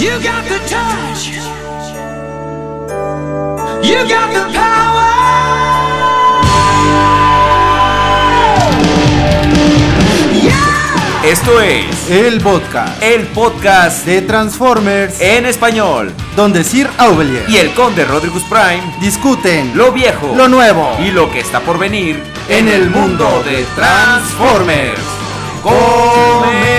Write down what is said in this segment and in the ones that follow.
You got the touch. You got the power. Yeah. Esto es El podcast el podcast de Transformers, en español. donde Sir Aubelier Y el conde Rodrigus Prime, discuten lo viejo, lo nuevo y lo que está por venir en el mundo de Transformers. ¡Comenzamos!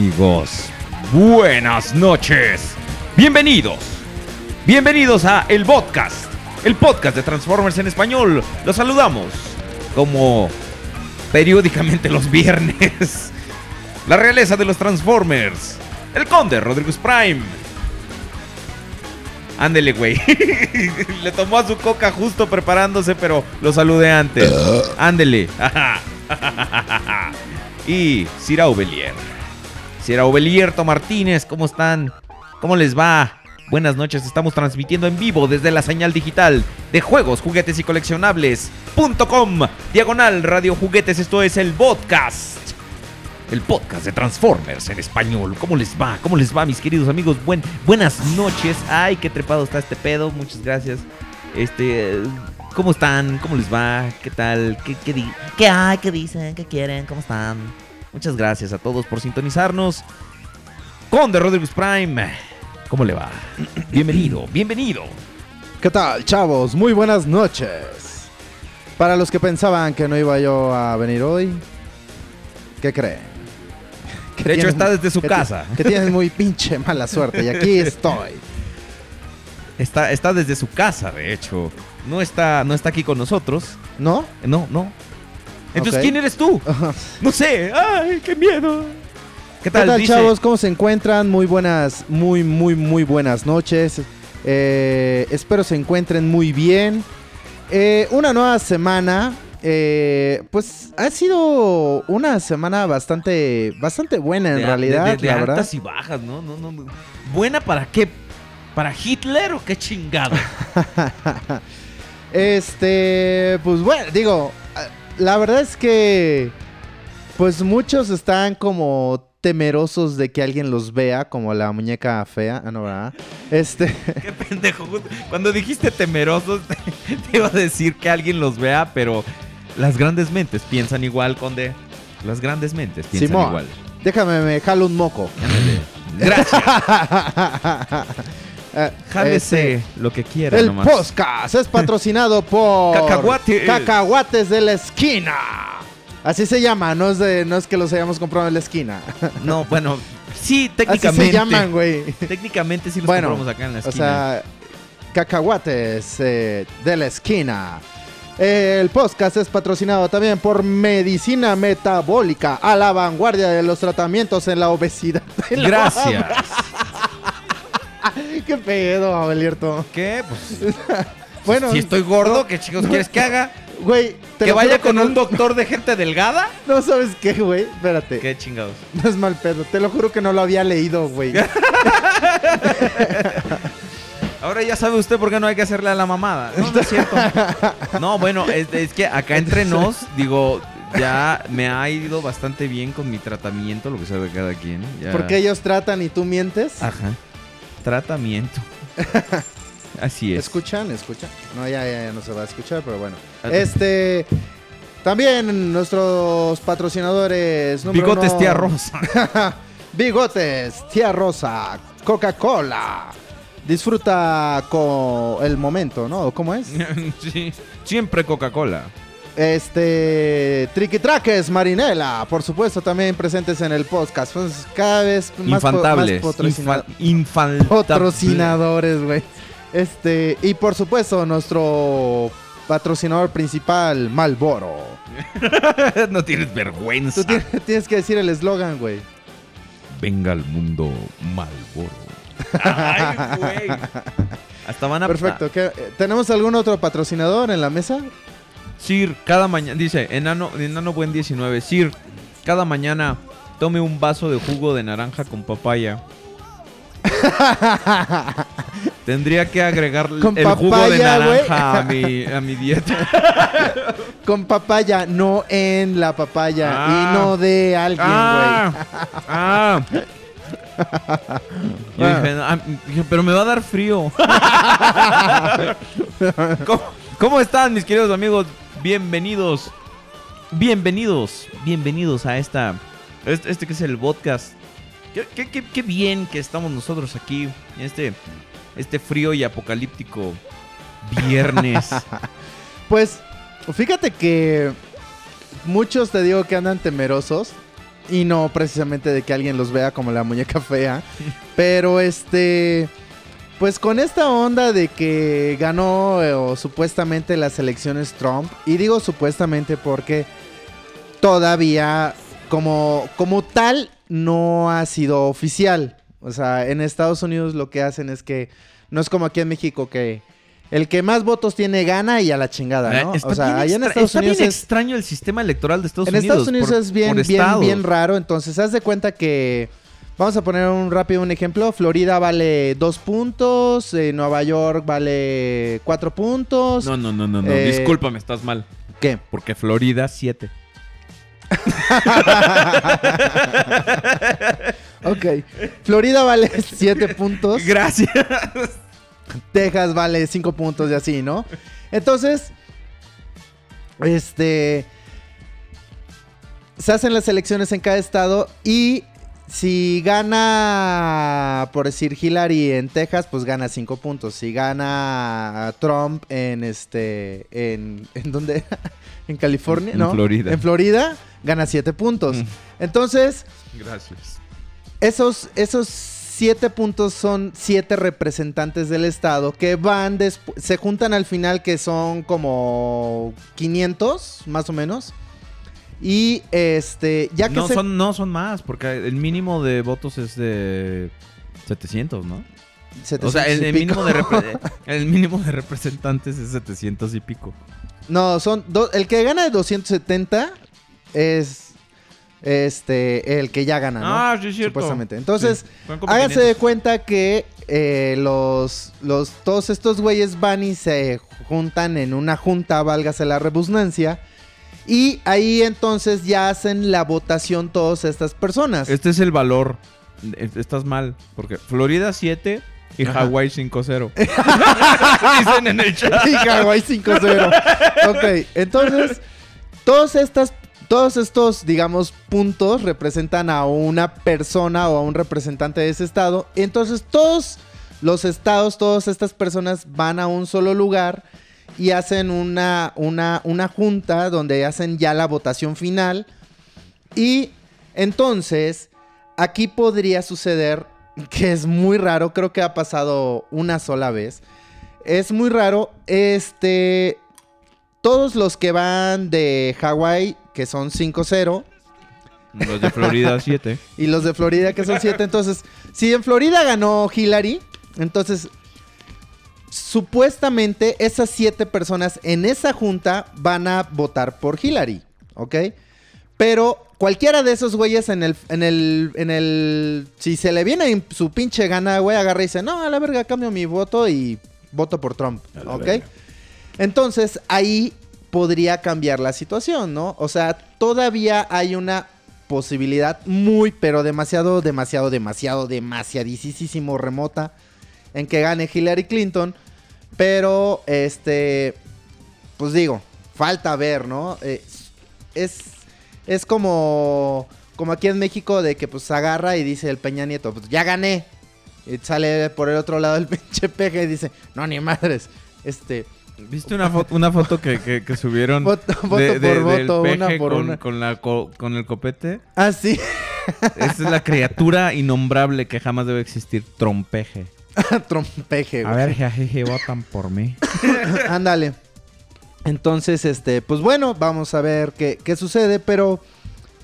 Amigos, buenas noches. Bienvenidos. Bienvenidos a El Podcast, el podcast de Transformers en español. Los saludamos como periódicamente los viernes. La realeza de los Transformers. El conde Rodríguez Prime. Ándele, güey. Le tomó a su coca justo preparándose, pero lo saludé antes. Ándele. y Cira Ubelier. Sierra Obelierto Martínez, ¿cómo están? ¿Cómo les va? Buenas noches, estamos transmitiendo en vivo desde la señal digital de juegos, juguetes y coleccionables.com. Diagonal Radio Juguetes, esto es el podcast. El podcast de Transformers en español. ¿Cómo les va? ¿Cómo les va, mis queridos amigos? Buen, buenas noches. Ay, qué trepado está este pedo. Muchas gracias. Este, ¿cómo están? ¿Cómo les va? ¿Qué tal? ¿Qué, qué, di- ¿Qué hay? ¿Qué dicen? ¿Qué quieren? ¿Cómo están? Muchas gracias a todos por sintonizarnos. Conde Rodríguez Prime, ¿cómo le va? Bienvenido, bienvenido. ¿Qué tal, chavos? Muy buenas noches. Para los que pensaban que no iba yo a venir hoy, ¿qué creen? Que De hecho, está desde su que casa. Que tienen muy pinche mala suerte y aquí estoy. Está, está desde su casa, de hecho. No está, no está aquí con nosotros. ¿No? No, no. Entonces. ¿quién eres tú? No sé. Ay, qué miedo. ¿Qué ¿Qué tal, tal, dice? chavos? ¿Cómo se encuentran? Muy buenas, muy, muy, muy buenas noches. Eh, espero se encuentren muy bien. Eh, una nueva semana. eh, pues ha sido una semana bastante, bastante buena en De- realidad, de, de- de la verdad. altas y bajas, ¿no? No, no. ¿Buena para qué? ¿Para Hitler o qué chingado? Este, pues bueno, digo, la verdad es que, pues muchos están como temerosos de que alguien los vea, como la muñeca fea, ah, no, ¿verdad? Este, Qué pendejo. Cuando dijiste temerosos, te iba a decir que alguien los vea, pero las grandes mentes piensan igual, Conde. Las grandes mentes piensan Simón. igual. déjame, me jalo un moco. Gracias. Eh, Jálese este, lo que quiera el nomás. podcast es patrocinado por Cacahuates. Cacahuates de la esquina. Así se llama, no es, de, no es que los hayamos comprado en la esquina. No, bueno, sí, Así técnicamente. se llaman, güey. Técnicamente sí los Bueno, compramos acá en la O esquina. sea, cacahuates eh, de la esquina. El podcast es patrocinado también por Medicina Metabólica, a la vanguardia de los tratamientos en la obesidad. Gracias. ¿Qué pedo, Abelierto? ¿Qué? Pues Bueno, si estoy gordo, ¿qué chicos quieres que haga? güey, te ¿Que vaya con no- un doctor de gente delgada? No sabes qué, güey. Espérate. ¿Qué chingados? No es mal pedo. Te lo juro que no lo había leído, güey. Ahora ya sabe usted por qué no hay que hacerle a la mamada. No, no es cierto. No, bueno, es, es que acá entre nos, digo, ya me ha ido bastante bien con mi tratamiento, lo que sabe cada quien. ya- Porque ellos tratan y tú mientes. Ajá. Tratamiento. Así es. ¿Escuchan? ¿Escuchan? No, ya, ya, ya no se va a escuchar, pero bueno. Este. También nuestros patrocinadores. Bigotes uno. tía Rosa. Bigotes, tía Rosa, Coca-Cola. Disfruta con el momento, ¿no? ¿Cómo es? sí. Siempre Coca-Cola. Este. Triquitraques, Marinela, por supuesto, también presentes en el podcast. Pues cada vez más, po- Infantables. más Infan- patrocinadores, güey. Este, y por supuesto, nuestro patrocinador principal, Malboro. no tienes vergüenza. Tú tienes, tienes que decir el eslogan, güey. Venga al mundo Malboro. Ay, güey. Hasta van a Perfecto. ¿qué- ¿Tenemos algún otro patrocinador en la mesa? Sir, cada mañana, dice, enano, enano buen 19, Sir, cada mañana tome un vaso de jugo de naranja con papaya. Tendría que agregar Con el jugo de naranja a mi, a mi dieta. Con papaya, no en la papaya. Ah. Y no de alguien, güey. ah, ah. Yo dije, ah, dije, pero me va a dar frío. ¿Cómo, cómo están mis queridos amigos? Bienvenidos. Bienvenidos. Bienvenidos a esta... Este, este que es el podcast. Qué, qué- qué- qué bien que estamos nosotros aquí en este, este frío y apocalíptico viernes. Pues, fíjate que muchos te digo que andan temerosos. Y no precisamente de que alguien los vea como la muñeca fea. pero este. Pues con esta onda de que ganó eh, o supuestamente las elecciones Trump. Y digo supuestamente porque todavía como, como tal no ha sido oficial. O sea, en Estados Unidos lo que hacen es que no es como aquí en México que el que más votos tiene gana y a la chingada, ¿no? Está o sea, allá en Estados Unidos bien es, extraño el sistema electoral de Estados en Unidos. Estados Unidos por- es bien, bien, bien raro. Entonces, haz de cuenta que. Vamos a poner un rápido un ejemplo. Florida vale dos puntos. eh, Nueva York vale cuatro puntos. No, no, no, no, no. Eh, Discúlpame, estás mal. ¿Qué? Porque Florida 7. Ok. Florida vale siete puntos. Gracias. Texas vale 5 puntos y así, ¿no? Entonces, este. Se hacen las elecciones en cada estado y si gana, por decir Hillary en Texas, pues gana 5 puntos. Si gana Trump en este. ¿En, ¿en dónde? ¿En California? En ¿no? Florida. En Florida gana 7 puntos. Mm. Entonces, Gracias. esos, esos siete puntos son siete representantes del estado que van se juntan al final que son como 500 más o menos y este ya que No se son, no son más, porque el mínimo de votos es de 700, ¿no? O sea, 700 el, mínimo de repre- el mínimo de representantes es 700 y pico. no son do- el que gana de 270 es este el que ya gana ¿no? Ah, sí, es cierto. supuestamente entonces Sí. Háganse de 500. cuenta que eh, los, los, todos estos güeyes van y se juntan en una junta, válgase la redundancia. Y ahí entonces ya hacen la votación todas estas personas. Este es el valor. Eh, Estás mal, porque Florida 7 y Ajá. Hawái 5-0. Dicen en el chat. Y Hawái 5-0. ok, entonces, todos estas, todos estos, digamos, puntos representan a una persona o a un representante de ese estado. Entonces, todos los estados, todas estas personas van a un solo lugar y hacen una, una, una junta donde hacen ya la votación final. Y entonces, aquí podría suceder que es muy raro, creo que ha pasado una sola vez. Es muy raro, este... Todos los que van de Hawái, que son 5-0, Los de Florida 7. y los de Florida que son siete. Entonces, si en Florida ganó Hillary, entonces supuestamente esas siete personas en esa junta van a votar por Hillary, ¿ok? Pero cualquiera de esos güeyes en el, en el, en el, si se le viene en su pinche gana, güey, agarra y dice, no, a la verga, cambio mi voto y voto por Trump, ¿ok? verga. Entonces ahí podría cambiar la situación, ¿no? O sea, todavía hay una posibilidad muy, pero demasiado, demasiado, demasiado, demasiadísimo remota en que gane Hillary Clinton. Pero, este, pues digo, falta ver, ¿no? Eh, es, es como, como aquí en México de que pues agarra y dice el Peña Nieto, pues ya gané. Y sale por el otro lado el pinche peje y dice, no, ni madres. Este, ¿Viste una foto, una foto que, que- que subieron? Voto- voto de- de- por del voto, una peje por con, una. Con, la co- con el copete. ah, sí. Esa es la criatura innombrable que jamás debe existir. Trompeje. Trompeje, A güey. ver, jajeje, votan por mí. Ándale. Entonces, este, pues bueno, vamos a ver qué, qué sucede, pero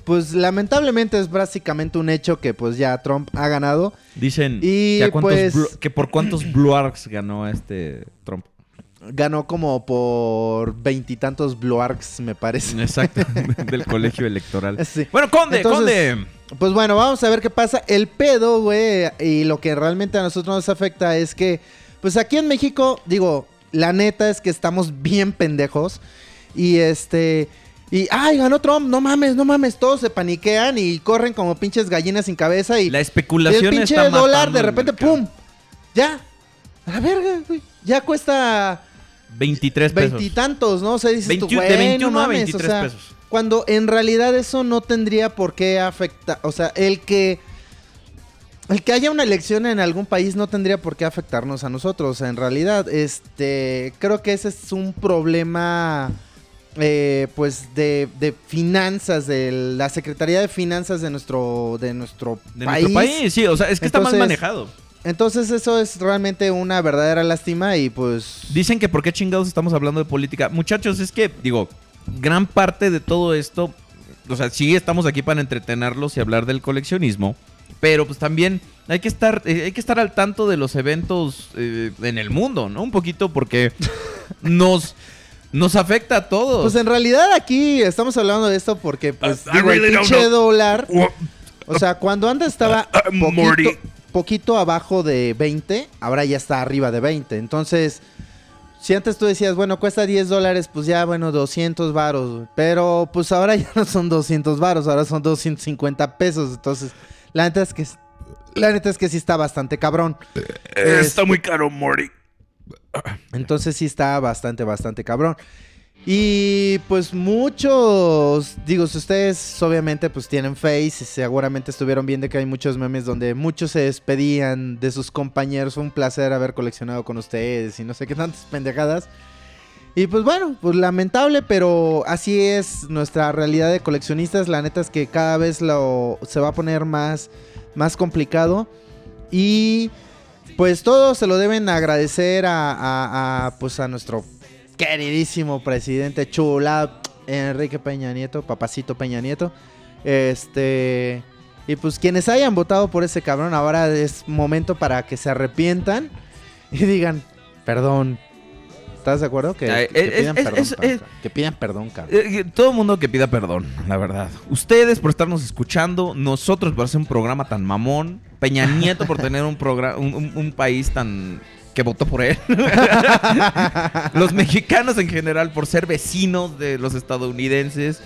pues lamentablemente es básicamente un hecho que pues ya Trump ha ganado. Dicen Y, que, a cuántos pues- que por cuántos Blue Arcs ganó este Trump. Ganó como por veintitantos Blue Arcs, me parece. Exacto, del colegio electoral. Sí. Bueno, Conde, Entonces- Conde. Pues bueno, vamos a ver qué pasa. El pedo, güey, y lo que realmente a nosotros nos afecta es que, pues aquí en México, digo, la neta es que estamos bien pendejos. Y este. Y, ay, ganó Trump, no mames, no mames. Todos se paniquean y corren como pinches gallinas sin cabeza. Y, La y especulación el pinche está dólar, de repente. ¡pum! Ya. A la verga, güey. Ya cuesta 23 pesos. veintitantos, ¿no? O sea, dices tú, 21 de güey, 21 no a mames, 23 o sea, pesos. Cuando en realidad eso no tendría por qué afectar, o sea, el que el que haya una elección en algún país no tendría por qué afectarnos a nosotros, en realidad, este, creo que ese es un problema eh, pues de, de finanzas de la Secretaría de Finanzas de nuestro de nuestro De país. nuestro país, sí, o sea, es que está mal Entonces- manejado. Entonces eso es realmente una verdadera lástima y pues Dicen que por qué chingados estamos hablando de política. Muchachos, es que, digo, gran parte de todo esto, o sea, sí estamos aquí para entretenerlos y hablar del coleccionismo, pero pues también hay que estar, eh, hay que estar al tanto de los eventos eh, en el mundo, ¿no? Un poquito porque nos, nos afecta a todos. Pues en realidad aquí estamos hablando de esto porque pues Uh, I digo, really el pinche dólar, o sea, cuando antes estaba Uh, uh, Morty. Poquito, abajo de 20, ahora ya está arriba de 20. Entonces, si antes tú decías, bueno, cuesta 10 dólares, pues ya, bueno, 200 varos. Pero pues ahora ya no son 200 varos, ahora son 250 pesos. Entonces, la neta es que la neta es que sí está bastante cabrón. Eh, Está muy caro, Morty. Entonces sí está bastante, bastante cabrón. Y pues muchos, digo, ustedes obviamente pues tienen Face, seguramente estuvieron viendo que hay muchos memes donde muchos se despedían de sus compañeros. Fue un placer haber coleccionado con ustedes y no sé qué tantas pendejadas. Y pues bueno, pues lamentable, pero así es nuestra realidad de coleccionistas. La neta es que cada vez lo, se va a poner más, más complicado. Y pues todos se lo deben agradecer a- a, pues a nuestro queridísimo presidente chula Enrique Peña Nieto, papacito Peña Nieto. Este y pues quienes hayan votado por ese cabrón ahora es momento para que se arrepientan y digan perdón. ¿Estás de acuerdo? Que, pidan perdón. que pidan perdón, cabrón. Eh, eh, todo el mundo que pida perdón, la verdad. Ustedes por estarnos escuchando, nosotros por hacer un programa tan mamón, Peña Nieto por tener un, un- un país tan que votó por él. los mexicanos en general por ser vecinos de los estadounidenses.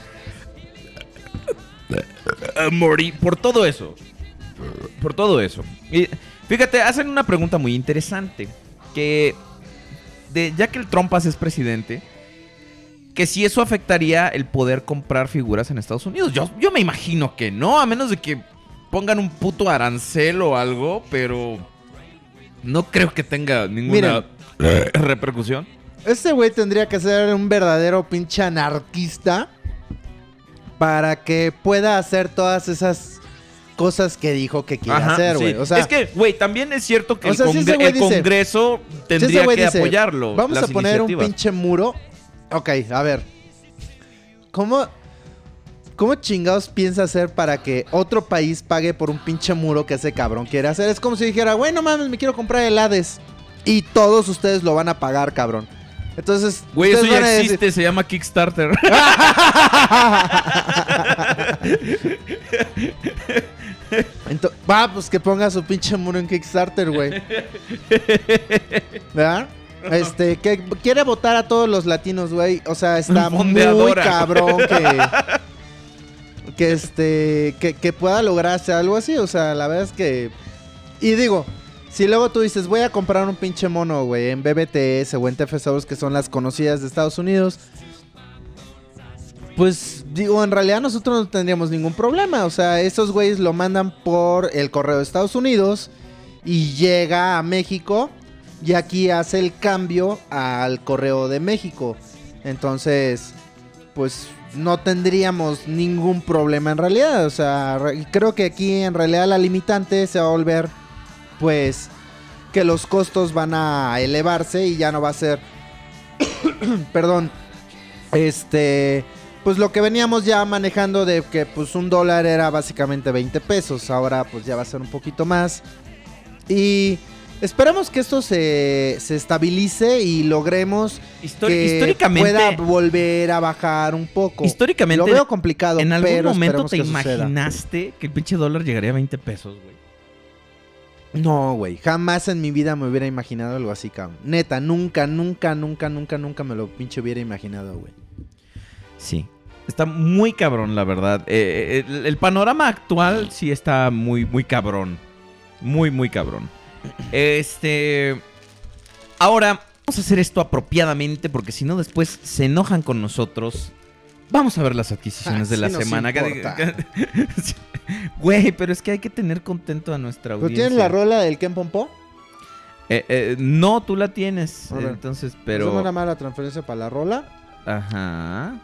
Eh, Morty, por todo eso. Por todo eso. Y fíjate, hacen una pregunta muy interesante. Que de, ya que el Trumpas es presidente, que si eso afectaría el poder comprar figuras en Estados Unidos. Yo, yo me imagino que no, a menos de que pongan un puto arancel o algo, pero no creo que tenga ninguna repercusión. Este güey tendría que ser un verdadero pinche anarquista para que pueda hacer todas esas cosas que dijo que quiere Ajá, hacer, sí. güey. O sea, es que, güey, también es cierto que O el, sea, Congre- el dice- Congreso tendría que dice, apoyarlo. Vamos a poner un pinche muro. Ok, a ver. ¿Cómo, ¿Cómo chingados piensa hacer para que otro país pague por un pinche muro que ese cabrón quiere hacer? Es como si dijera, güey, no mames, me quiero comprar el Hades. Y todos ustedes lo van a pagar, cabrón. Entonces, Güey, eso ya decir- existe, se llama Kickstarter. Va, pues que ponga su pinche muro en Kickstarter, güey. ¿Verdad? Este, que quiere votar a todos los latinos, güey. O sea, está muy cabrón que. Que este. Que, pueda lograrse algo así. O sea, la verdad es que. Y digo, si luego tú dices, voy a comprar un pinche mono, güey, en BBTS o en TFSOs, que son las conocidas de Estados Unidos. Pues digo, en realidad nosotros no tendríamos ningún problema. O sea, esos güeyes lo mandan por el correo de Estados Unidos y llega a México y aquí hace el cambio al correo de México. Entonces, pues no tendríamos ningún problema en realidad. O sea, re- creo que aquí en realidad la limitante se va a volver, pues, que los costos van a elevarse y ya no va a ser, perdón, este, pues lo que veníamos ya manejando de que pues un dólar era básicamente 20 pesos, ahora pues ya va a ser un poquito más. Y esperamos que esto se, se estabilice y logremos Histori- que históricamente, pueda volver a bajar un poco. históricamente Lo veo complicado, en algún pero momento te que suceda. imaginaste que el pinche dólar llegaría a 20 pesos, güey. No, güey, jamás en mi vida me hubiera imaginado algo así, cabrón. Neta, nunca, nunca, nunca, nunca, nunca me lo pinche hubiera imaginado, güey. Sí. Está muy cabrón, la verdad. Eh, el, el panorama actual sí está muy, muy cabrón. Muy, muy cabrón. Este. Ahora, vamos a hacer esto apropiadamente porque si no, después se enojan con nosotros. Vamos a ver las adquisiciones Ah, de sí la nos semana. Güey, pero es que hay que tener contento a nuestra ¿Pero audiencia. tienes la rola del Ken Pompo? Eh, eh, no, tú la tienes. Entonces, ¿Es pero. una mala transferencia para la rola? Ajá.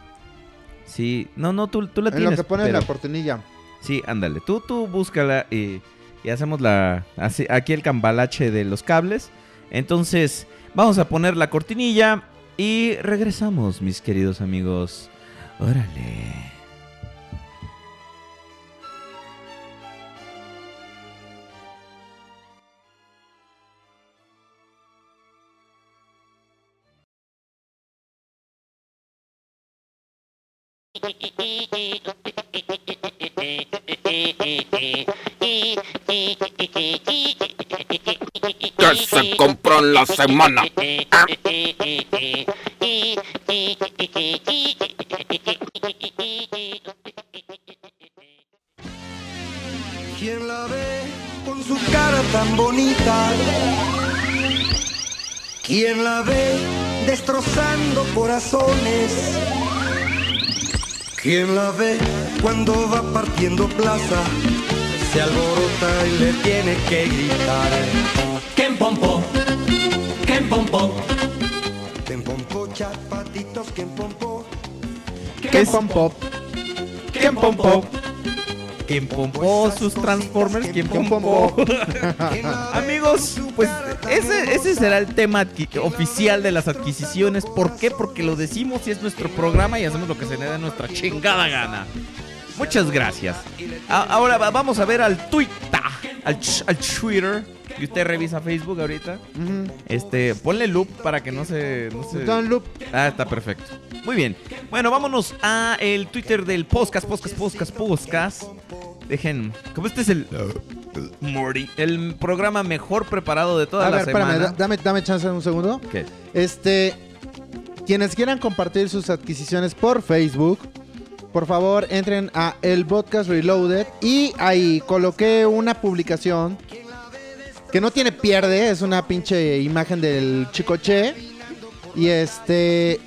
Sí. No, no, tú, tú la en tienes. lo que pones pero- la cortinilla. Sí, ándale. Tú, tú búscala y, y hacemos la. así- aquí el cambalache de los cables. Entonces, vamos a poner la cortinilla y regresamos, mis queridos amigos. Órale. Que se compró en la semana. ¿Quién la ve con su cara tan bonita? ¿Quién la ve destrozando corazones? ¿Quién la ve cuando va partiendo plaza? Se alborota y le tiene que gritar. Ken Pompo, Ken Pompo, Ken pompo, chapatitos, Ken pompo. Ken Pompo. ¿Quién pompó? ¿Quién pompó sus Transformers? ¿Quién pompó? Amigos, pues ese, ese será el tema oficial de las adquisiciones. ¿Por qué? Porque lo decimos y es nuestro programa y hacemos lo que se le da nuestra chingada gana. Muchas gracias. A- ahora va- vamos a ver al Twitter, al, Twitter. Y usted revisa Facebook ahorita. Este, ponle loop para que no se... No se... Está en loop. Ah, está perfecto. Muy bien. Bueno, vámonos a el Twitter del podcast, podcast, podcast, podcast. Dejen, como este es el Morty, el programa mejor preparado de toda A la ver, espérame, semana. da- dame, dame chance un segundo. ¿Qué? Este, quienes quieran compartir sus adquisiciones por Facebook, por favor entren a el podcast Reloaded y ahí coloqué una publicación que no tiene pierde, es una pinche imagen del chico Che y este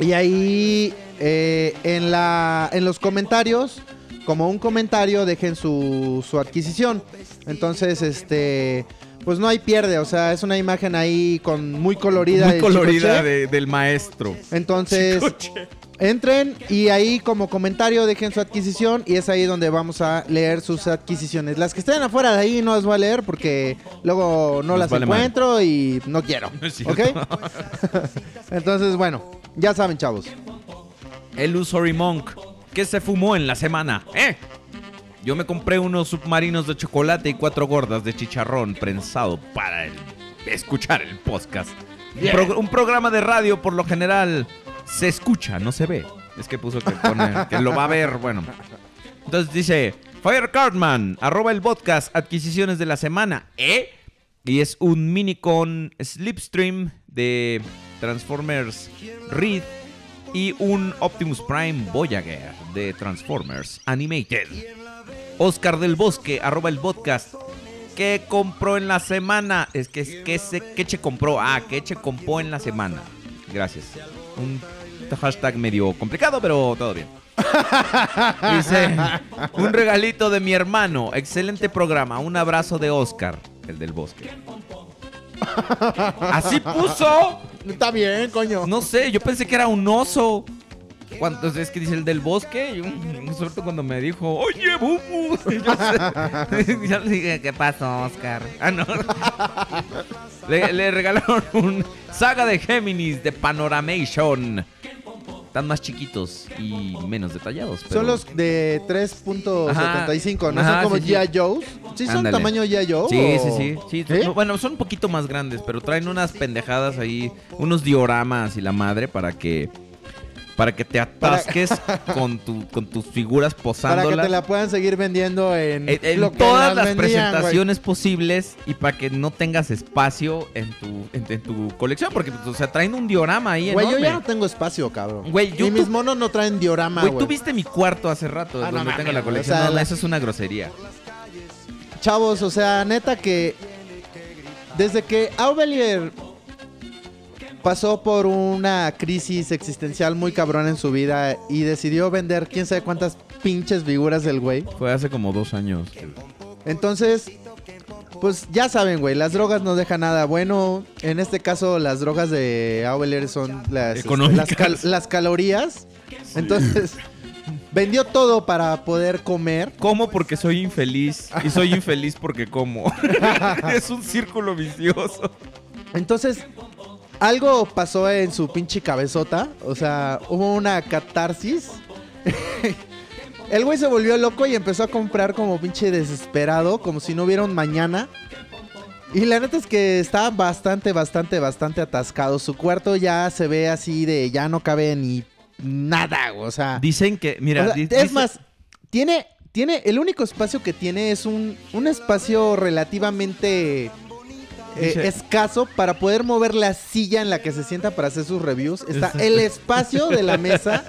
y ahí eh, en la en los comentarios como un comentario dejen su, su adquisición. Entonces, este pues no hay pierde, o sea, es una imagen ahí con muy colorida. Muy colorida Chicoche. de- del maestro. Entonces, entren y ahí como comentario dejen su adquisición y es ahí donde vamos a leer sus adquisiciones. Las que estén afuera de ahí no las voy a leer porque luego no Nos las vale encuentro y no quiero. No es ¿Ok? Entonces, bueno, ya saben, chavos. Illusory Monk. ¿Qué se fumó en la semana? ¿Eh? Yo me compré unos submarinos de chocolate y cuatro gordas de chicharrón prensado para el- escuchar el podcast. Un, pro- un programa de radio por lo general se escucha, no se ve. Es que puso que, que lo va a ver, bueno. Entonces dice, Fire Cardman, arroba el podcast, adquisiciones de la semana, ¿eh? Y es un mini con Slipstream de Transformers Reed y un Optimus Prime Voyager de Transformers Animated. Oscar del Bosque, arroba el podcast. ¿Qué compró en la semana? Es que, es que se, ¿qué che compró? Ah, ¿qué che compró en la semana? Gracias. Un hashtag medio complicado, pero todo bien. Dice, un regalito de mi hermano. Excelente programa. Un abrazo de Oscar, el del bosque. Así puso. Está bien, coño. No sé, yo pensé que era un oso. Cuando es que dice el del bosque, y un, todo cuando me dijo, oye, Bubu. Yo, le dije, ¿qué pasó, Oscar? Ah, no. Le, le regalaron un saga de Géminis de Panoramation. Están más chiquitos y menos detallados. pero- Son los de 3.75, ¿no? Ajá, son como sí. G.I. Joe's. ¿Sí son Ándale. tamaño G.I. Joe? Sí, o- sí, sí, sí. ¿Sí? No, Bueno, son un poquito más grandes, pero traen unas pendejadas ahí, unos dioramas y la madre para que para que te atasques con tu con tus figuras Para que posándolas. te la puedan seguir vendiendo en, todas las vendían, presentaciones posibles y para que no tengas espacio en tu en, en tu colección porque pues, o sea traen un diorama ahí Güey, yo ya no tengo espacio, cabrón. Güey, yo y mis monos no traen diorama, Güey, tú viste mi cuarto hace rato Ah, no donde mames, tengo la o colección. sea, no, la- eso es una grosería. Chavos, o sea, neta que desde que Aubelier pasó por una crisis existencial muy cabrón en su vida y decidió vender quién sabe cuántas pinches figuras del güey. Fue hace como dos años. Entonces, pues ya saben, güey, las drogas no dejan nada bueno. En este caso, las drogas de Aubelier son las, este, las, cal- las calorías. Entonces, vendió todo para poder comer. Como porque soy infeliz y soy infeliz porque como. es un círculo vicioso. Entonces, algo pasó en su pinche cabezota. O sea, hubo una catarsis. El güey se volvió loco y empezó a comprar como pinche desesperado, como si no hubiera un mañana. Y la neta es que está bastante, bastante, bastante atascado. Su cuarto ya se ve así de ya no cabe ni nada, o sea. Dicen que, mira, o sea, di- es más, tiene, tiene, el único espacio que tiene es un, un espacio relativamente eh, Dice- escaso para poder mover la silla en la que se sienta para hacer sus reviews. Está el espacio de la mesa,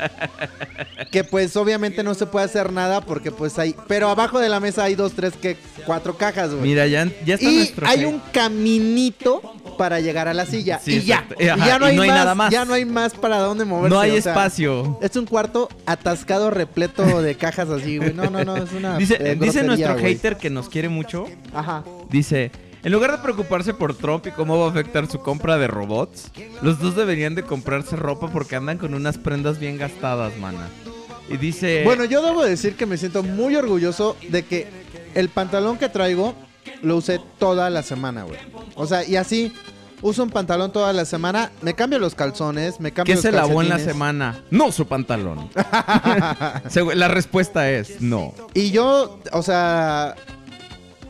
que pues obviamente no se puede hacer nada porque pues hay, pero abajo de la mesa hay dos, tres, que cuatro cajas, güey. Mira, ya, ya está Y nuestro. hay un caminito para llegar a la silla. Sí, y ya. exacto. Y Ajá, ya no, y hay, no hay más, nada más. Ya no hay más para dónde moverse. No hay o sea, espacio. es un cuarto atascado, repleto de cajas así, güey. No, no, no, es una. Dice, eh, dice grosería, nuestro güey. hater que nos quiere mucho. Ajá. Dice, en lugar de preocuparse por Trump y cómo va a afectar su compra de robots, los dos deberían de comprarse ropa porque andan con unas prendas bien gastadas, mana. Y dice... Bueno, yo debo decir que me siento muy orgulloso de que el pantalón que traigo lo usé toda la semana, güey. O sea, y así. Uso un pantalón toda la semana, me cambio los calzones, me cambio ¿Qué los se lavó en la semana? No, su pantalón. La respuesta es no. Y yo, o sea,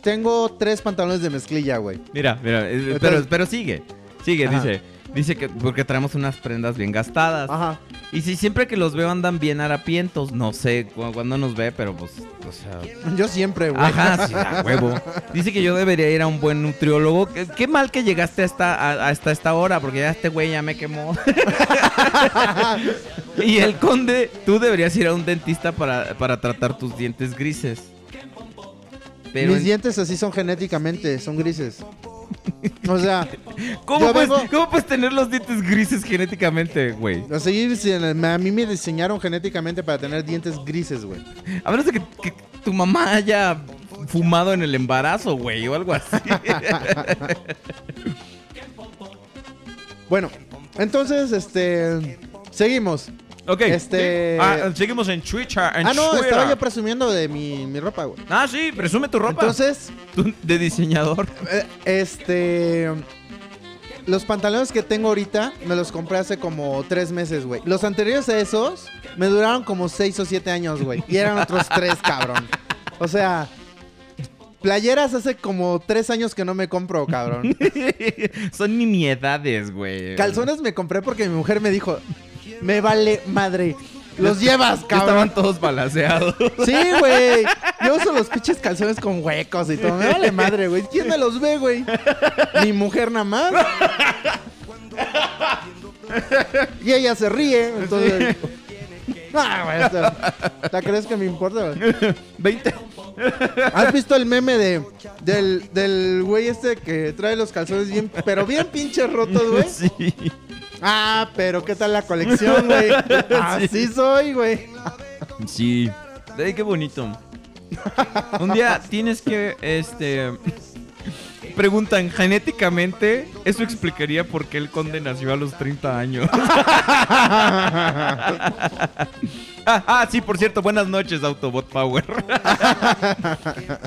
tengo tres pantalones de mezclilla, güey. Mira, mira, eh, Entonces- pero, pero sigue. Sigue, Ajá. dice. Dice que porque traemos unas prendas bien gastadas. Ajá. Y si siempre que los veo andan bien harapientos, no sé cu- cuándo nos ve, pero pues, o sea... Yo siempre, güey. Ajá, sí, a huevo. Dice que yo debería ir a un buen nutriólogo. Qué, qué mal que llegaste hasta, a- hasta esta hora, porque ya este güey ya me quemó. y el conde, tú deberías ir a un dentista para, para tratar tus dientes grises. Pero Mis en- dientes así son genéticamente, son grises. O sea, ¿cómo, puedes, vengo- ¿cómo puedes tener los dientes grises genéticamente, güey? así dicen, a mí me diseñaron genéticamente para tener dientes grises, güey. A menos de que, que tu mamá haya fumado en el embarazo, güey, o algo así. Bueno, entonces, este. Seguimos. Ok. Este- Ah, seguimos en Twitter. en ah, no, Twitter. estaba yo presumiendo de mi, mi ropa, güey. Ah, sí, presume tu ropa. Entonces, Tú, de diseñador. eh, este. Los pantalones que tengo ahorita me los compré hace como tres meses, güey. Los anteriores a esos me duraron como seis o siete años, güey. Y eran otros tres, cabrón. O sea, playeras hace como tres años que no me compro, cabrón. Son nimiedades, güey. Calzones me compré porque mi mujer me dijo, me vale madre. Los llevas, cabrón. Estaban todos balaseados. Sí, güey. Yo uso los pinches calzones con huecos y todo. Me vale madre, güey. ¿Quién me los ve, güey? Mi mujer nada más. Y ella se ríe. Entonces. Ah, güey. ¿te crees que me importa, güey? 20. ¿Has visto el meme de del, del güey este que trae los calzones bien, pero bien pinches rotos, güey? Sí. Ah, pero ¿qué tal la colección, güey? Así soy, güey. Sí. Ay, qué bonito. Un día tienes que, este... Preguntan, genéticamente, eso explicaría por qué el conde nació a los 30 años. ah, ah, sí, por cierto, buenas noches, Autobot Power.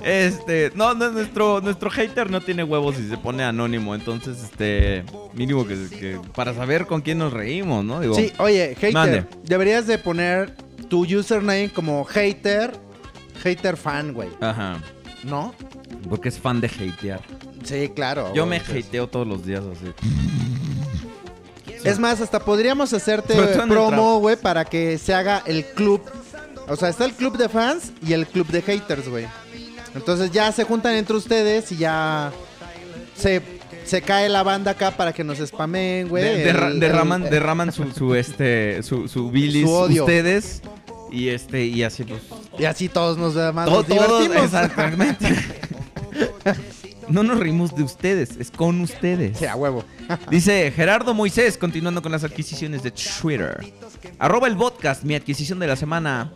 este, no, no, nuestro, nuestro hater no tiene huevos y se pone anónimo, entonces, este, mínimo que, que para saber con quién nos reímos, ¿no? Digo, Sí, oye, hater, Mande. deberías de poner tu username como hater, hater fan, güey. Ajá. ¿No? Porque es fan de hatear. Sí, claro. Yo me hateo todos los días así. Es más, hasta podríamos hacerte promo, güey, para que se haga el club. O sea, está el club de fans y el club de haters, güey. Entonces ya se juntan entre ustedes y ya se, se cae la banda acá para que nos spamen, güey. De- derra- el- derraman el- derraman su, su, este su, su bilis Su odio. ustedes y este y así pues Y así todos nos, más to- nos todos divertimos. exactamente. no nos reímos de ustedes, es con ustedes. Sí, a huevo. Dice Gerardo Moisés, continuando con las adquisiciones de Twitter. Arroba el podcast, mi adquisición de la semana.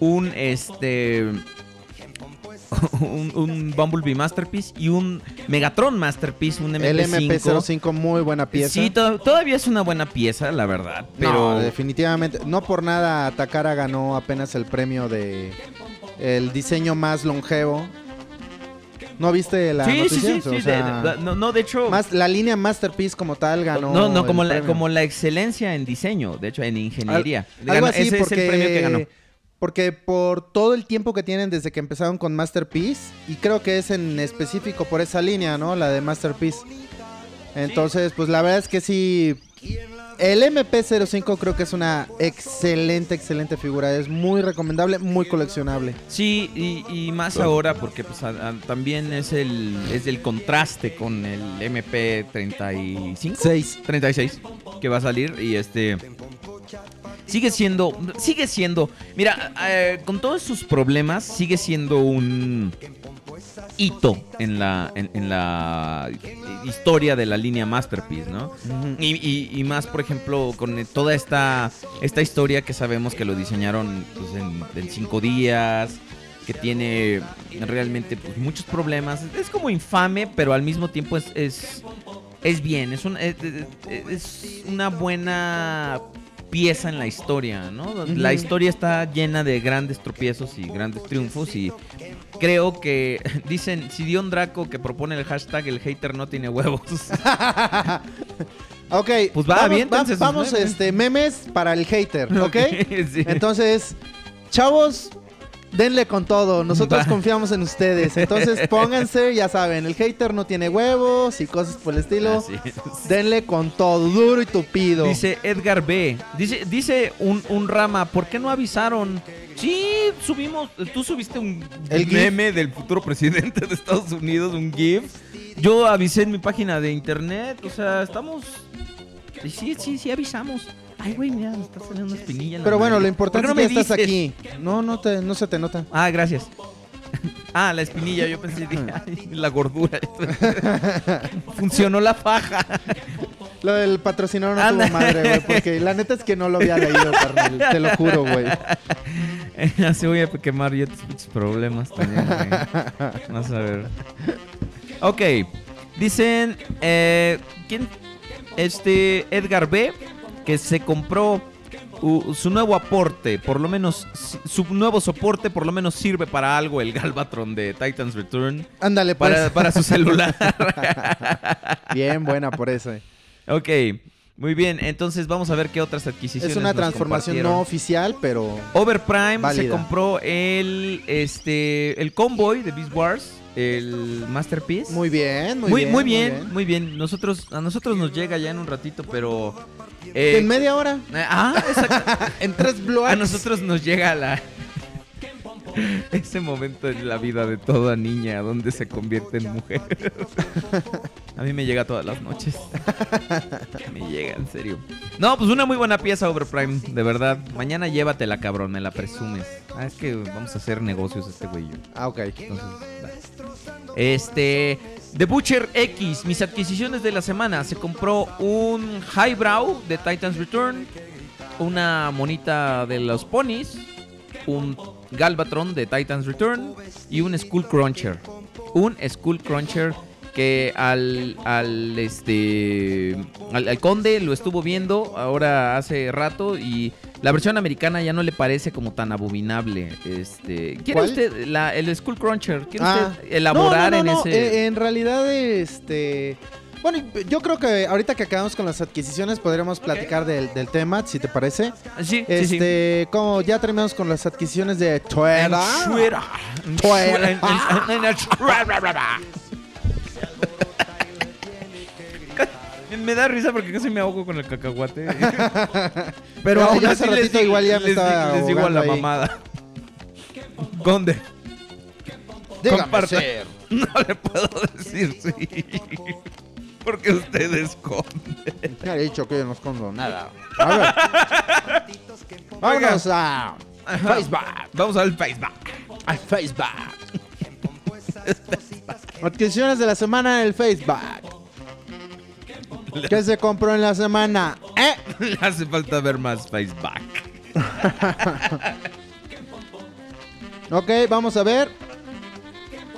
Un este. Un, un Bumblebee Masterpiece y un Megatron Masterpiece, un MP5. El MP05, muy buena pieza. Sí, to- todavía es una buena pieza, la verdad. Pero. No, definitivamente. No por nada Takara ganó apenas el premio de el diseño más longevo. ¿No viste la sí, sí, noticia? sí, sí, O de- sea, de- no, no, de hecho. más, la línea Masterpiece como tal ganó. no, no, como el la, premio. como la excelencia en diseño, de hecho, en ingeniería. Al- algo Ganó- así ese porque, es el premio que ganó. porque por todo el tiempo que tienen desde que empezaron con Masterpiece, y creo que es en específico por esa línea, ¿no? La de Masterpiece. Entonces, pues la verdad es que sí. El MP05 creo que es una excelente, excelente figura. Es muy recomendable, muy coleccionable. Sí, y, y más ahora porque pues, a- a- también es el, es el contraste con el MP35. 6. 36 que va a salir y este sigue siendo sigue siendo mira eh, con todos sus problemas sigue siendo un hito en la en, en la historia de la línea masterpiece no y, y- y más por ejemplo con toda esta esta historia que sabemos que lo diseñaron pues, en, en cinco días que tiene realmente pues, muchos problemas. Es como infame pero al mismo tiempo es, es es bien, es, un- es- es una buena pieza en la historia, ¿no? La historia está llena de grandes tropiezos y grandes triunfos y creo que dicen, si Dion Draco que propone el hashtag el hater no tiene huevos. Ok, Pues va, vamos, sus vamos memes. este, memes para el hater, ¿ok? Sí. Entonces, chavos, denle con todo. Nosotros Va. confiamos en ustedes. Entonces, pónganse, ya saben, el hater no tiene huevos y cosas por el estilo. Así es. Denle con todo, duro y tupido. Dice Edgar B. Dice, dice un, un rama, ¿por qué no avisaron? Sí, subimos, tú subiste un El GIF. meme del futuro presidente de Estados Unidos, un GIF. Yo avisé en mi página de internet, o sea, estamos... Sí, sí, sí avisamos. Ay, güey, mira, me está saliendo una espinilla. Pero bueno, lo importante ¿Por es que estás aquí. No, no, te, no se te nota. Ah, gracias. Ah, la espinilla, yo pensé, dije, ay, la gordura. Funcionó la faja. Lo del patrocinador no Anda. tuvo madre, güey. Porque la neta es que no lo había leído, carnal. Te lo juro, güey. Así voy a quemar yo tus problemas también, güey. Vamos a ver. Ok. Dicen. Eh, ¿Quién? Este. Edgar B. Que se compró u- su nuevo aporte. Por lo menos. Su nuevo soporte, por lo menos sirve para algo. El Galvatron de Titans Return. Ándale, pues. Para, para su celular. Bien buena por eso. eh. ok. Muy bien. Entonces vamos a ver qué otras adquisiciones. Es una nos transformación no oficial, pero. Overprime se compró el este el Convoy de Beast Wars, el Masterpiece. Muy bien, muy, muy, bien. muy bien, muy bien. Nosotros a nosotros nos llega ya en un ratito, pero eh, En media hora. ah, exacto. En tres bloques. a nosotros nos llega la ese momento en la vida de toda niña donde se convierte en mujer. A mí me llega todas las noches. Me llega, en serio. No, pues una muy buena pieza Overprime, de verdad. Mañana llévatela, cabrón, me la presumes. Ah, es que vamos a hacer negocios este güey y yo. Ah, ok. Entonces, va. Este. The Butcher X, mis adquisiciones de la semana. Se compró un Highbrow de Titans Return. Una monita de los ponies. Un Galvatron de Titans Return. Y un Skull Cruncher. Un Skull Cruncher que al, al este al, al conde lo estuvo viendo ahora hace rato y la versión americana ya no le parece como tan abominable este ¿quiere ¿Cuál? usted la, el Skull Cruncher quiere Ah. usted elaborar No, no, no, en ese eh, en realidad, este. Bueno, yo creo que ahorita que acabamos con las adquisiciones podremos platicar del, del tema, si te parece. sí, sí, sí. Este, como ya terminamos con las adquisiciones de Twitter. Twitter. Twitter. Me da risa porque casi me ahogo con el cacahuate. Pero No, aún así hace les, igual ya me les estaba les digo a la ahí. mamada. Conde, Dígame, comparta. No le puedo decir sí. Porque usted es conde. Ya he dicho que yo no escondo nada. A ver. Vámonos a Facebook. Vamos al Facebook. Al Facebook. Adquisiciones de la semana en el Facebook. ¿Qué se compró en la semana? ¿Eh? Le hace falta ver más Facebook. Ok, vamos a ver.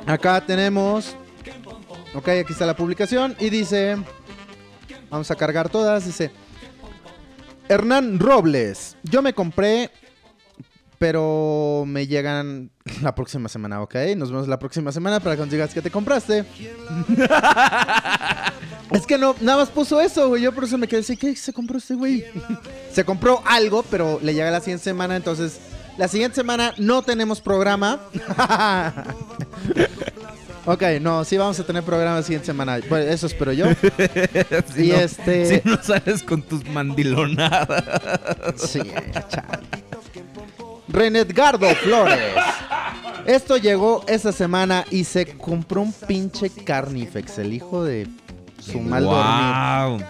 Acá tenemos. Ok, aquí está la publicación. Y dice. Vamos a cargar todas. Dice. Hernán Robles. Yo me compré. Pero me llegan la próxima semana, ok. Nos vemos la próxima semana para que nos digas que te compraste. es que no, nada más puso eso, güey. Yo por eso me quedé así. ¿Qué se compró este güey? se compró algo, pero le llega la siguiente semana. Entonces, la siguiente semana no tenemos programa. Ok, no, sí vamos a tener programa la siguiente semana. Pues eso espero yo. Si Y no- este- Si no sales con tus mandilonadas. Sí, chale. Renedgardo Flores. Esto llegó esa semana y se compró un pinche Carnifex, el hijo de su mal dormir. Wow.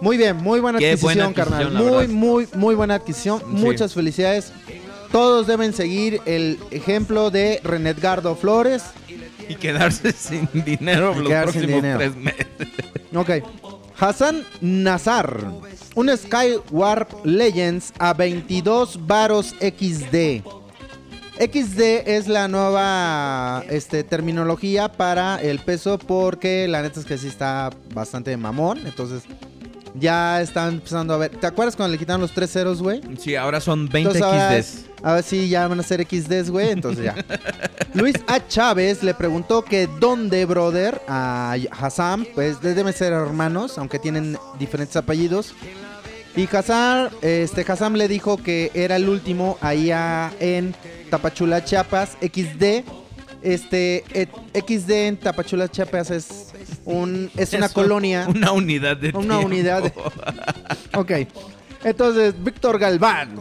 Muy bien, muy buena Qué adquisición, buena carnal. Muy, muy, muy buena adquisición. Muchas felicidades. Todos deben seguir el ejemplo de Renedgardo Flores. Y quedarse sin dinero Y los próximos dinero. tres meses. Ok. Hassan Nazar. Un Skywarp Legends a 22 varos XD. XD es la nueva este, terminología para el peso porque la neta es que sí está bastante mamón. Entonces ya están empezando a ver. ¿Te acuerdas cuando le quitaron los tres ceros, güey? Sí, ahora son 20 Entonces ahora, XDs. a ver si ya van a ser XDs, güey. Entonces ya. Luis A. Chávez le preguntó que dónde, brother, a Hassan, pues deben ser hermanos, aunque tienen diferentes apellidos. Y Hassan, este, Hassan le dijo que era el último allá en Tapachula, Chiapas, XD. Este, et- XD en Tapachula, Chiapas es un, es una un- colonia. Una unidad de Una tiempo. unidad de- Ok. Entonces, Víctor Galván.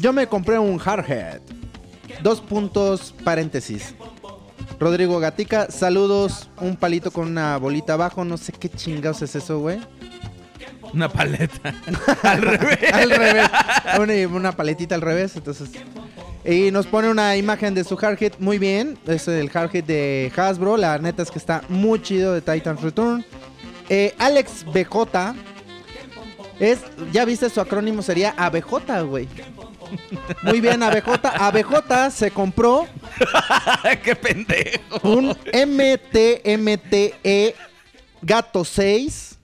Yo me compré un Hardhead. Dos puntos, paréntesis. Rodrigo Gatica, saludos. Un palito con una bolita abajo. No sé qué chingados es eso, güey. Una paleta. Al revés. Al revés. Una, una paletita al revés. Entonces. Y nos pone una imagen de su Hardhead. Muy bien. Es el Hardhead de Hasbro. La neta es que está muy chido de Titan's Return. Eh, Alex BJ Es, ya viste su acrónimo sería ABJ, güey. Muy bien, ABJ. ABJ se compró ¡Qué pendejo! un MTMTE Gato 6.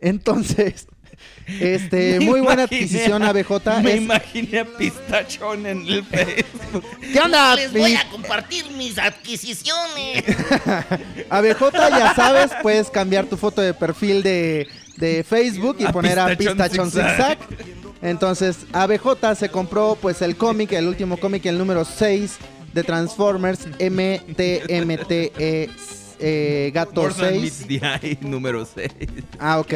Entonces, este, Me muy buena imaginé adquisición ABJ. Me Es- imaginé a Pistachón en el Facebook. ¿Qué onda? Les voy a compartir mis adquisiciones. ABJ, ya sabes, puedes cambiar tu foto de perfil de, de Facebook y A poner a Pistachón Zigzag. Zigzag. Entonces, ABJ se compró pues el cómic, el último cómic, el número 6 de Transformers MTMTE eh, Gato More Than 6. Meets the Eye, número 6. Ah, ok.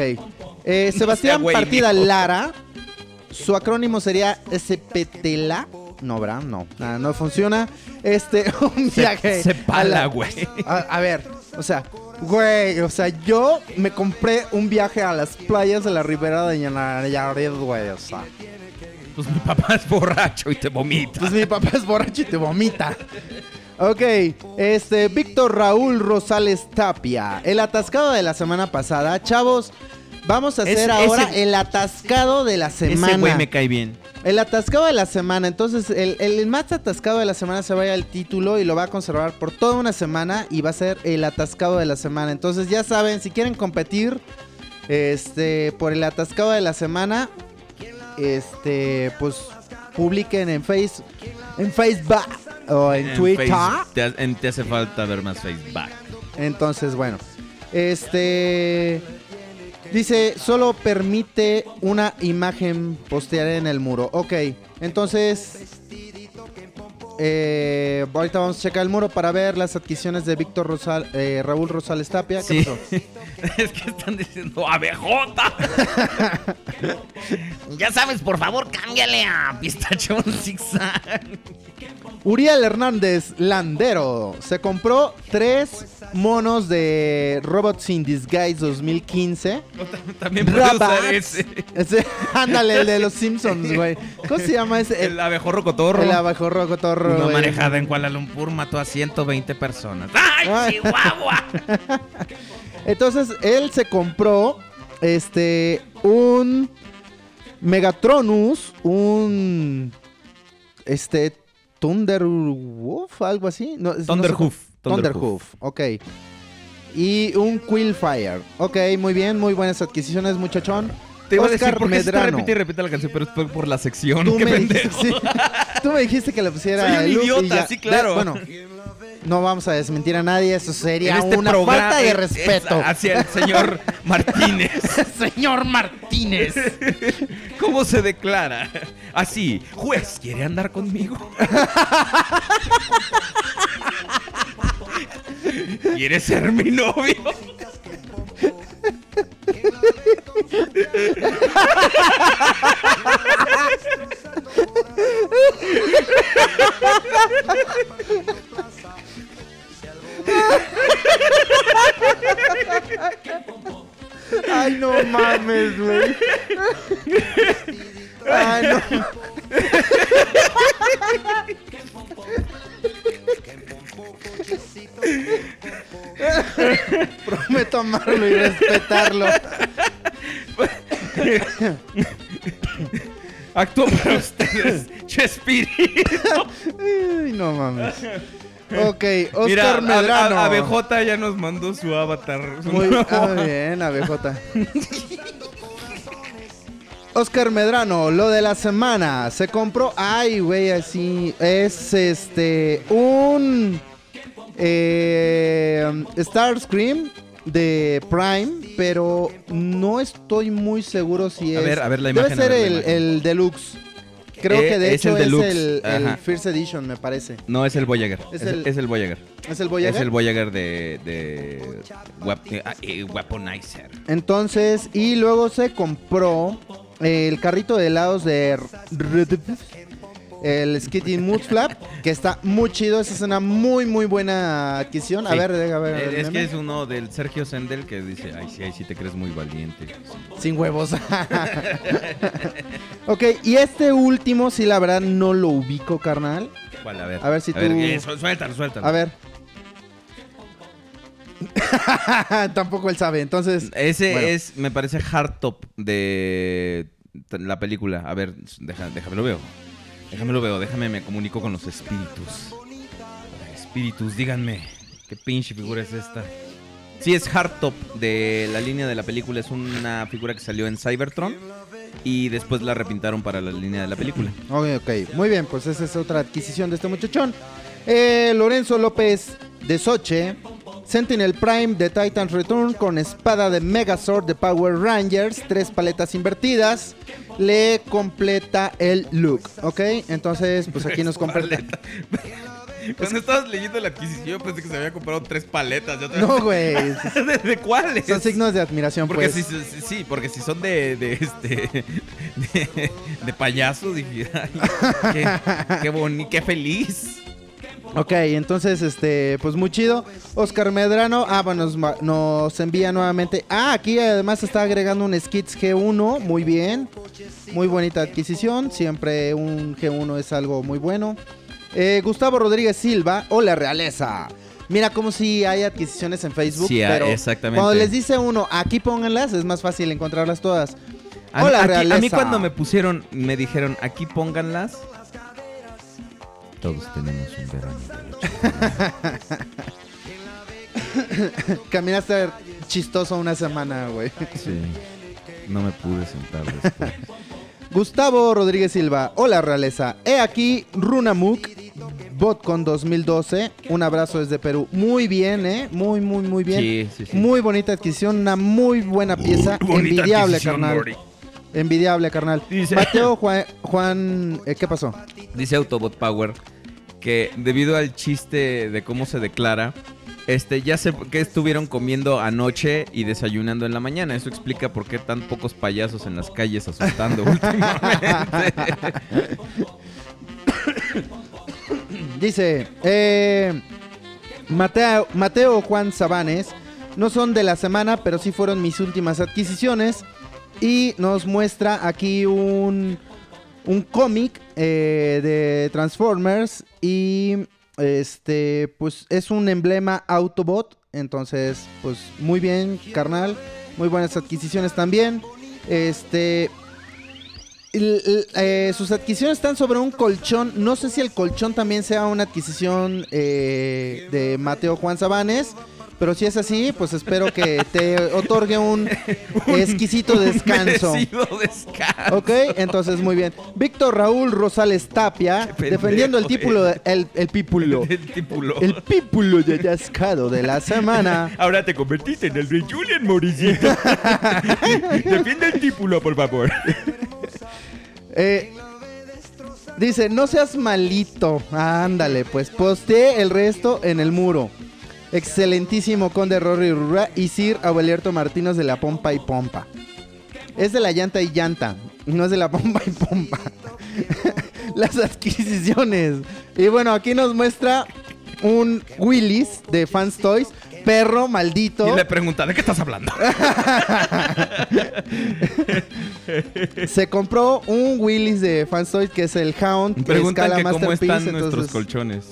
Eh, Sebastián Partida. Lara. Su acrónimo sería SPTLA. No, ¿verdad? No, nada, no funciona. Este, un viaje. se pala, la- güey. A, a ver, o sea, güey, o sea, yo me compré un viaje a las playas de la ribera de Nayarit, güey, o sea. Pues mi papá es borracho y te vomita. Pues mi papá es borracho y te vomita. Ok, este, Víctor Raúl Rosales Tapia. El atascado de la semana pasada. Chavos, vamos a hacer ahora ese- el atascado de la semana. Ese güey me cae bien. El atascado de la semana. Entonces, el, el más atascado de la semana se vaya al título y lo va a conservar por toda una semana y va a ser el atascado de la semana. Entonces, ya saben, si quieren competir este por el atascado de la semana, este, pues publiquen en Face en Facebook o en, Twitter. Face- te, te hace falta ver más Facebook. Entonces, bueno. Este. Dice, solo permite una imagen postear en el muro. Ok, entonces. Eh, ahorita vamos a checar el muro para ver las adquisiciones de Víctor Rosal, eh, Raúl Rosales Tapia. ¿Qué Sí. pasó? es que están diciendo ABJ. Ya sabes, por favor, cámbiale a Pistachón zigzag. Uriel Hernández Landero se compró tres monos de Robots in Disguise 2015. También puedo usar ese. Ese- ándale, el de los Simpsons, güey. ¿Cómo se llama ese? El abejorro cotorro. El abejorro cotorro, Una güey. manejada en Kuala Lumpur mató a 120 personas. ¡Ay, Ay. Chihuahua! Entonces, él se compró este un Megatronus, un este Thunderwolf, algo así, no, sé Thunderhoof. Thunderhoof, ok. Y un Quillfire. Ok, muy bien, muy buenas adquisiciones, muchachón. Te iba a decir, Oscar ¿por qué se está Medrano. repite y repite la canción? Pero es por, la sección. Tú Qué me, dijiste, sí. Tú me dijiste que le pusiera Soy un y idiota, ya. sí, claro. Bueno, no vamos a desmentir a nadie, eso sería este una falta de es- respeto. es hacia el señor Martínez. Señor Martínez. ¿Cómo se declara? Así, juez, ¿quiere andar conmigo? ¿Quiere ser mi novio? Ay, no mames, güey. Ay, no. Prometo amarlo y respetarlo. Actúo para ustedes, Chespirito. Ay, no mames. Ok, Oscar Mira, Medrano. ABJ ya nos mandó su avatar. su Muy ah, bien, ABJ. Oscar Medrano, lo de la semana. Se compró. Ay, güey, así. Es este. Un. Eh, Starscream de Prime. Pero no estoy muy seguro si A es. ver, a ver la Debe imagen, ser el, el Deluxe. Creo Eh, que de es hecho el es el. First Edition, me parece. No, es el Voyager. Es Es, el- es el Voyager. ¿Es el Voyager? Es el Voyager de. de eh, ah, eh, Weaponizer. Entonces, y luego se compró el carrito de helados de el Skitty Mood Flap, que está muy chido. Esa es una muy, muy buena adquisición. A Sí. ver, deja ver. Es meme. que es uno del Sergio Sendel que dice: Ay, sí, ay, sí te crees muy valiente. Sin huevos. ok, y este último, sí, la verdad, no lo ubico, carnal. ¿Cuál? A ver. A ver si tú- eh, su- suéltalo, suéltalo. A ver. Tampoco él sabe. Entonces, Ese bueno. es, me parece, Hardtop de t- la película. A ver, deja, déjame lo veo. Déjame lo veo, déjame me comunico con los espíritus. Espíritus, díganme, ¿qué pinche figura es esta? Sí, es Hardtop de la línea de la película. Es una figura que salió en Cybertron y después la repintaron para la línea de la película. Ok, ok. Muy bien, pues esa es otra adquisición de este muchachón. Eh, Lorenzo López de Soche. Sentinel Prime de Titan's Return con espada de Megazord de Power Rangers, tres paletas invertidas, le completa el look, ¿ok? Entonces, pues aquí nos completa. Cuando estabas leyendo la adquisición, pensé que se había comprado tres paletas. Yo No, güey, ¿De, de cuáles? son signos de admiración, Porque pues. si, si- sí, porque si son de, de este de, de payaso, dije, ay, qué, qué boni, qué feliz. Ok, entonces, este, pues muy chido. Oscar Medrano, ah, bueno, nos, nos envía nuevamente. Ah, aquí además está agregando un Skits G1, muy bien. Muy bonita adquisición, siempre un G1 es algo muy bueno. Eh, Gustavo Rodríguez Silva, hola realeza. Mira como si hay adquisiciones en Facebook, Sí, pero exactamente. cuando les dice uno, aquí pónganlas, es más fácil encontrarlas todas. A, Hola realeza. a mí cuando me pusieron, me dijeron, aquí pónganlas. Todos tenemos un verano. Caminaste chistoso una semana, güey. Sí. No me pude sentar después. Gustavo Rodríguez Silva, hola realeza. He aquí Runamuk, Botcon 2012. Un abrazo desde Perú. Muy bien, ¿eh? Muy, muy, muy bien. Sí, sí, sí. Muy bonita adquisición, una muy buena pieza. Envidiable, carnal. Envidiable, carnal. Dice- Mateo Juan, Juan eh, ¿qué pasó? Dice Autobot Power que debido al chiste de cómo se declara, este, ya sé que estuvieron comiendo anoche y desayunando en la mañana. Eso explica por qué tan pocos payasos en las calles asustando últimamente. Dice, eh, Mateo, Mateo Juan Sabanes, no son de la semana, pero sí fueron mis últimas adquisiciones. Y nos muestra aquí un, un cómic eh, de Transformers. Y este, pues es un emblema Autobot. Entonces, pues muy bien, carnal. Muy buenas adquisiciones también. Este, eh, sus adquisiciones están sobre un colchón. No sé si el colchón también sea una adquisición eh, de Mateo Juan Sabanes. Pero si es así, pues espero que te otorgue un exquisito descanso. Merecido descanso. Ok, entonces muy bien. Víctor Raúl Rosales Tapia, pendejo, defendiendo el título, de- el, el pípulo. El título. El pípulo de atascado de la semana. Ahora te convertiste en el rey Julian Morillito. Defiende el título, por favor. Eh, dice, no seas malito. Ándale, pues posté el resto en el muro. Excelentísimo Conde Rory Rura y Sir Aubelierto Martínez de la Pompa y Pompa. Es de la llanta y llanta, no es de la pompa y pompa. Las adquisiciones. Y bueno, aquí nos muestra un Willis de Fans Toys. Perro maldito. Y le pregunta, ¿de qué estás hablando? Se compró un Willis de Fans Toys que es el Hound. que Preguntan escala que cómo están nuestros entonces- colchones.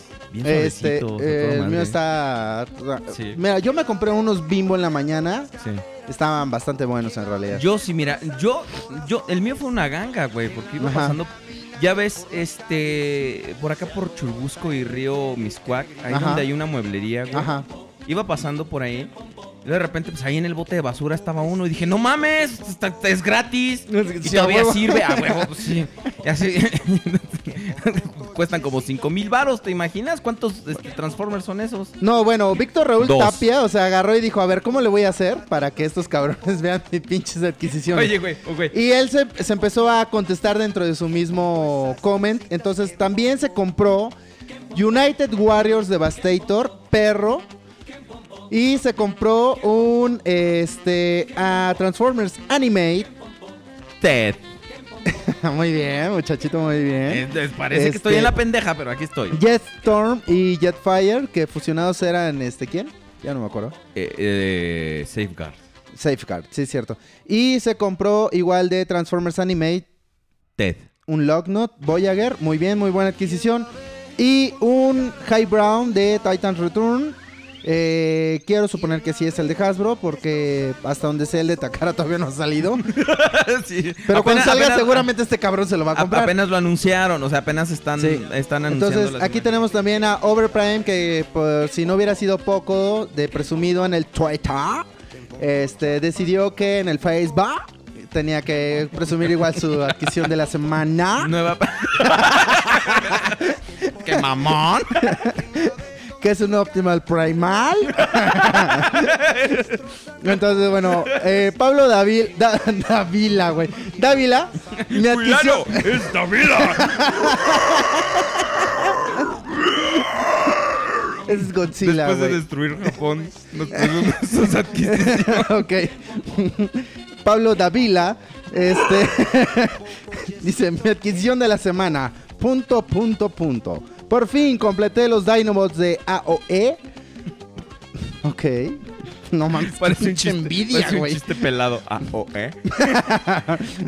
Bien Este, eh, el madre. mío está. Sí. Mira, yo me compré unos bimbo en la mañana. Sí. Estaban bastante buenos en realidad. Yo sí, mira, yo, yo, el mío fue una ganga, güey, porque iba Ajá. pasando, ya ves, este, por acá por Churubusco y Río Miscuac, ahí Ajá. donde hay una mueblería, güey. Ajá. Iba pasando por ahí, y de repente, pues ahí en el bote de basura estaba uno, y dije, no mames, es gratis, y todavía sirve, a huevo, pues sí, Y así, cuestan como 5 mil varos, ¿te imaginas cuántos este, Transformers son esos? No, bueno, Víctor Raúl Dos. Tapia, o sea, agarró y dijo, a ver, ¿cómo le voy a hacer para que estos cabrones vean mis pinches adquisiciones? Oye, güey, güey. Y él se, se empezó a contestar dentro de su mismo comment. Entonces también se compró United Warriors Devastator, perro. Y se compró un este a Transformers Animate. Ted. muy bien, muchachito, muy bien. Parece que Este- estoy en la pendeja, pero aquí estoy. Jetstorm y Jetfire, que fusionados eran este ¿quién? Ya no me acuerdo. Eh, eh, Safeguard. Safeguard, sí cierto. Y se compró igual de Transformers Animate Ted. un Lognot Voyager, muy bien, muy buena adquisición. Y un High Brown de Titan's Return. Eh, quiero suponer que sí es el de Hasbro, porque hasta donde sé el de Takara todavía no ha salido. Sí. Pero cuando salga, apenas- seguramente este cabrón se lo va a comprar. apenas lo anunciaron, o sea, apenas están, Sí. están anunciando. Entonces, aquí imágenes. tenemos también a Overprime, que por si no hubiera sido poco de presumido en el Twitter, este, decidió que en el Facebook tenía que presumir igual su adquisición de la semana, Nueva. ¡Qué mamón! Que es un Optimal Primal. Entonces, bueno, eh, Pablo Davil, Da- Davila, güey. Dávila, mi adquisición... ¡Es Davila! Es Godzilla, Después de güey. destruir Japón, nos sus adquisiciones. ok. Pablo Davila, este dice mi adquisición de la semana. Punto, punto, punto. Por fin completé los Dinobots de AOE. Ok. No mames, Parece un chiste, envidia, parece un güey. chiste pelado. Ah.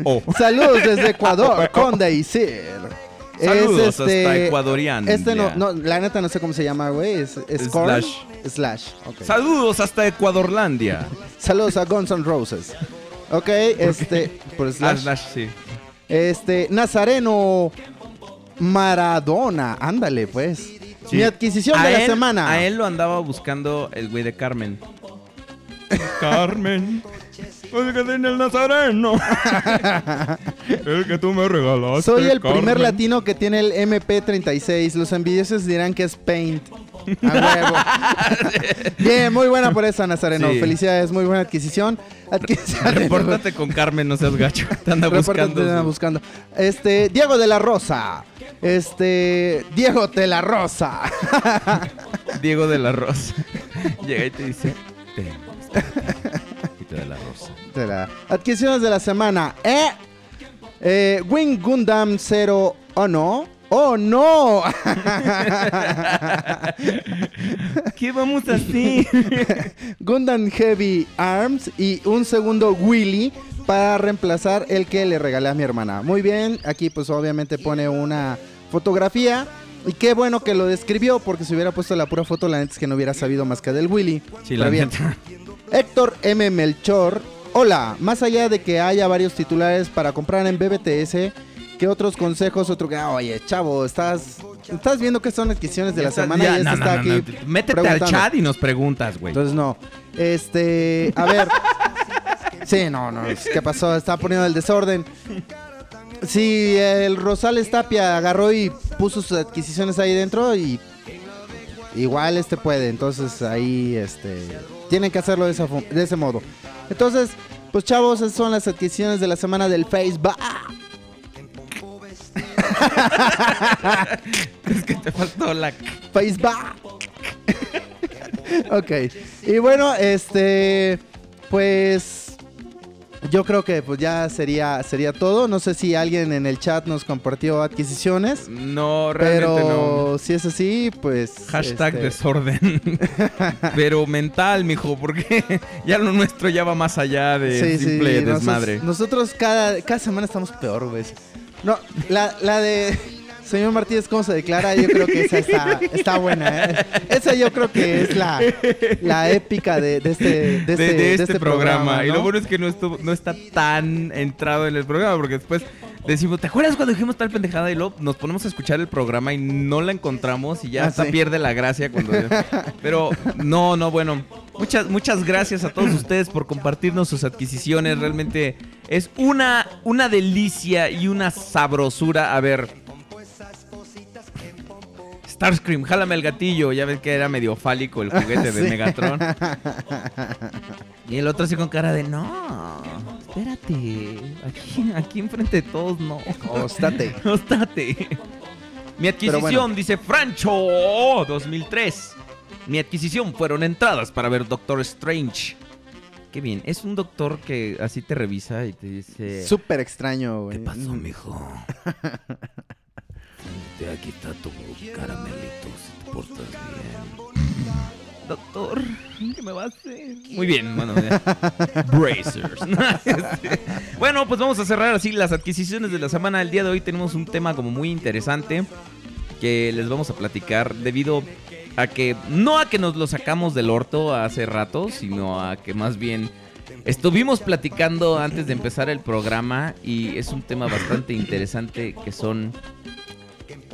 Oh. Saludos desde Ecuador, Conde y Sir. Saludos hasta Ecuadorian. Este no, no, la neta no sé cómo se llama, güey. Es, es? Slash. Slash. ok. Saludos hasta Ecuadorlandia. Saludos a Guns N' Roses. Ok, este. Por Ah, Slash. Slash, sí. Este, Nazareno Maradona. Ándale, pues. Sí. Mi adquisición A de la semana. A él lo andaba buscando el güey de Carmen. Carmen. Oiga, en el Nazareno. el que tú me regalaste. Soy el primer latino que tiene el MP36. Los envidiosos dirán que es Paint. A huevo. Bien, muy buena por esa, Nazareno. Sí. Felicidades, muy buena adquisición. Adquisición. Repórtate con Carmen, no seas gacho. Te anda buscando. te anda buscando. Este, Diego de la Rosa. Este, Diego de la Rosa. Diego de la Rosa. Llega y te dice: Ten, da la rosa. de la- Adquisiciones de la semana. ¿Eh? Eh, Wing Gundam 0 o no. ¡Oh, no! ¿Qué vamos a hacer? Gundam Heavy Arms y un segundo Willy para reemplazar el que le regalé a mi hermana. Muy bien, aquí pues obviamente pone una fotografía. Y qué bueno que lo describió, porque si hubiera puesto la pura foto, la neta es que no hubiera sabido más que del Willy. Sí, la bien. neta. Héctor M. Melchor. Hola, más allá de que haya varios titulares para comprar en BBTS, ¿qué otros consejos? Otro que, ah, oye, chavo, estás, estás viendo que son adquisiciones de la Ya semana está- y ya, este no, está no, aquí. no. Métete al chat y nos preguntas, güey. Entonces no. Este, a ver. sí, no, no. ¿Qué pasó? Está poniendo el desorden. Si el Rosales Tapia agarró y puso sus adquisiciones ahí dentro y igual este puede, entonces ahí este tienen que hacerlo de, esa de ese modo. Entonces, pues chavos, esas son las adquisiciones de la semana del Facebook. Es que te faltó la. Facebook. ok. Y bueno, este. Pues. Yo creo que pues ya sería, sería todo. No sé si alguien en el chat nos compartió adquisiciones. No, realmente Pero no. si es así, pues. Hashtag este, desorden. Pero mental, mijo, porque ya lo nuestro ya va más allá de sí, sí, simple nosotros- desmadre. Nosotros cada, cada semana estamos peor, güey. No, la, la de. Señor Martínez, ¿cómo se declara? Yo creo que esa está, está buena. ¿eh? Esa yo creo que es la, la épica de, de este, de este, de de este este programa. Y ¿no? lo bueno es que no, estuvo- no está tan entrado en el programa, porque después decimos, ¿te acuerdas cuando dijimos tal pendejada? Y luego nos ponemos a escuchar el programa y no la encontramos y ya Ah, hasta sí. pierde la gracia cuando... Pero no, no, bueno. Muchas, muchas gracias a todos ustedes por compartirnos sus adquisiciones. Realmente es una, una delicia y una sabrosura. A ver... Starscream, jálame el gatillo. Ya ves que era medio fálico el juguete de Sí. Megatron. Y el otro así con cara de no, espérate, aquí, aquí enfrente de todos no. Ostate. Ostate. Mi adquisición, bueno. dice Francho 2003. Mi adquisición fueron entradas para ver Doctor Strange. Qué bien, es un doctor que así te revisa y te dice... Súper extraño, güey. ¿Qué pasó, mijo? Te aquí está tu caramelito si te portas bien. Doctor, ¿qué me va a hacer? Muy bien, bueno, ya. Bracers. bueno, pues vamos a cerrar así las adquisiciones de la semana. El día de hoy tenemos un tema como muy interesante que les vamos a platicar debido a que no a que nos lo sacamos del orto hace rato, sino a que más bien estuvimos platicando antes de empezar el programa y es un tema bastante interesante que son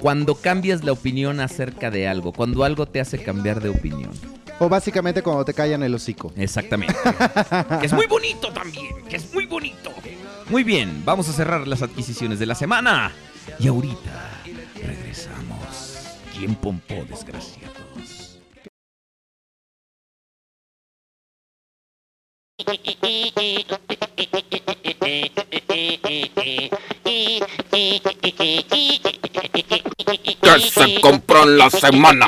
cuando cambias la opinión acerca de algo, cuando algo te hace cambiar de opinión. O básicamente cuando te callan el hocico. Exactamente. que es muy bonito también, que es muy bonito. Muy bien, vamos a cerrar las adquisiciones de la semana. Y ahorita regresamos. ¿Quién pompó, desgraciados? Que se compró en la semana.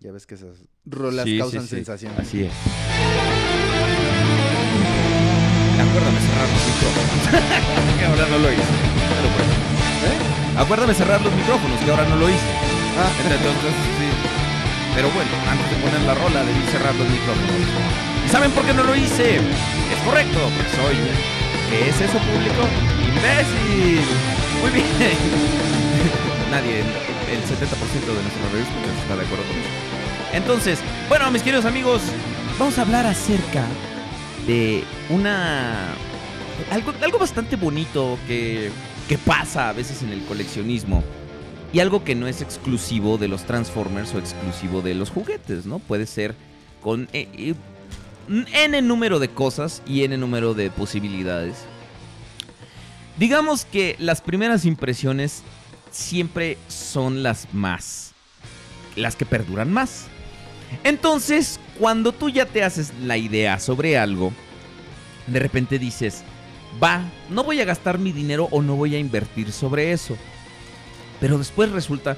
Ya ves que esas rolas Sí, causan sí, sí. sensación. Así es. Acuérdame cerrar los micrófonos. que ahora no lo hice. Pero bueno. Acuérdame cerrar los micrófonos, que ahora no lo hice. Ah, Entonces, sí. Pero bueno, antes de poner la rola debí cerrar los micrófonos. ¿Y saben por qué no lo hice? Es correcto, porque soy... ¿Qué es eso público? ¡Imbécil! Muy bien. Nadie, el 70% de nuestros radioescuchas está de acuerdo con eso. Entonces, bueno, mis queridos amigos, vamos a hablar acerca de una... Algo, algo bastante bonito que, que pasa a veces en el coleccionismo. Y algo que no es exclusivo de los Transformers o exclusivo de los juguetes, ¿no? Puede ser con eh, eh, n número de cosas y n número de posibilidades. Digamos que las primeras impresiones siempre son las más, las que perduran más. Entonces, cuando tú ya te haces la idea sobre algo, de repente dices, va, no voy a gastar mi dinero o no voy a invertir sobre eso. Pero después resulta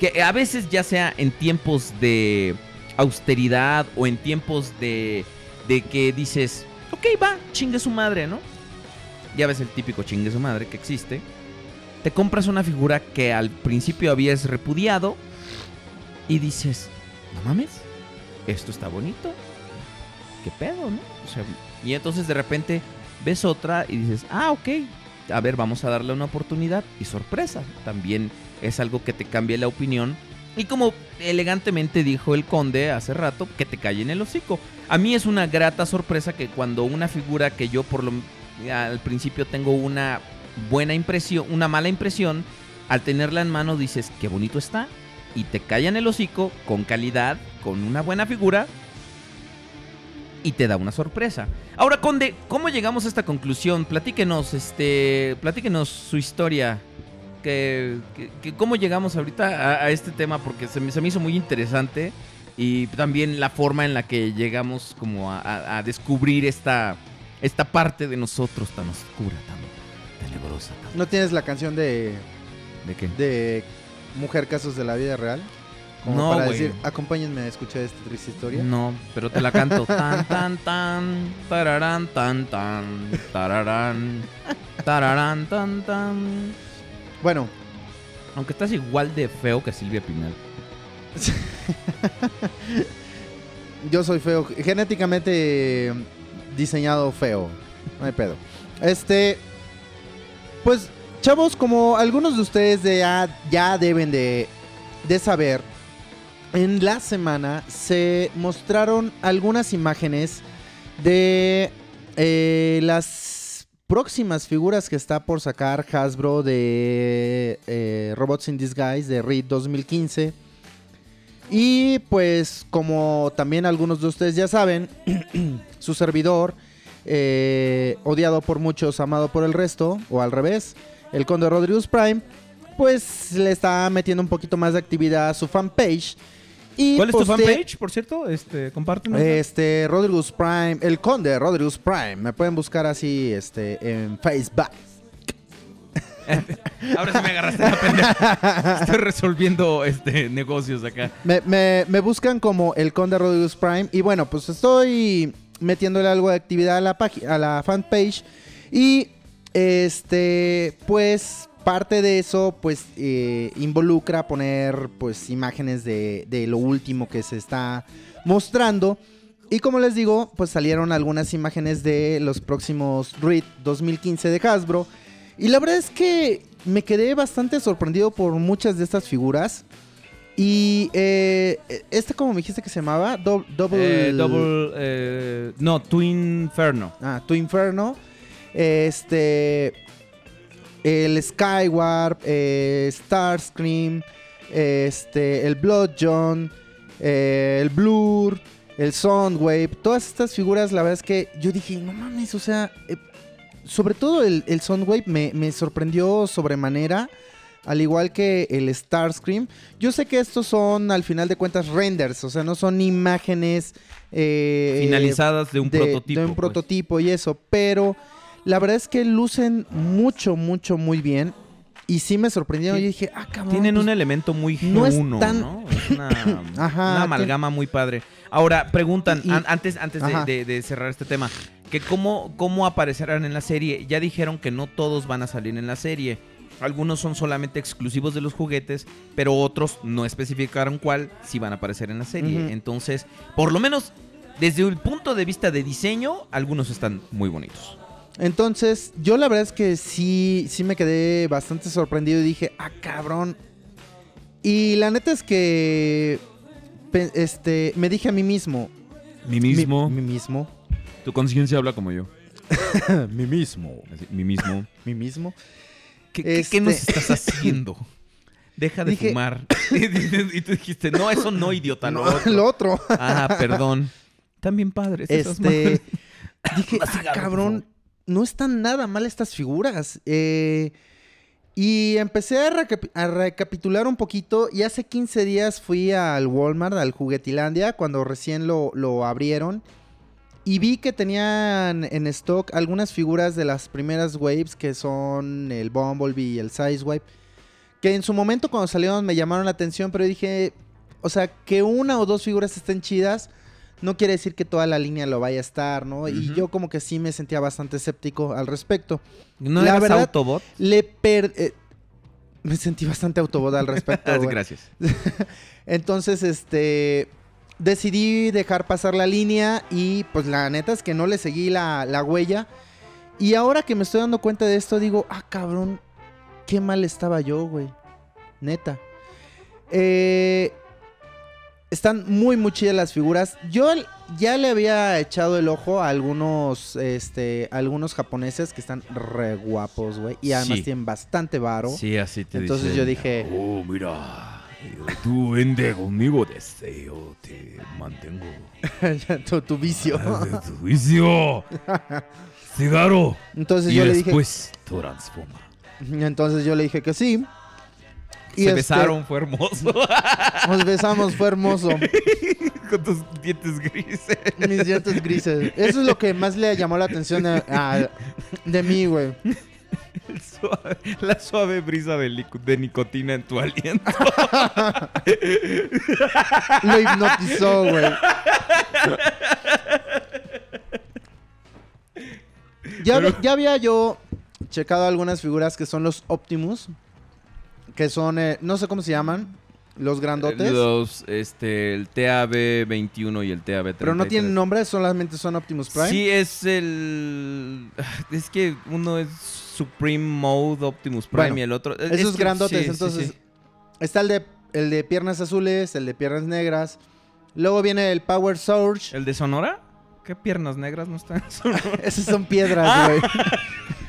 que a veces ya sea en tiempos de austeridad o en tiempos de, de que dices, ok, va, chingue su madre, ¿no? Ya ves el típico chingue su madre que existe. Te compras una figura que al principio habías repudiado y dices, no mames, esto está bonito. ¿Qué pedo, no? O sea, y entonces de repente ves otra y dices, ah, ok, a ver, vamos a darle una oportunidad. Y sorpresa, también es algo que te cambia la opinión. Y como elegantemente dijo el conde hace rato, que te calle en el hocico. A mí es una grata sorpresa que cuando una figura que yo por lo al principio tengo una buena impresión, una mala impresión, al tenerla en mano dices, qué bonito está. Y te callan el hocico con calidad, con una buena figura. Y te da una sorpresa. Ahora, Conde, ¿cómo llegamos a esta conclusión? Platíquenos, este, platíquenos su historia. Que, que- que ¿Cómo llegamos ahorita a, a este tema? Porque se me, se me hizo muy interesante. Y también la forma en la que llegamos como a, a- a descubrir esta, esta parte de nosotros tan oscura, tan tenebrosa. tan- ¿No tienes la canción de, ¿De qué? de Mujer Casos de la Vida Real? Como No, para güey. decir, acompáñenme a escuchar esta triste historia. No, pero te la canto. Tan, tan, tan, tararán, tan, tan, tararán, tararán, tan, tan. Bueno, Aunque estás igual de feo que Silvia Pinal. yo soy feo, genéticamente diseñado feo. No hay pedo. Este, pues, chavos, como algunos de ustedes de ya, deben de, de saber, en la semana se mostraron algunas imágenes de eh, las próximas figuras que está por sacar Hasbro de eh, Robots in Disguise de RID 2015. Y pues como también algunos de ustedes ya saben, su servidor, eh, odiado por muchos, amado por el resto, o al revés, el Conde Rodriguez Prime, pues le está metiendo un poquito más de actividad a su fanpage. Y ¿Cuál es tu fanpage, por cierto? Este, compártenos. Este, Rodriguez Prime, el Conde Rodriguez Prime. Me pueden buscar así este, en Facebook. Ahora sí me agarraste la pendeja. Estoy resolviendo este negocios acá. Me, me- me buscan como el Conde Rodriguez Prime. Y bueno, pues estoy metiéndole algo de actividad a la, página, a la fanpage. Y este, pues parte de eso, pues eh, involucra poner pues imágenes de, de lo último que se está mostrando. Y como les digo, pues salieron algunas imágenes de los próximos REIT 2015 de Hasbro. Y la verdad es que me quedé bastante sorprendido por muchas de estas figuras. Y eh, este, como me dijiste que se llamaba? Do- double, Eh, double. eh, no, Twin Inferno. Ah, Tu Inferno. Este. El Skywarp. eh, Starscream. Este. El Blood John. eh, el Blur. El Soundwave. Todas estas figuras, la verdad es que yo dije, no mames, o sea. eh, sobre todo el, el Soundwave me, me sorprendió sobremanera. Al igual que el Starscream. Yo sé que estos son, al final de cuentas, renders. O sea, no son imágenes. eh, Finalizadas de un prototipo. de un pues. prototipo y eso, pero la verdad es que lucen mucho, mucho, muy bien. Y sí me sorprendieron. Yo dije, ah, cabrón. Tienen pues, un elemento muy G1, no es ¿no? tan- Es una, Ajá, una amalgama muy padre. Ahora, preguntan, Y- an- antes, antes de, Ajá. de- de cerrar este tema, que cómo, cómo aparecerán en la serie. Ya dijeron que no todos van a salir en la serie. Algunos son solamente exclusivos de los juguetes, pero otros no especificaron cuál sí van a aparecer en la serie. Entonces, por lo menos desde el punto de vista de diseño, algunos están muy bonitos. Entonces, yo la verdad es que sí, sí me quedé bastante sorprendido y dije, ah, cabrón. Y la neta es que, este, me dije a mí mismo. Mi Mi, mi mismo. tu conciencia habla como yo. mi mismo. mi mismo. Mi mismo. ¿Qué, qué- Este- qué nos estás haciendo? Deja de Dije- fumar. y tú dijiste, no, eso no, idiota, No, lo otro". lo otro. Ah, perdón. También padres. Este. dije, ah, cabrón, no están nada mal estas figuras. Eh, y empecé a, recapi- a recapitular un poquito. Y hace 15 días fui al Walmart, al Juguetilandia, cuando recién lo, lo abrieron. Y vi que tenían en stock algunas figuras de las primeras waves, que son el Bumblebee y el Sizewipe. Que en su momento cuando salieron me llamaron la atención, pero dije, o sea, que una o dos figuras estén chidas, no quiere decir que toda la línea lo vaya a estar, ¿no? Y yo como que sí me sentía bastante escéptico al respecto. ¿No la eras verdad- Autobot? Le per... eh, me sentí bastante autobot al respecto. Gracias. Entonces, este. Decidí dejar pasar la línea y pues la neta es que no le seguí la, la huella. Y ahora que me estoy dando cuenta de esto, digo, ah, cabrón, qué mal estaba yo, güey. Neta. Eh, están muy, muy chidas las figuras. Yo ya le había echado el ojo a algunos, este, a algunos japoneses que están re guapos, güey. Y además Sí. tienen bastante varo. Sí, así te Entonces dicen. yo dije, Oh, mira. Tú vende conmigo deseo, te mantengo. tu, tu vicio. Ah, Tu vicio. Cigarro. Entonces y yo le dije, después transforma. entonces yo le dije que sí. Y Se este, besaron, fue hermoso. Nos besamos, fue hermoso. Con tus dientes grises. Mis dientes grises. Eso es lo que más le llamó la atención a- a- de mí, güey. Suave- la suave brisa de, nicotina en tu aliento. Lo hipnotizó, güey. Ya había yo checado algunas figuras que son los Optimus. Que son, eh, no sé cómo se llaman, los grandotes. Los, este, el TAB21 y el TAB33. pero no tienen nombre, solamente son Optimus Prime. Sí, es el. Es que uno es Supreme Mode Optimus Prime Bueno, y el otro. es Esos que- grandotes, sí, sí, entonces. sí. Está el de, el de piernas azules, el de piernas negras. Luego viene el Power Surge. ¿El de Sonora? ¿Qué piernas negras no están en Sonora? Esas son piedras, güey.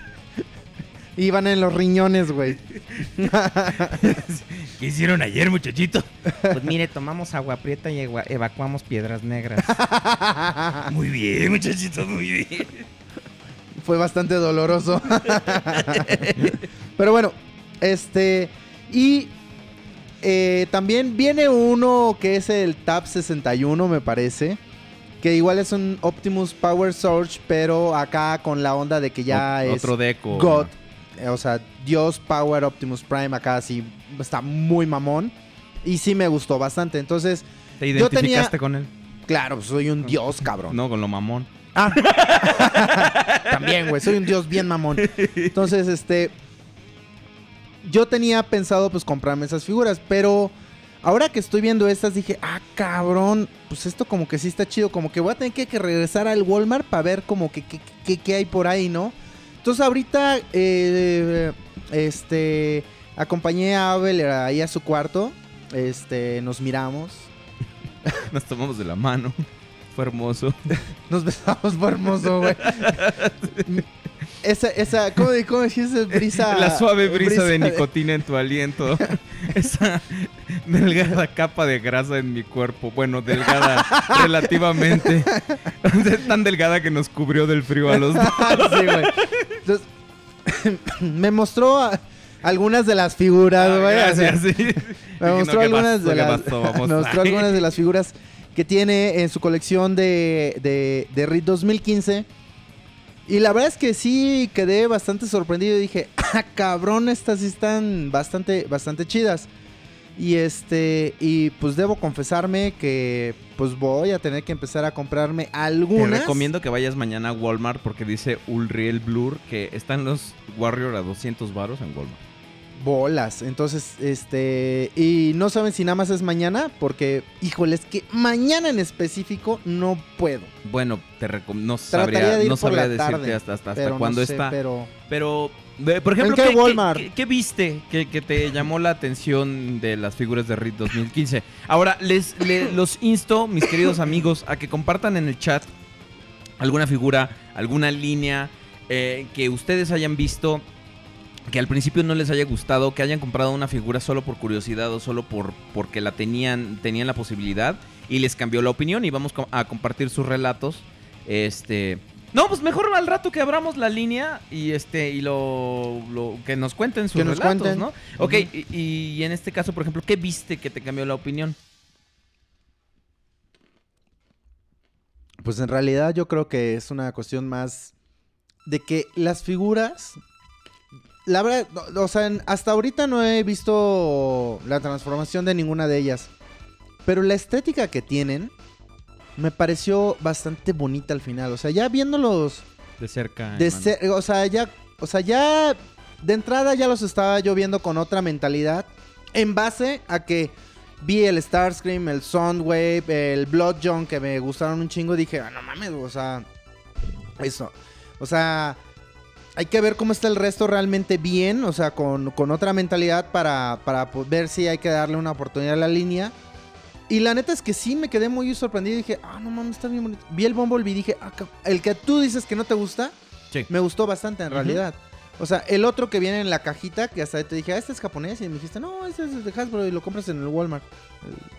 Y van en los riñones, güey. ¿Qué hicieron ayer, muchachito? Pues mire, tomamos agua prieta y evacuamos piedras negras. Muy bien, muchachito, muy bien. Fue bastante doloroso. Pero bueno, este. Y eh, también viene uno que es el TAP 61, me parece. Que igual es un Optimus Power Surge, pero acá con la onda de que ya Ot- es Otro deco. God. O sea, Dios Power Optimus Prime acá sí está muy mamón. Y sí me gustó bastante. Entonces, ¿Te yo tenía- identificaste con él? claro, soy un dios, cabrón. No, con lo mamón. También, güey, soy un dios bien mamón. Entonces, este. Yo tenía pensado, pues, comprarme esas figuras, pero Ahora que estoy viendo estas dije, ah, cabrón, pues esto como que sí está chido, como que voy a tener que, regresar al Walmart para ver como que qué hay por ahí, ¿no? Entonces ahorita, eh, este, acompañé a Abel ahí a su cuarto, este, nos miramos, Nos tomamos de la mano. Fue hermoso. nos besamos, fue hermoso, güey. Esa, esa, ¿cómo, cómo decís? Brisa. La suave brisa, de nicotina en tu aliento. Esa delgada capa de grasa en mi cuerpo. Bueno, delgada relativamente. Tan delgada que nos cubrió del frío a los dos. sí, güey. Entonces, me mostró a- algunas de las figuras, güey. así. Ah, sí. Me mostró, no, ¿qué algunas, de ¿Qué las, me mostró algunas de las figuras que tiene en su colección de, de, de RIT 2015. Y la verdad es que sí quedé bastante sorprendido. Dije, ah, cabrón, estas sí están bastante, bastante chidas. Y este, y pues debo confesarme que pues voy a tener que empezar a comprarme Te algunas. recomiendo que vayas mañana a Walmart porque dice Ulriel Blur que están los Warrior a 200 varos en Walmart. Bolas. Entonces, este. Y no saben si nada más es mañana. Porque, híjole, es que mañana en específico no puedo. Bueno, te no sabría, de no sabría decirte tarde, hasta, hasta, hasta no cuándo sé, está. Pero. Pero, por ejemplo, ¿En qué ¿qué, qué- Walmart? qué- qué viste que, que te llamó la atención de las figuras de RIT 2015? Ahora, les, le- los insto, mis queridos amigos, a que compartan en el chat alguna figura, alguna línea eh, que ustedes hayan visto que al principio no les haya gustado, que hayan comprado una figura solo por curiosidad o solo por porque la tenían tenían la posibilidad y les cambió la opinión y vamos a compartir sus relatos. Este, no, pues mejor al rato que abramos la línea y este y lo, lo- que nos cuenten sus Que relatos, cuenten. ¿no? Ok, y en este caso, por ejemplo, ¿qué viste que te cambió la opinión? Pues en realidad yo creo que es una cuestión más de que las figuras. La verdad, o sea, hasta ahorita no he visto la transformación de ninguna de ellas. Pero la estética que tienen me pareció bastante bonita al final. O sea, ya viéndolos De cerca. de ser- o sea, ya, o sea, ya de entrada ya los estaba yo viendo con otra mentalidad en base a que vi el Starscream, el Soundwave, el Blood John que me gustaron un chingo, dije, ah, no mames, o sea, eso. O sea, hay que ver cómo está el resto realmente bien, o sea, con, con otra mentalidad para, para po- ver si hay que darle una oportunidad a la línea. Y la neta es que sí me quedé muy sorprendido. Dije, ah, no mames, está bien bonito. Vi el Bumblebee y dije, ah, el que tú dices que no te gusta, Sí. me gustó bastante en realidad. O sea, el otro que viene en la cajita, que hasta te dije, ah, este es japonés. Y me dijiste, no, este es de Hasbro y lo compras en el Walmart.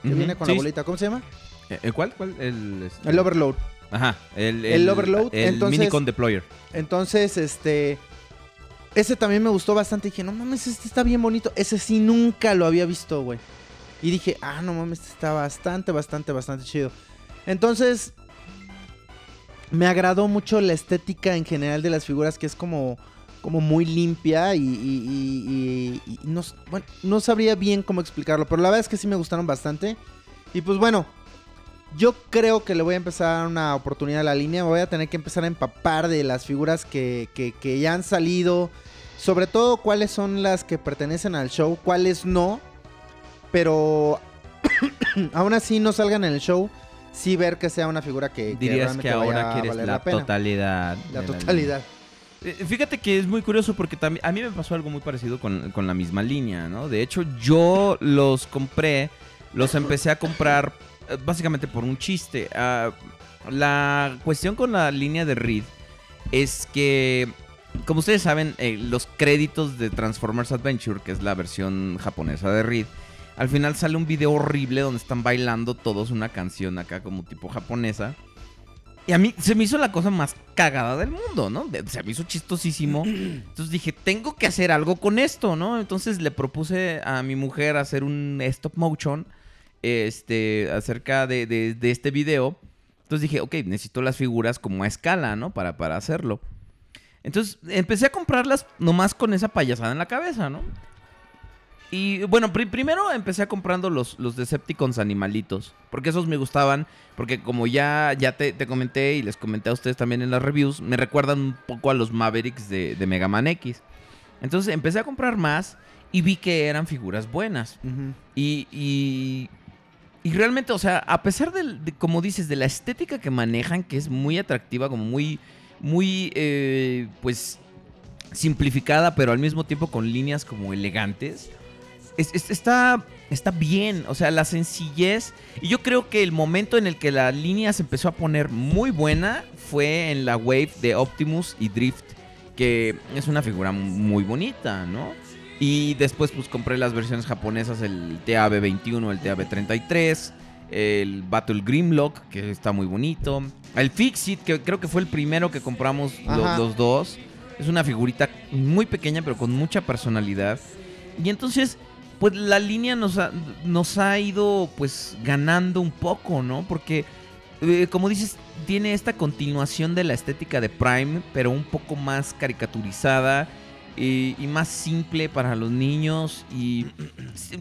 El que viene con sí. la bolita. ¿Cómo se llama? Eh, ¿El cuál? ¿Cuál? El, este- El Overload. Ajá, el, El Overload, El entonces- Minicon Deployer. Entonces, este. Ese también me gustó bastante. Dije, no mames, este está bien bonito. Ese sí nunca lo había visto, güey. Y dije, ah, no mames, este está bastante, bastante, bastante chido. Entonces, me agradó mucho la estética en general de las figuras, que es como, como muy limpia y, y- y- no, bueno, no sabría bien cómo explicarlo, pero la verdad es que sí me gustaron bastante. Y pues bueno, yo creo que le voy a empezar a dar una oportunidad a la línea. Me voy a tener que empezar a empapar de las figuras que, que- que ya han salido. Sobre todo cuáles son las que pertenecen al show, cuáles no. Pero aún así no salgan en el show. Sí ver que sea una figura que, Dirías que ahora quieres la, pena. totalidad. La totalidad. Eh, Fíjate que es muy curioso porque también a mí me pasó algo muy parecido con, con la misma línea, ¿no? De hecho, yo los compré, los empecé a comprar básicamente por un chiste. Ah, la cuestión con la línea de Reed es que, como ustedes saben, eh, los créditos de Transformers Adventure, que es la versión japonesa de Reed, al final sale un video horrible donde están bailando todos una canción acá como tipo japonesa. Y a mí se me hizo la cosa más cagada del mundo, ¿no? Se me hizo chistosísimo. Entonces dije, tengo que hacer algo con esto, ¿no? Entonces le propuse a mi mujer hacer un stop motion este, acerca de, de- de este video. Entonces dije, ok, necesito las figuras como a escala, ¿no? Para, para hacerlo. Entonces empecé a comprarlas nomás con esa payasada en la cabeza, ¿no? Y bueno, pri- primero empecé a comprando los, los Decepticons animalitos. Porque esos me gustaban. Porque como ya, ya te, te comenté y les comenté a ustedes también en las reviews, me recuerdan un poco a los Mavericks de, de Mega Man X. Entonces empecé a comprar más. y vi que eran figuras buenas. Y, y realmente, o sea, a pesar de, como dices, de la estética que manejan, que es muy atractiva, como muy, muy, eh, pues, simplificada, pero al mismo tiempo con líneas como elegantes, es- es- está, está bien, o sea, la sencillez. Y yo creo que el momento en el que la línea se empezó a poner muy buena fue en la wave de Optimus y Drift, que es una figura muy bonita, ¿no? Y después pues compré las versiones japonesas, el TAB21, el TAB33, el Battle Grimlock, que está muy bonito. El Fixit, que creo que fue el primero que compramos los dos. Es una figurita muy pequeña pero con mucha personalidad. Y entonces, pues la línea nos ha, nos ha ido pues ganando un poco, ¿no? Porque, eh, como dices, tiene esta continuación de la estética de Prime, pero un poco más caricaturizada y, más simple para los niños. Y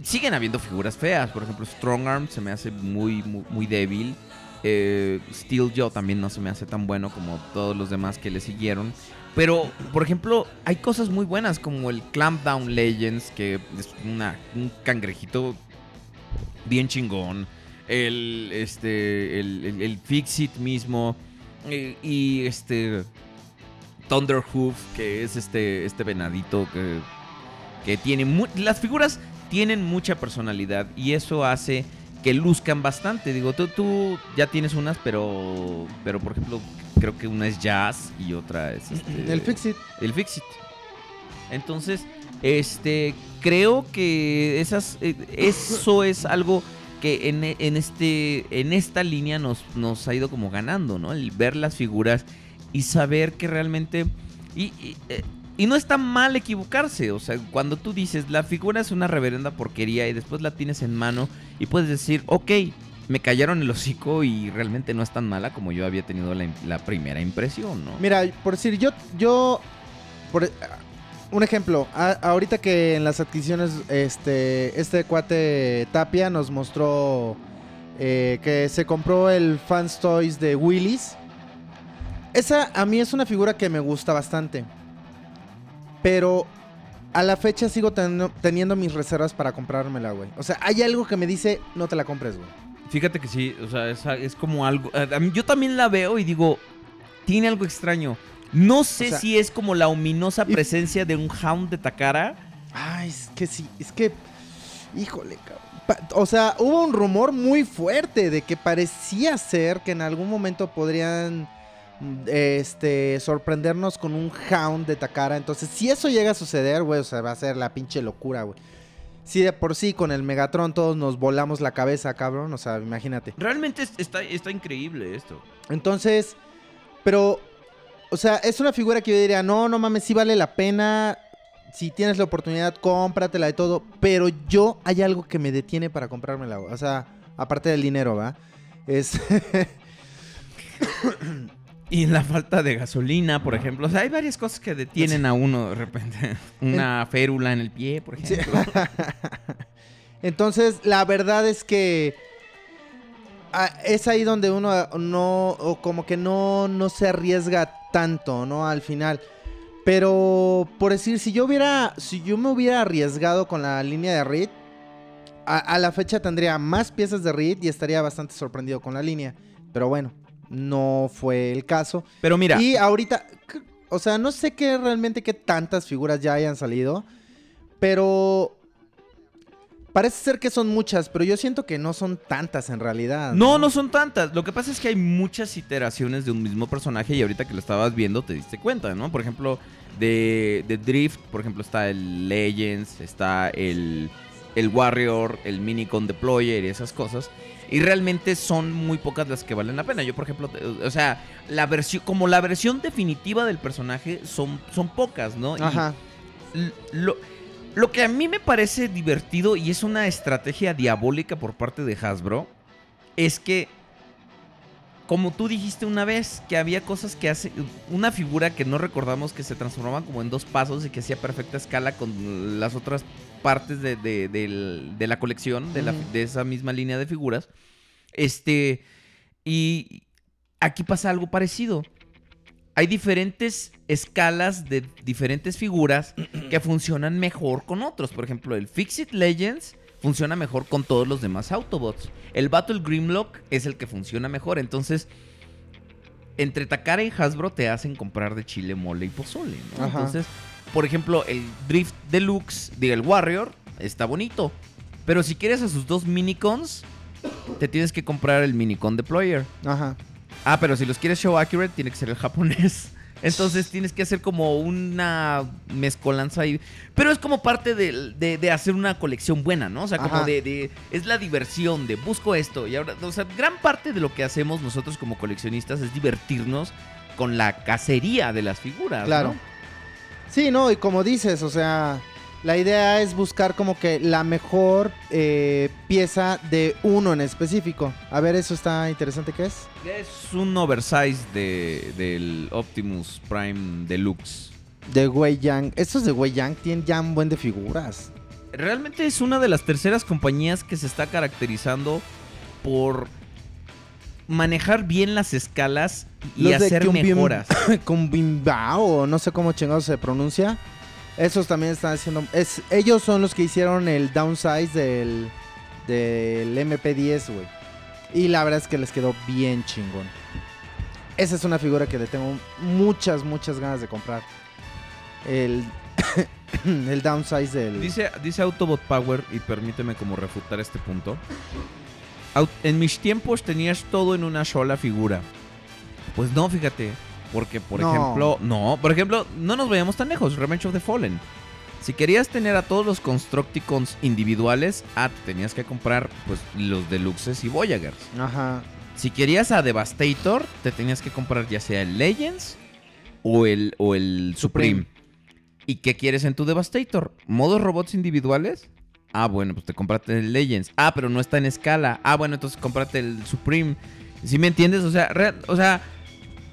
siguen habiendo figuras feas. Por ejemplo, Strong Arm se me hace muy, muy, débil. Eh, Steel Joe también no se me hace tan bueno como todos los demás que le siguieron. Pero, por ejemplo, hay cosas muy buenas como el Clampdown Legends, que es un cangrejito bien chingón. El, este, el Fixit mismo. eh, y este Thunderhoof, que es este, este venadito que, que tiene... mu- las figuras tienen mucha personalidad y eso hace que luzcan bastante. Digo, tú, tú ya tienes unas, pero, pero por ejemplo, creo que una es Jazz y otra es... este, El Fixit. el Fixit. Entonces, este, creo que esas, eh, eso es algo que en, en este, en esta línea nos, nos ha ido como ganando, ¿no? El ver las figuras y saber que realmente, y, y, eh, y no está mal equivocarse, o sea, cuando tú dices, la figura es una reverenda porquería y después la tienes en mano y puedes decir, ok, me callaron el hocico y realmente no es tan mala como yo había tenido la, primera impresión, ¿no? Mira, por decir, yo, yo, por, un ejemplo, ahorita que en las adquisiciones, este, este cuate Tapia nos mostró eh, que se compró el Fans Toys de Willis. Esa a mí es una figura que me gusta bastante. Pero a la fecha sigo teniendo, teniendo mis reservas para comprármela, güey. O sea, hay algo que me dice, no te la compres, güey. Fíjate que sí, o sea, es, es como algo. a- mí- yo también la veo y digo, tiene algo extraño. No sé O sea, si es como la ominosa y- presencia de un Hound de Takara. Ay, es que sí, es que. Híjole, cabrón. O sea, hubo un rumor muy fuerte de que parecía ser que en algún momento podrían este sorprendernos con un hound de Takara. Entonces, si eso llega a suceder, güey, o sea, va a ser la pinche locura, güey. Si de por sí con el Megatron todos nos volamos la cabeza, cabrón, o sea, imagínate. Realmente es- está, está increíble esto. Entonces, pero, o sea, es una figura que yo diría, no, no mames, sí vale la pena. Si tienes la oportunidad, cómpratela de todo. Pero yo hay algo que me detiene para comprármela. O sea, aparte del dinero, ¿va? Es. Y la falta de gasolina, por ejemplo. O sea, hay varias cosas que detienen a uno de repente. Una férula en el pie, por Sí. ejemplo. Entonces, la verdad es que. ah, es ahí donde uno ah, no. O como que no, no se arriesga tanto, ¿no? Al final. Pero, por decir, si yo hubiera. Si yo me hubiera arriesgado con la línea de Reed. A, a la fecha tendría más piezas de Reed y estaría bastante sorprendido con la línea. Pero bueno, no fue el caso. Pero mira, Y ahorita, o sea, no sé qué realmente qué tantas figuras ya hayan salido, pero parece ser que son muchas, pero yo siento que no son tantas en realidad. No, no son tantas. Lo que pasa es que hay muchas iteraciones de un mismo personaje y ahorita que lo estabas viendo te diste cuenta, ¿no? Por ejemplo, de, de Drift, por ejemplo, está el Legends, está el, el Warrior, el Minicon Deployer y esas cosas. Y realmente son muy pocas las que valen la pena. Yo, por ejemplo, o sea, la versión, como la versión definitiva del personaje son, son pocas, ¿no? Ajá. Lo, lo que a mí me parece divertido y es una estrategia diabólica por parte de Hasbro es que, como tú dijiste una vez, que había cosas que hace. Una figura que no recordamos que se transformaba como en dos pasos y que hacía perfecta escala con las otras partes de, de- del- de la colección, de, la- de esa misma línea de figuras. Este. Y aquí pasa algo parecido. hay diferentes escalas de diferentes figuras que funcionan mejor con otros. Por ejemplo, el Fixit Legends funciona mejor con todos los demás Autobots. El Battle Grimlock es el que funciona mejor. Entonces, entre Takara y Hasbro te hacen comprar de chile, mole y pozole. ¿no? Ajá. Entonces, por ejemplo, el Drift Deluxe, diga, el Warrior, está bonito. Pero si quieres a sus dos minicons, te tienes que comprar el minicon deployer. Ajá. Ah, pero si los quieres show accurate, tiene que ser el japonés. Entonces tienes que hacer como una mezcolanza ahí. Pero es como parte de, de- de hacer una colección buena, ¿no? O sea, como Ajá. de, de- Es la diversión de busco esto. Y ahora, o sea, gran parte de lo que hacemos nosotros como coleccionistas es divertirnos con la cacería de las figuras. Claro. ¿no? Sí, no, y como dices, o sea, la idea es buscar como que la mejor eh, pieza de uno en específico. A ver, eso está interesante, ¿qué es? Es un oversize de, del Optimus Prime Deluxe. De Wei Yang. Estos de Wei Yang tienen ya un buen de figuras. Realmente es una de las terceras compañías que se está caracterizando por manejar bien las escalas y Los de hacer Kyumbim- mejoras. Kumbimbao, no sé cómo chingados se pronuncia. Esos también están haciendo. Ellos son los que hicieron el downsize del, del MP10, güey. Y la verdad es que les quedó bien chingón. Esa es una figura que le tengo muchas, muchas ganas de comprar. El, el downsize del. Dice, dice Autobot Power, y permíteme como refutar este punto. En mis tiempos tenías todo en una sola figura. Pues no, fíjate. Porque, por No. ejemplo, no, por ejemplo, no nos vayamos tan lejos. Revenge of the Fallen. Si querías tener a todos los Constructicons individuales, ah, te tenías que comprar pues los Deluxes y Voyagers. Ajá. Si querías a Devastator, te tenías que comprar ya sea el Legends o el, o el Supreme. ¿Y qué quieres en tu Devastator? ¿Modos robots individuales? Ah, bueno, pues te compraste el Legends. Ah, pero no está en escala. Ah, bueno, entonces cómprate el Supreme. ¿Sí me entiendes? O sea, real- o sea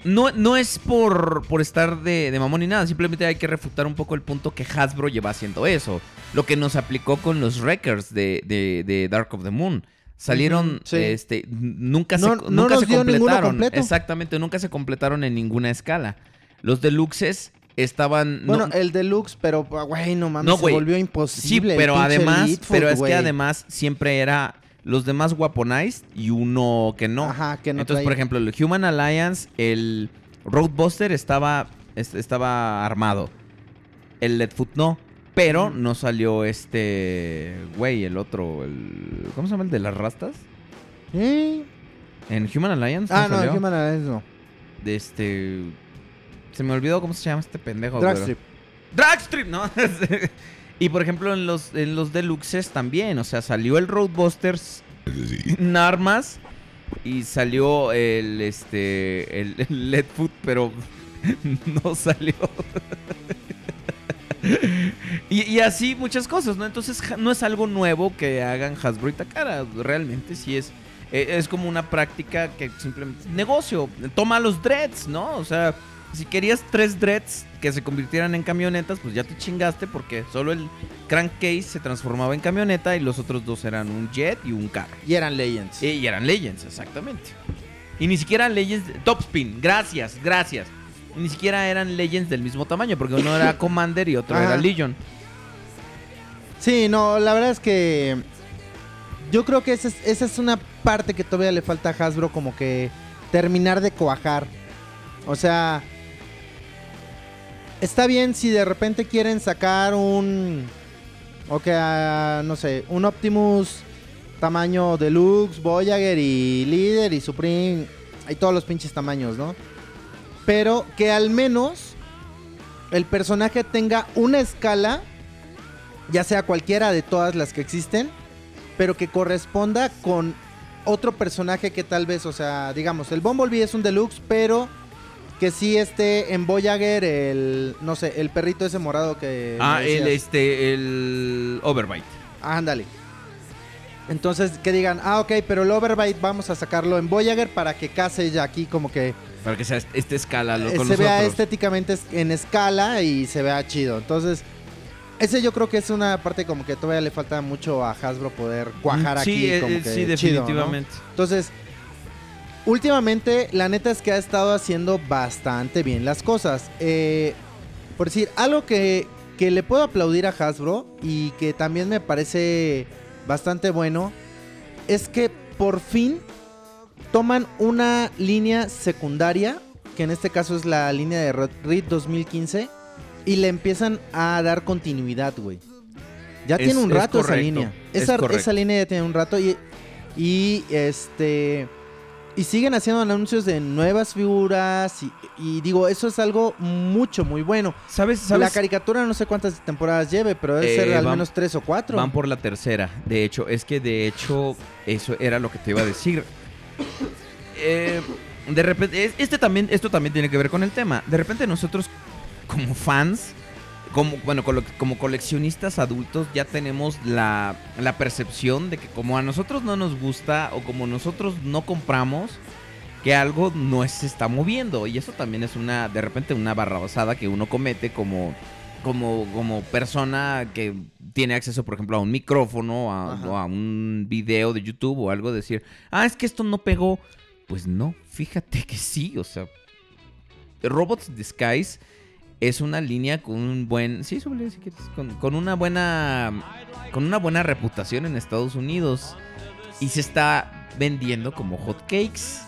no, no es por, por estar de, de mamón ni nada. Simplemente hay que refutar un poco el punto que Hasbro lleva haciendo eso. Lo que nos aplicó con los Wreckers de, de- de Dark of the Moon. Salieron, sí. este, nunca No- se, no nunca nos se completaron. Exactamente, nunca se completaron en ninguna escala. Los deluxes estaban. Bueno, no- el deluxe, pero, güey, no mames, No, se volvió Sí, imposible. el pero además, pero es que además siempre era los demás weaponized y uno que no. Ajá, que no Entonces, por ejemplo, el Human Alliance, el Roadbuster estaba, es- estaba armado. El Leadfoot no. Pero no salió este. Güey, el otro. El, ¿Cómo se llama el de las rastas? ¿Eh? En Human Alliance. Ah, no, el Human Alliance no. De este. Se me olvidó cómo se llama este pendejo. pero- Dragstrip. Dragstrip, ¿no? y por ejemplo, en los, en los deluxes también. O sea, salió el Roadbusters en armas. Y salió el este. El, el Leadfoot, pero no salió. y, y así muchas cosas, ¿no? Entonces no es algo nuevo que hagan Hasbro y Takara. Realmente sí es. eh, Es como una práctica que simplemente. Negocio. Toma los dreads, ¿no? O sea, si querías tres dreads que se convirtieran en camionetas, pues ya te chingaste porque solo el crankcase se transformaba en camioneta y los otros dos eran un jet y un carro. Y eran Legends. Y eran Legends, exactamente. Y ni siquiera Legends. Topspin, gracias, gracias. Y ni siquiera eran Legends del mismo tamaño, porque uno era Commander y otro Ajá. era Legion. Sí, no, la verdad es que yo creo que esa es, esa es una parte que todavía le falta a Hasbro como que terminar de cuajar. O sea, está bien si de repente quieren sacar un, o que, ah, no sé, un Optimus tamaño Deluxe, Voyager y Líder y Supreme y todos los pinches tamaños, ¿no? Pero que al menos el personaje tenga una escala ya sea cualquiera de todas las que existen, pero que corresponda con otro personaje que tal vez, o sea, digamos, el Bumblebee es un deluxe, pero que sí esté en Voyager el, no sé, el perrito ese morado que... Ah, el este, el Overbite. Ándale. Entonces que digan, ah, ok, pero el Overbite vamos a sacarlo en Voyager para que case ya aquí como que Para que sea esta escala lo, eh, con se vea nosotros. estéticamente es- en escala y se vea chido. Entonces, ese yo creo que es una parte como que todavía le falta mucho a Hasbro poder cuajar sí, aquí. eh, como eh, que sí, chido, ¿no? definitivamente. Entonces, últimamente, la neta es que ha estado haciendo bastante bien las cosas. Eh, por decir, algo que, que le puedo aplaudir a Hasbro y que también me parece bastante bueno es que por fin toman una línea secundaria, que en este caso es la línea de Red Reed 2015, y le empiezan a dar continuidad, güey. Ya Es- tiene un es rato esa línea. es Esa, esa línea ya tiene un rato y, y este... Y siguen haciendo anuncios de nuevas figuras y, y digo, eso es algo mucho, muy bueno. ¿Sabes? La ¿Sabes? caricatura no sé cuántas temporadas lleve, pero debe Eh, ser al van- menos tres o cuatro. Van por la tercera. De hecho, es que de hecho, eso era lo que te iba a decir. Eh, de repente, es- este también, esto también tiene que ver con el tema. De repente nosotros, como fans, como, bueno, como coleccionistas adultos, ya tenemos la, la percepción de que como a nosotros no nos gusta o como nosotros no compramos, que algo no se está moviendo. Y eso también es una, de repente, una barrabasada que uno comete como, como, como persona que tiene acceso, por ejemplo, a un micrófono, a, o a un video de YouTube o algo, decir, ah, es que esto no pegó. Pues no, fíjate que sí, o sea, Robots Disguise es una línea con un buen, sí, súbele si quieres, con, con una buena, con una buena reputación en Estados Unidos y se está vendiendo como hotcakes.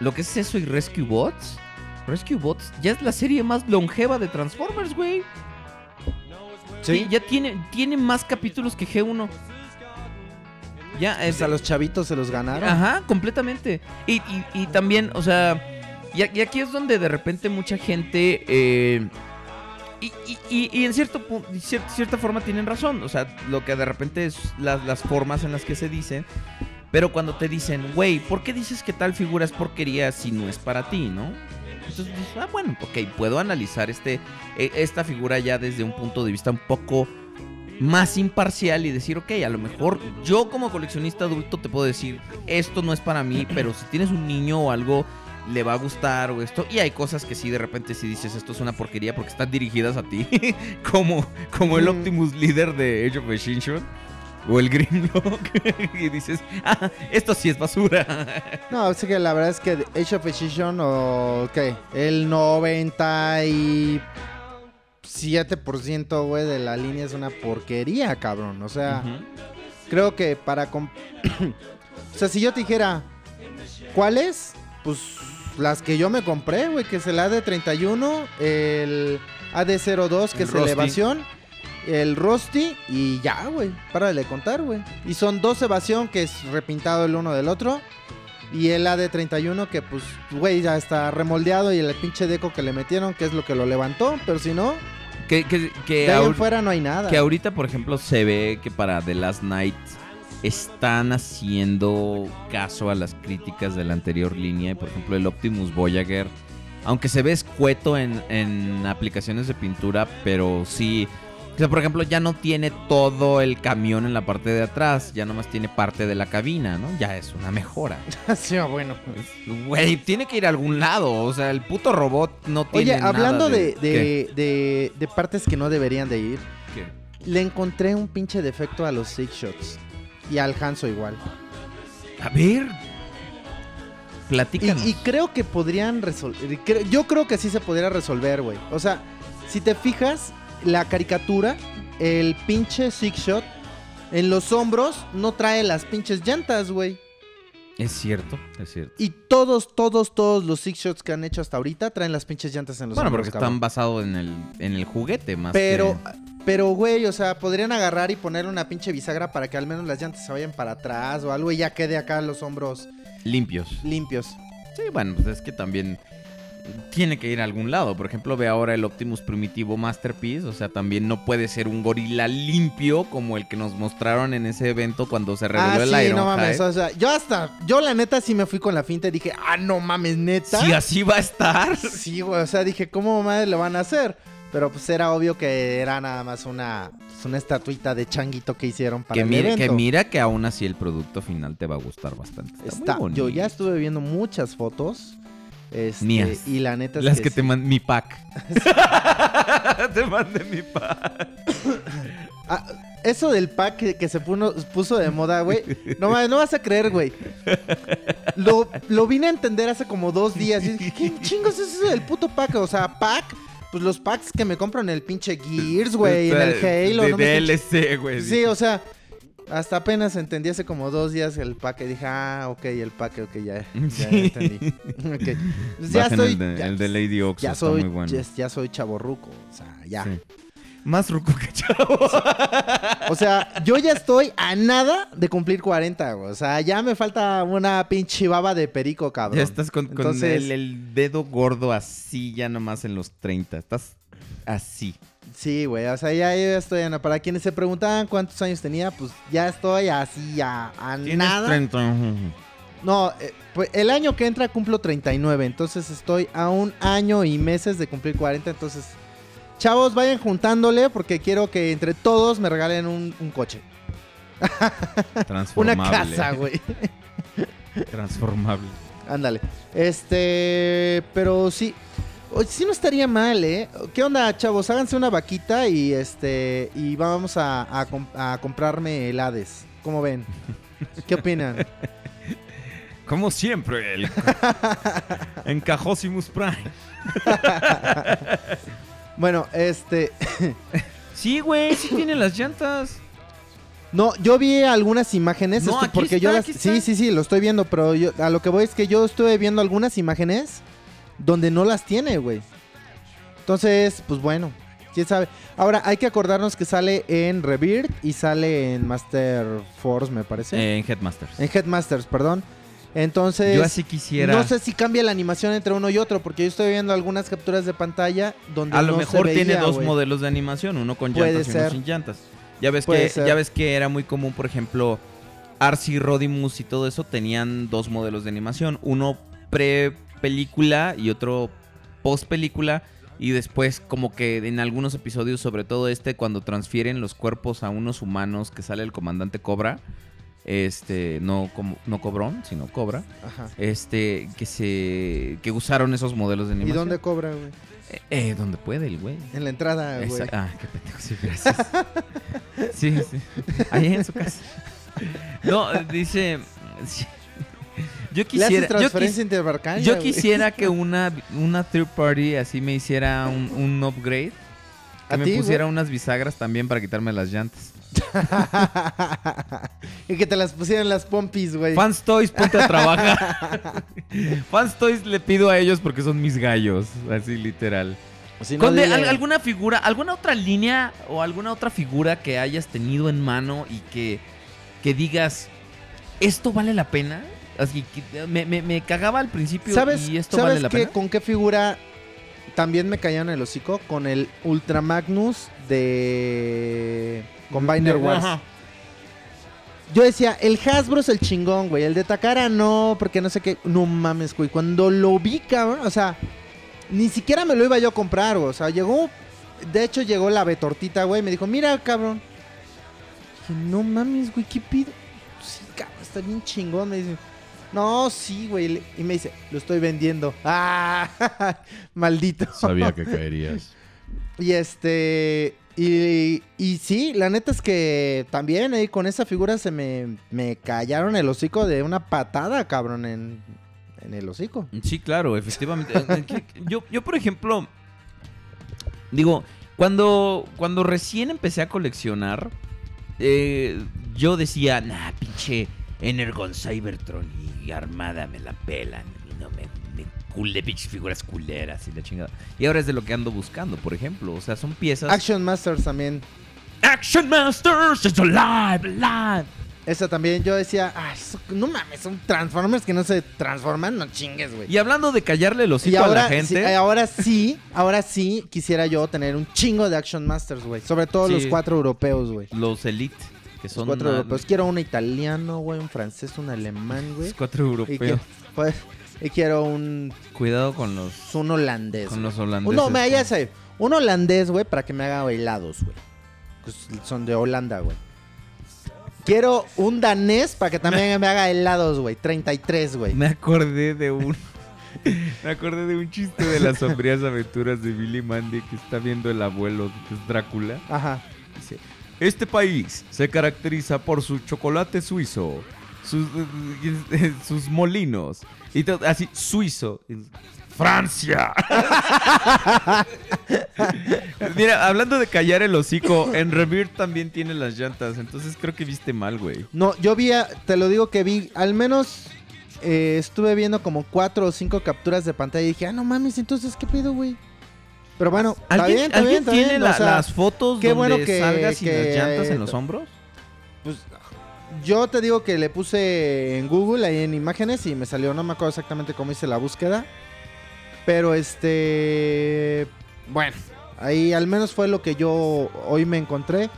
Lo que es eso y Rescue Bots, Rescue Bots ya es la serie más longeva de Transformers, güey. Sí, ya tiene, tiene más capítulos que G1. Ya, Pues eh, a los chavitos se los ganaron. Ajá, completamente. Y, y- y también, o sea, y, aquí es donde de repente mucha gente... eh, y, en cierto cierta forma tienen razón. O sea, lo que de repente es las, formas en las que se dicen. Pero cuando te dicen, güey, ¿por qué dices que tal figura es porquería si no es para ti, no? Entonces dices, ah, bueno, ok, puedo analizar este, e- esta figura ya desde un punto de vista un poco más imparcial y decir, ok, a lo mejor yo como coleccionista adulto te puedo decir, esto no es para mí, pero si tienes un niño o algo, le va a gustar o esto. Y hay cosas que sí, de repente si dices, esto es una porquería porque están dirigidas a ti, como, como el. Optimus líder de Age of Extinction. O el Grimlock. y dices, ah, esto sí es basura. No, es que la verdad es que Age of Extinction o qué, el 97% güey de la línea es una porquería, cabrón. O sea, creo que para O sea, si yo te dijera ¿cuáles? Pues las que yo me compré, güey, que es el AD31, el AD02 que El es Rusty. elevación, el Rusty y ya, güey, para de contar, güey. Y son dos evasión que es repintado el uno del otro. Y el AD31 que pues, güey, ya está remoldeado y el pinche deco que le metieron, que es lo que lo levantó, pero si no, que, que, que de ahí en ahor- fuera no hay nada. Que ahorita, por ejemplo, se ve que para The Last Night están haciendo caso a las críticas de la anterior línea. Por ejemplo, el Optimus Voyager, aunque se ve escueto en, en aplicaciones de pintura, pero sí... O sea, por ejemplo, ya no tiene todo el camión en la parte de atrás, ya nomás tiene parte de la cabina, ¿no? Ya es una mejora. sí, bueno. Güey, tiene que ir a algún lado, o sea, el puto robot no tiene Oye, nada hablando de, ¿Qué? de, de, de partes que no deberían de ir, ¿Qué? le encontré un pinche defecto a los Six Shots. Y al Hanso igual. A ver... Y, Platícanos. y creo que podrían resolver. Yo creo que sí se podría resolver, güey. O sea, si te fijas, la caricatura, el pinche Six Shot, en los hombros no trae las pinches llantas, güey. Es cierto, es cierto. Y todos, todos, todos los Six Shots que han hecho hasta ahorita traen las pinches llantas en los Bueno, hombros. porque cabrón. están basados en el, en el juguete más Pero, que- pero, güey, o sea, podrían agarrar y poner una pinche bisagra para que al menos las llantas se vayan para atrás o algo y ya quede acá los hombros limpios. limpios. Sí, bueno, pues es que también tiene que ir a algún lado. Por ejemplo, ve ahora el Optimus Primitivo Masterpiece. O sea, también no puede ser un gorila limpio como el que nos mostraron en ese evento cuando se reveló Ah, el sí, Iron no mames. Hide. O sea, yo hasta, yo la neta sí me fui con la finta y dije, ah, no mames, neta. Si así va a estar. Sí, güey, o sea, dije, ¿cómo madre lo van a hacer? Pero pues era obvio que era nada más una, pues, una estatuita de changuito que hicieron para Que el mira, evento. que mira que aún así el producto final te va a gustar bastante. Está, muy Está, bonito. yo ya estuve viendo muchas fotos. Este, Mías. Y la neta es Las que, sí. te mandé mi pack. te mandé mi pack. Ah, eso del pack que, que se puno- puso de moda, güey. No, mames, no vas a creer, güey. Lo, lo vine a entender hace como dos días. Y dije, ¿qué chingos es eso del puto pack? O sea, pack, pues los packs que me compran en el pinche Gears, güey, en el Halo. De no DLC, güey. Sí, o sea, hasta apenas entendí hace como dos días el y dije, ah, ok, el pack, ok, ya, ya entendí. Ok. Pues ya estoy, el de, ya, el de Lady Oxxo, ya soy, muy bueno. ya, ya soy chaborruco, o sea, ya. Sí. Más ruco que chavo. O sea, yo ya estoy a nada de cumplir 40, güey. O sea, ya me falta una pinche baba de perico, cabrón. Ya estás con, con Entonces- el, el dedo gordo así, ya nomás en los 30. Estás así. Sí, güey, o sea, ya, ya estoy a nada. Para quienes se preguntaban cuántos años tenía, pues ya estoy así a, a nada. 30. No, eh, pues el año que entra cumplo 39, entonces estoy a un año y meses de cumplir 40, entonces... Chavos, vayan juntándole porque quiero que entre todos me regalen un, un coche. Una Transformable. casa, güey. Transformable. Ándale. Este, pero sí. O- Sí no estaría mal, ¿eh? ¿Qué onda, chavos? Háganse una vaquita y este y vamos a, a com- a comprarme el Hades. ¿Cómo ven? ¿Qué opinan? Como siempre, el Encajosimus Prime. Bueno, este, Sí, güey, sí tiene las llantas. no, yo vi algunas imágenes No, esto, aquí porque yo está, las aquí está. Sí, sí, sí, lo estoy viendo, pero yo a lo que voy es que yo estuve viendo algunas imágenes donde no las tiene, güey. Entonces, pues bueno, quién sabe. Ahora hay que acordarnos que sale en Rebirth y sale en Master Force, me parece. Eh, en Headmasters. En Headmasters, perdón. Entonces, Yo así quisiera. no sé si cambia la animación entre uno y otro, porque yo estoy viendo algunas capturas de pantalla donde A lo no se mejor tiene dos modelos de animación, uno con Puede llantas y uno sin llantas. Ya ves Puede que ser. ya ves que era muy común, por ejemplo, Arcee, Rodimus y todo eso tenían dos modelos de animación, uno pre película y otro post película y después como que en algunos episodios, sobre todo este cuando transfieren los cuerpos a unos humanos que sale el comandante Cobra, este no como no Cobrón, sino Cobra, Ajá. este que se que usaron esos modelos de ¿Y animación. dónde cobra, güey? Eh, eh, donde puede el güey. En la entrada, güey. Esa- ah, qué pendejo, sí, gracias. sí, sí. Ahí en su casa. No, dice. sí. Yo quisiera. Yo, quis- quisiera que una, una third party así me hiciera un, un upgrade. Que ¿A me ti, pusiera unas bisagras también para quitarme las llantas. y que te las pusieran las pompis, güey. Fans Toys, ponte a trabajar. Fans Toys le pido a ellos porque son mis gallos. Así literal. Si no, Conde, dile- ¿al- ¿alguna figura, alguna otra línea o alguna otra figura que hayas tenido en mano y que, que digas, esto vale la pena? Así que me, me- me cagaba al principio ¿Sabes, y esto ¿sabes vale la qué- pena. con qué figura también me cayeron el hocico? Con el Ultra Magnus de Combiner Wars. Ajá. Yo decía, el Hasbro es el chingón, güey. El de Takara no, porque no sé qué. No mames, güey. Cuando lo vi, cabrón, o sea, ni siquiera me lo iba yo a comprar, güey. O sea, llegó. De hecho, llegó la Betortita, güey. Me dijo, mira, cabrón. Dije, no mames, güey, ¿qué pido? Sí, cabrón, está bien chingón. Me dice, no, sí, güey. Y me dice, lo estoy vendiendo. ¡Ah! Maldito. Sabía que caerías. Y este. Y, y sí, la neta es que también ahí con esa figura se me, me callaron el hocico de una patada, cabrón, en, en el hocico. Sí, claro, efectivamente. Eh, que- yo, yo, por ejemplo, digo, cuando, cuando recién empecé a coleccionar, eh, yo decía, nah, pinche Energon Cybertron y Armada me la pelan. Y no me, me culé, pinches figuras culeras y la chingada. Y ahora es de lo que ando buscando, por ejemplo. O sea, son piezas. Action Masters también. Action Masters is alive, alive. Esa también yo decía, ay, eso- no mames, son Transformers que no se transforman, no chingues, güey. Y hablando de callarle los hocico a la gente. sí, eh, ahora sí, ahora sí quisiera yo tener un chingo de Action Masters, güey. Sobre todo Sí. los cuatro europeos, güey. Los Elite, que Los son cuatro europeos. Quiero un italiano, güey, un francés, un alemán, güey. los cuatro Y, europeos. pues, y quiero un, Cuidado con los un holandés. con güey. los holandeses. Uno, me, ya sé, un holandés, güey, para que me haga helados, güey. Pues son de Holanda, güey. Quiero un danés para que también me haga helados, güey. 33, güey. Me acordé de un Me acordé de un chiste de las sombrías aventuras de Billy Mandy que está viendo el abuelo que es Drácula. Ajá. Dice, Este país se caracteriza por su chocolate suizo, sus, sus molinos, y todo, así, suizo. Francia. Mira, hablando de callar el hocico, en Revere también tiene las llantas, entonces creo que viste mal, güey. No, yo vi, te lo digo que vi, al menos eh, estuve viendo como cuatro o cinco capturas de pantalla y dije, ah, no mames, entonces, ¿qué pedo, güey? Pero bueno, está ¿Alguien, bien, está ¿alguien bien, está tiene bien, la- o sea, las fotos qué donde bueno que- salgas que- las llantas en los hombros? Pues yo te digo que le puse en Google, ahí en imágenes, y me salió, no me acuerdo exactamente cómo hice la búsqueda. Pero este. Bueno, ahí al menos fue lo que yo hoy me encontré.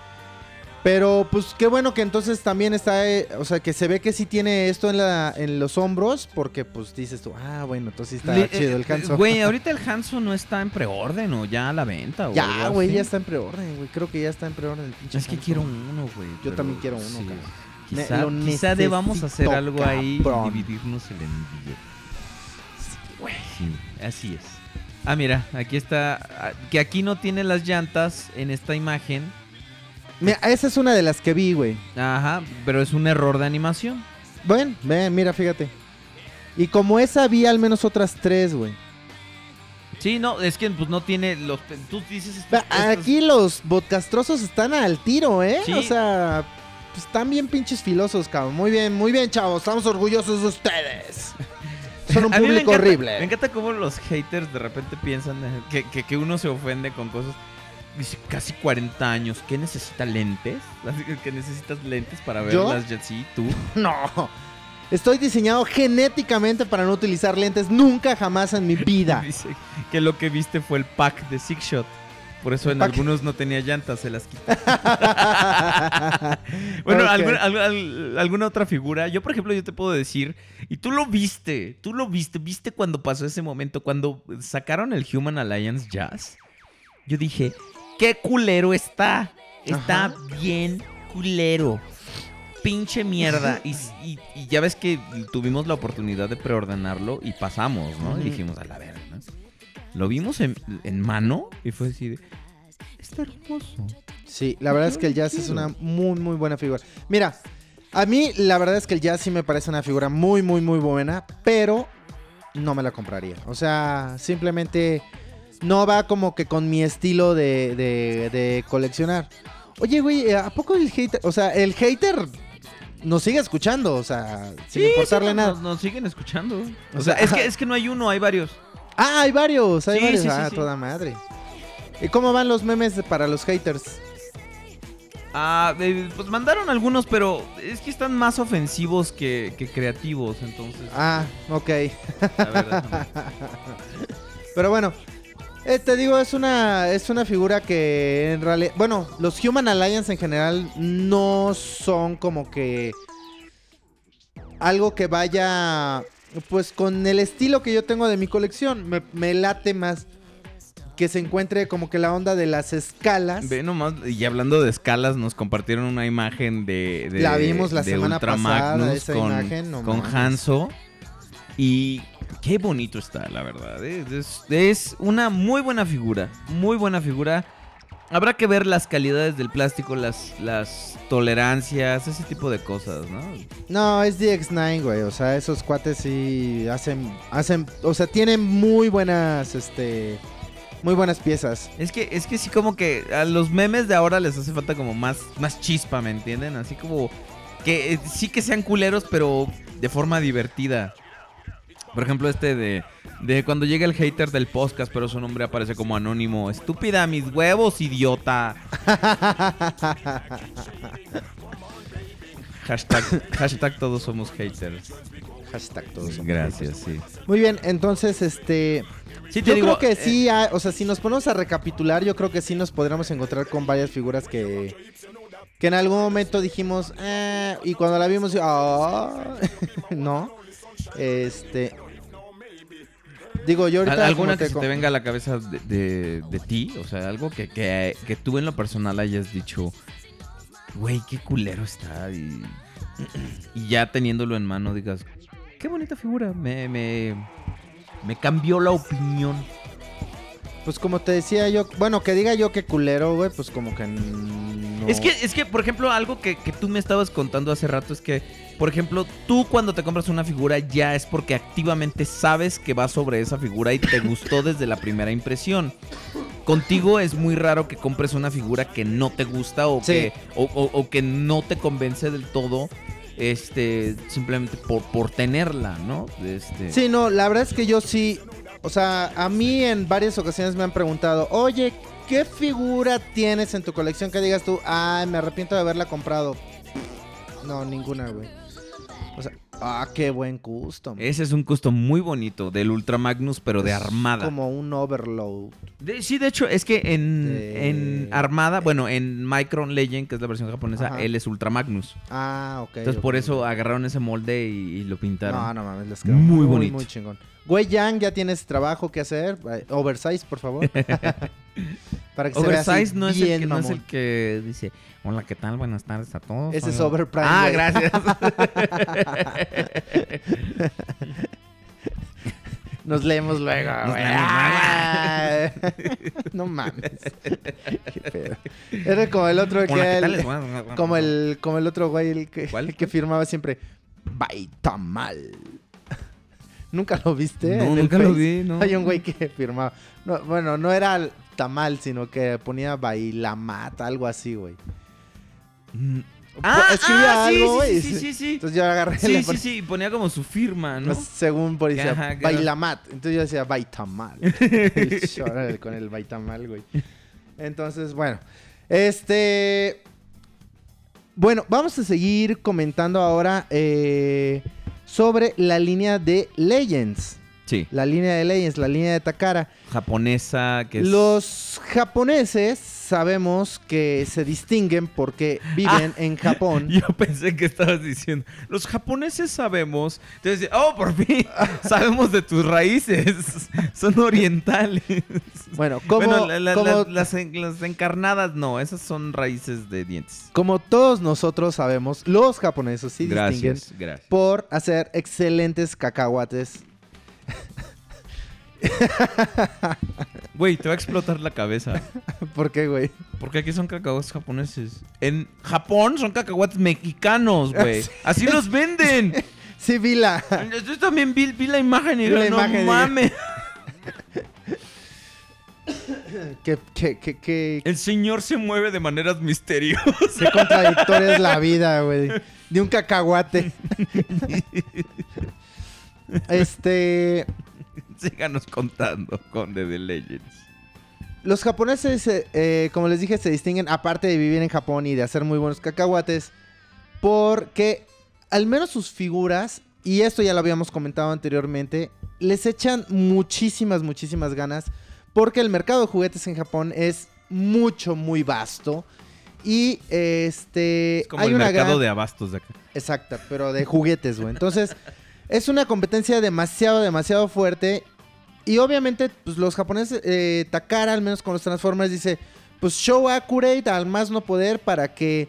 Pero pues qué bueno que entonces también está, eh, o sea, que se ve que sí tiene esto en, la, en los hombros, porque pues dices tú, ah, bueno, entonces está Le- chido el eh, Hanzo. Güey, ahorita el Hanzo no está en preorden o ya a la venta. ya, güey, ya está en preorden, güey. Creo que ya está en preorden el pinche Es que quiero uno, güey. Yo también quiero uno, sí. cabrón. Quizá, Ne- quizá debamos hacer algo ahí y dividirnos el envío. Sí, así es. Ah, mira, aquí está. ah, Que aquí no tiene las llantas en esta imagen. Mira, esa es una de las que vi, güey. Ajá, pero es un error de animación. Bueno, ven, mira, fíjate. Y como esa vi al menos otras tres, güey. Sí, no, es que pues no tiene los. Tú dices. Estos- Aquí los podcastrosos están al tiro, ¿eh? Sí. O sea, pues, están bien pinches filosos, cabrón. Muy bien, muy bien, chavos. Estamos orgullosos de ustedes. Son un me público encanta- horrible. Me encanta cómo los haters de repente piensan que, que, que uno se ofende con cosas. Dice, casi 40 años, ¿qué necesita lentes? Que necesitas lentes para ver ¿Yo? las sí, tú. No. Estoy diseñado genéticamente para no utilizar lentes nunca jamás en mi vida. Dice que lo que viste fue el pack de Six Shot. Por eso en algunos no tenía llantas, se las quitó. Bueno, alguna, al- al- alguna otra figura. Yo, por ejemplo, yo te puedo decir, y tú lo viste, tú lo viste, viste cuando pasó ese momento, cuando sacaron el Human Alliance Jazz. Yo dije, qué culero está. Está Ajá. bien culero. Pinche mierda. Y, y- y ya ves que tuvimos la oportunidad de preordenarlo y pasamos, ¿no? Y dijimos, a la verga, ¿no? Lo vimos en, en mano y fue así de, está hermoso. Sí, la verdad es que el jazz es una muy, muy buena figura. Mira, a mí la verdad es que el jazz sí me parece una figura muy, muy, muy buena, pero no me la compraría. O sea, simplemente no va como que con mi estilo de, de- de coleccionar. Oye, güey, ¿a poco el hater, o sea, el hater nos sigue escuchando, o sea, sin importarle sí, nada? Nos, nos siguen escuchando. O, O sea, sea, es, que, es que no hay uno, hay varios. Ah, hay varios, hay Sí, varios. ah, toda madre. ¿Y cómo van los memes para los haters? Ah, eh, pues mandaron algunos, pero es que están más ofensivos que, que creativos, entonces. Ah, ok. la verdad, no. Pero bueno, eh, te digo, es una, es una figura que en realidad... Bueno, los Human Alliance en general no son como que... Algo que vaya... Pues con el estilo que yo tengo de mi colección. Me, me late más que se encuentre como que la onda de las escalas. Ve nomás, y hablando de escalas, nos compartieron una imagen de. de La vimos la de semana Ultra pasada, Magnus esa con, imagen, no con. Hanzo. Y qué bonito está, la verdad. ¿eh? Es, es una muy buena figura. Muy buena figura. Habrá que ver las calidades del plástico, las, las tolerancias, ese tipo de cosas, ¿no? No, es DX9, güey. O sea, esos cuates sí hacen, hacen, o sea, tienen muy buenas, este, muy buenas piezas. Es que, es que sí como que a los memes de ahora les hace falta como más, más chispa, ¿me entienden? Así como que eh, sí que sean culeros, pero de forma divertida. Por ejemplo, este de, de cuando llega el hater del podcast, pero su nombre aparece como anónimo. Estúpida, mis huevos, idiota. hashtag, hashtag todos somos haters. Hashtag todos. somos Gracias, sí. Muy bien, entonces, este, Sí, yo digo, creo que eh, sí, o sea, si nos ponemos a recapitular, yo creo que sí nos podríamos encontrar con varias figuras que, que en algún momento dijimos, "Eh", y cuando la vimos, ah, no, este, digo, yo ahorita ¿Al- ¿Alguna que se co- te venga a la cabeza de, de- de ti? O sea, algo que, que, que tú en lo personal hayas dicho, güey, qué culero está. Y, y ya teniéndolo en mano digas, qué bonita figura. Me, me, me cambió la opinión. Pues como te decía yo, bueno, que diga yo que culero, güey, pues como que no. Es que, es que, por ejemplo, algo que, que tú me estabas contando hace rato es que, por ejemplo, tú cuando te compras una figura ya es porque activamente sabes que va sobre esa figura y te gustó desde la primera impresión. Contigo es muy raro que compres una figura que no te gusta o, Sí. que, o, o- o que no te convence del todo. Este, simplemente por, por tenerla, ¿no? Este, Sí, no, la verdad es que yo sí. O sea, a mí en varias ocasiones me han preguntado, oye, ¿qué figura tienes en tu colección que digas tú, ay, me arrepiento de haberla comprado? No, ninguna, güey. O sea, ah, qué buen custom. Ese es un custom muy bonito del Ultra Magnus, pero de Es armada. Como un overload. De- sí, de hecho, es que en, De- en Armada, bueno, en Micron Legend, que es la versión japonesa, Ajá. él es Ultra Magnus. Ah, ok. Entonces, por eso agarraron ese molde y, y lo pintaron. No, no mames, les quedó Muy muy, bonito. Muy chingón. Güey Yang, ya tienes trabajo que hacer. Oversize, por favor. Para que Oversize no, es el, que, no es el que dice, hola, ¿qué tal? Buenas tardes a todos. Ese es Overprime, Ah, gracias. Nos leemos luego, Nos güey. leemos no mames. Qué pedo. Era como el otro que como el como el otro güey el que, ¿Cuál? el que firmaba siempre Baitamal. ¿Nunca lo viste? No, en el nunca lo vi, no. Hay un güey que firmaba. No, bueno, no era tamal, sino que ponía Bailamat, algo así, güey. Mm. Ah, escribía ah, sí, algo, sí, güey. sí, sí, sí. Entonces yo agarré Sí, sí, sí, y ponía como su firma, ¿no? pues, según por decía, Ajá, claro. Bailamat. Entonces yo decía Baitamal. Con el Baitamal, güey. Entonces, bueno. Este. Bueno, vamos a seguir comentando ahora eh, sobre la línea de Legends. Sí, La línea de Legends, la línea de Takara. japonesa, que es... Los japoneses sabemos que se distinguen porque viven en Japón. Yo pensé que estabas diciendo, los japoneses sabemos. Entonces, oh, por fin, sabemos de tus raíces. Son orientales. Bueno, como, bueno, la- la- como- la- las, en- las encarnadas no, esas son raíces de dientes. como todos nosotros sabemos, los japoneses sí distinguen gracias. por hacer excelentes cacahuates. Güey, te va a explotar la cabeza. ¿Por qué, güey? Porque aquí son cacahuates japoneses. En Japón son cacahuates mexicanos, güey. Así los venden. Sí, vi la... Yo también vi, vi la imagen y Vi digo, la no imagen mames. que, que, que, que, El señor se mueve de maneras misteriosas. qué contradictoria es la vida, güey. De un cacahuate. este... Síganos contando, Conde de Legends. Los japoneses, eh, eh, como les dije, se distinguen, aparte de vivir en Japón y de hacer muy buenos cacahuates, porque al menos sus figuras, y esto ya lo habíamos comentado anteriormente, les echan muchísimas, muchísimas ganas, porque el mercado de juguetes en Japón es mucho, muy vasto. Y este. Es como hay el una mercado gran- de abastos de acá. Exacta, pero de juguetes, güey. Entonces, es una competencia demasiado, demasiado fuerte. Y obviamente, pues los japoneses, eh, Takara, al menos con los Transformers, dice, pues show accurate al más no poder para que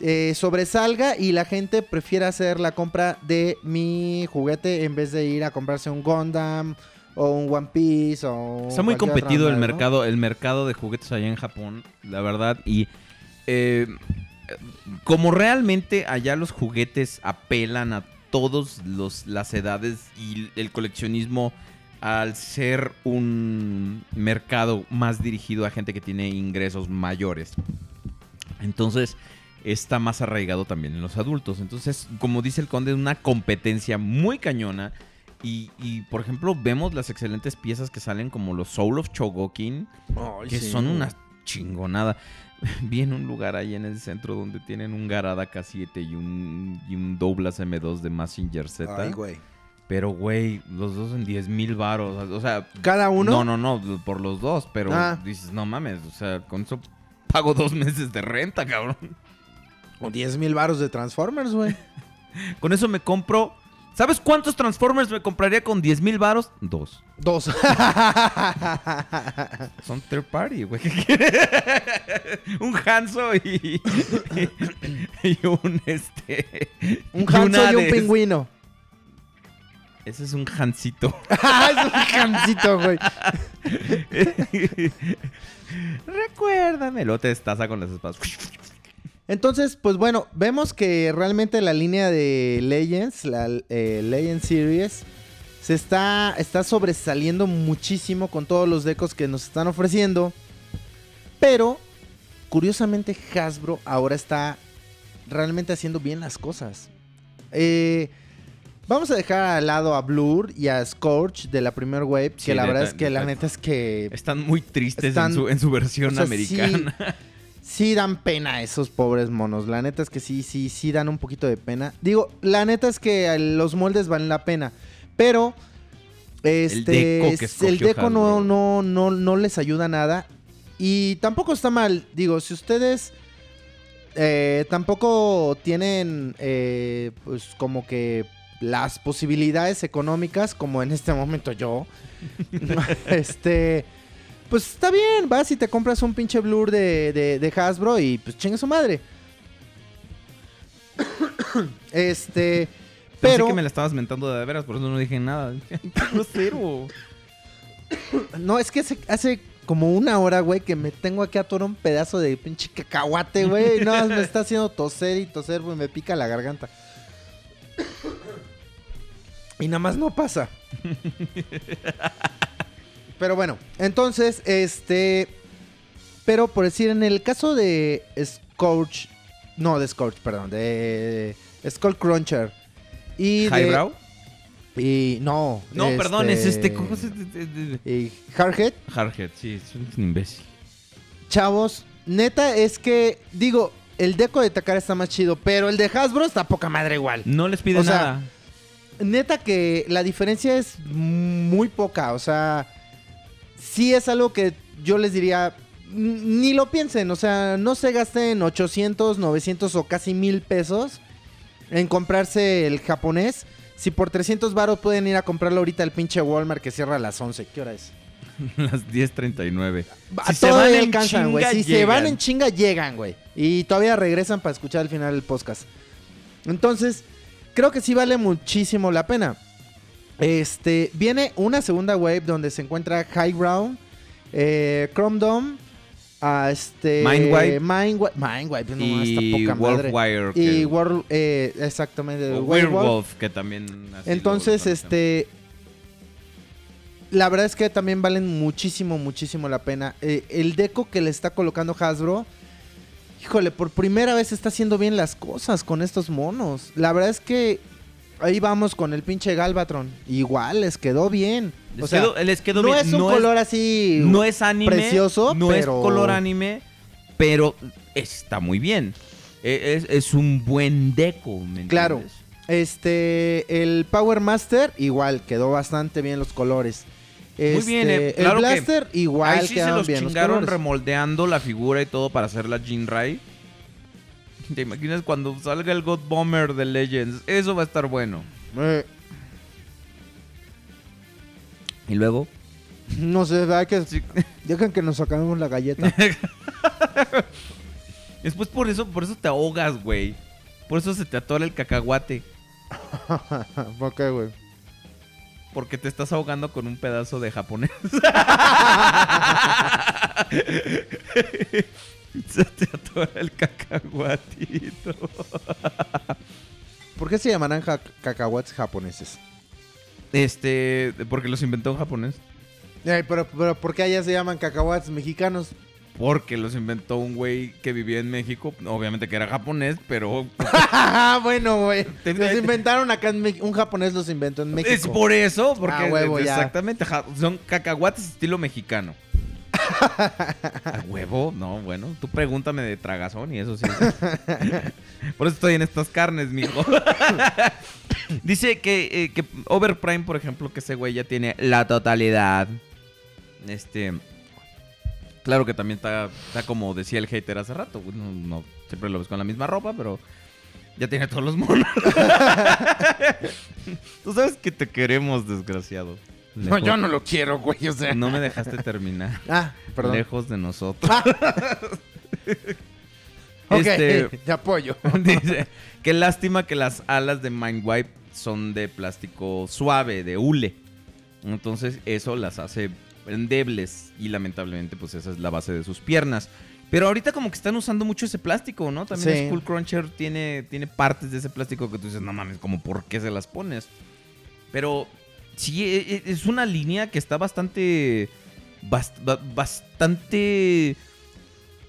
eh, sobresalga y la gente prefiera hacer la compra de mi juguete en vez de ir a comprarse un Gundam o un One Piece o Está muy competido el mercado, el mercado de juguetes allá en Japón, la verdad. Y eh, como realmente allá los juguetes apelan a todas las edades y el coleccionismo al ser un mercado más dirigido a gente que tiene ingresos mayores. Entonces está más arraigado también en los adultos. Entonces, como dice el conde, es una competencia muy cañona. Y, y, por ejemplo, vemos las excelentes piezas que salen como los Soul of Chogokin, que sí. son una chingonada. Vi en un lugar ahí en el centro donde tienen un Garada K7 y un, y un Douglas M2 de Massinger Z. Ay, güey. Pero, güey, los dos en 10 mil varos. O sea, ¿Cada uno? no, no, no, por los dos. Pero Ah. dices, no mames, o sea, con eso pago dos meses de renta, cabrón. O 10 mil baros de Transformers, güey. Con eso me compro. ¿Sabes cuántos Transformers me compraría con 10 mil varos? Dos. Dos. Son third party, güey. Un Hanso y, y, un este. un Hanso y un pingüino. Ese es un Hansito. Ah, es un Hansito, güey. Recuérdame. Luego te destaza con las espadas. Entonces, pues bueno, vemos que realmente la línea de Legends, la eh, Legends Series, se está, está sobresaliendo muchísimo con todos los decos que nos están ofreciendo. Pero, curiosamente, Hasbro ahora está realmente haciendo bien las cosas. Eh, vamos a dejar al lado a Blur y a Scorch de la primer wave, que la verdad es que la neta. es que Están muy tristes Están- en, su, en su versión o sea, sí- americana. Sí dan pena esos pobres monos. La neta es que sí, sí, sí dan un poquito de pena. Digo, la neta es que los moldes valen la pena. Pero este deco que el deco no, no, no, no les ayuda nada. Y tampoco está mal. Digo, si ustedes eh, tampoco tienen eh, pues como que las posibilidades económicas, como en este momento yo. este. Pues está bien, vas y te compras un pinche blur de, de, de Hasbro y pues chinga su madre. este. Pero que me la estabas mentando de veras, por eso no dije nada. Grosero. No, es que hace, hace como una hora, güey, que me tengo aquí atoro un pedazo de pinche cacahuate, güey. No, me está haciendo toser y toser, güey, me pica la garganta. Y nada más no pasa. Pero bueno, entonces, este. Pero por decir, en el caso de Scorch. No, de Scorch, perdón. De Skull Cruncher. Y de. ¿Highbrow? Y no. No, perdón, es este. ¿Cómo se Y Hardhead. Hardhead, sí, es un imbécil. Chavos, neta es que, digo, el deco de Takara está más chido, pero el de Hasbro está poca madre igual. No les pide O sea, nada. Neta que la diferencia es muy poca, o sea, sí es algo que yo les diría, ni lo piensen, o sea, no se gasten 800, 900 o casi mil pesos en comprarse el japonés. Si por 300 baros pueden ir a comprarlo ahorita al pinche Walmart que cierra a las 11. ¿Qué hora es? Las 10.39. Si todavía alcanzan, güey. Si se van en chinga, llegan, güey. Y todavía regresan para escuchar al final del podcast. Entonces, creo que sí vale muchísimo la pena. Este, viene una segunda wave donde se encuentra High Ground, eh, Chrome Dome, a este... Mindwipe. Mindwipe. Mindwipe, no, y está poca madre. Y World, eh, exactamente. o Werewolf. Que también. Entonces, este. La verdad es que también valen muchísimo, muchísimo la pena. Eh, el deco que le está colocando Hasbro. Híjole, por primera vez está haciendo bien las cosas con estos monos. La verdad es que ahí vamos con el pinche Galvatron. Igual, les quedó bien. Les, o sea, quedó, les quedó no bien. es un color así. no es anime. precioso, No pero- es color anime, pero está muy bien. E- Es, es un buen deco, ¿me Claro. Este, el Power Master, igual, quedó bastante bien los colores. Muy bien, Este, eh, claro el que Blaster, igual Ahí sí se los bien los chingaron colores. remoldeando la figura y todo para hacer la Jinrai. ¿Te imaginas cuando salga el God Bomber de Legends? Eso va a estar bueno. Eh, Y luego. No sé, hay que Sí. dejan que nos acabemos la galleta. Después por eso, por eso te ahogas, güey. Por eso se te atora el cacahuate. ¿Por qué, güey? Porque te estás ahogando con un pedazo de japonés. Se te atora el cacahuatito. ¿Por qué se llamarán ja- cacahuates japoneses? Este, porque los inventó un japonés. Ay, pero, pero ¿por qué allá se llaman cacahuates mexicanos? Porque los inventó un güey que vivía en México. Obviamente que era japonés, pero bueno, güey. Los inventaron acá en México. Un japonés los inventó en México. es por eso. Porque Ah, huevo, exactamente. Son cacahuates estilo mexicano. ¿A huevo? No, bueno. Tú pregúntame de tragazón y eso sí. por eso estoy en estas carnes, mijo. Dice que, eh, que Overprime, por ejemplo, que ese güey ya tiene la totalidad. Este. Claro que también está, está como decía el hater hace rato. No, no siempre lo ves con la misma ropa, pero ya tiene todos los monos. Tú sabes que te queremos, desgraciado. No, yo no lo quiero, güey. O sea. No me dejaste terminar. Ah, perdón. Lejos de nosotros. Ok, Este- te apoyo. Dice, qué lástima que las alas de Mindwipe son de plástico suave, de hule. Entonces eso las hace endebles y lamentablemente pues esa es la base de sus piernas. Pero ahorita como que están usando mucho ese plástico, ¿no? También Sí. Skull Cruncher tiene, tiene partes de ese plástico que tú dices, no mames, como por qué se las pones. Pero sí, e- e- es una línea que está bastante... bast- ba- bastante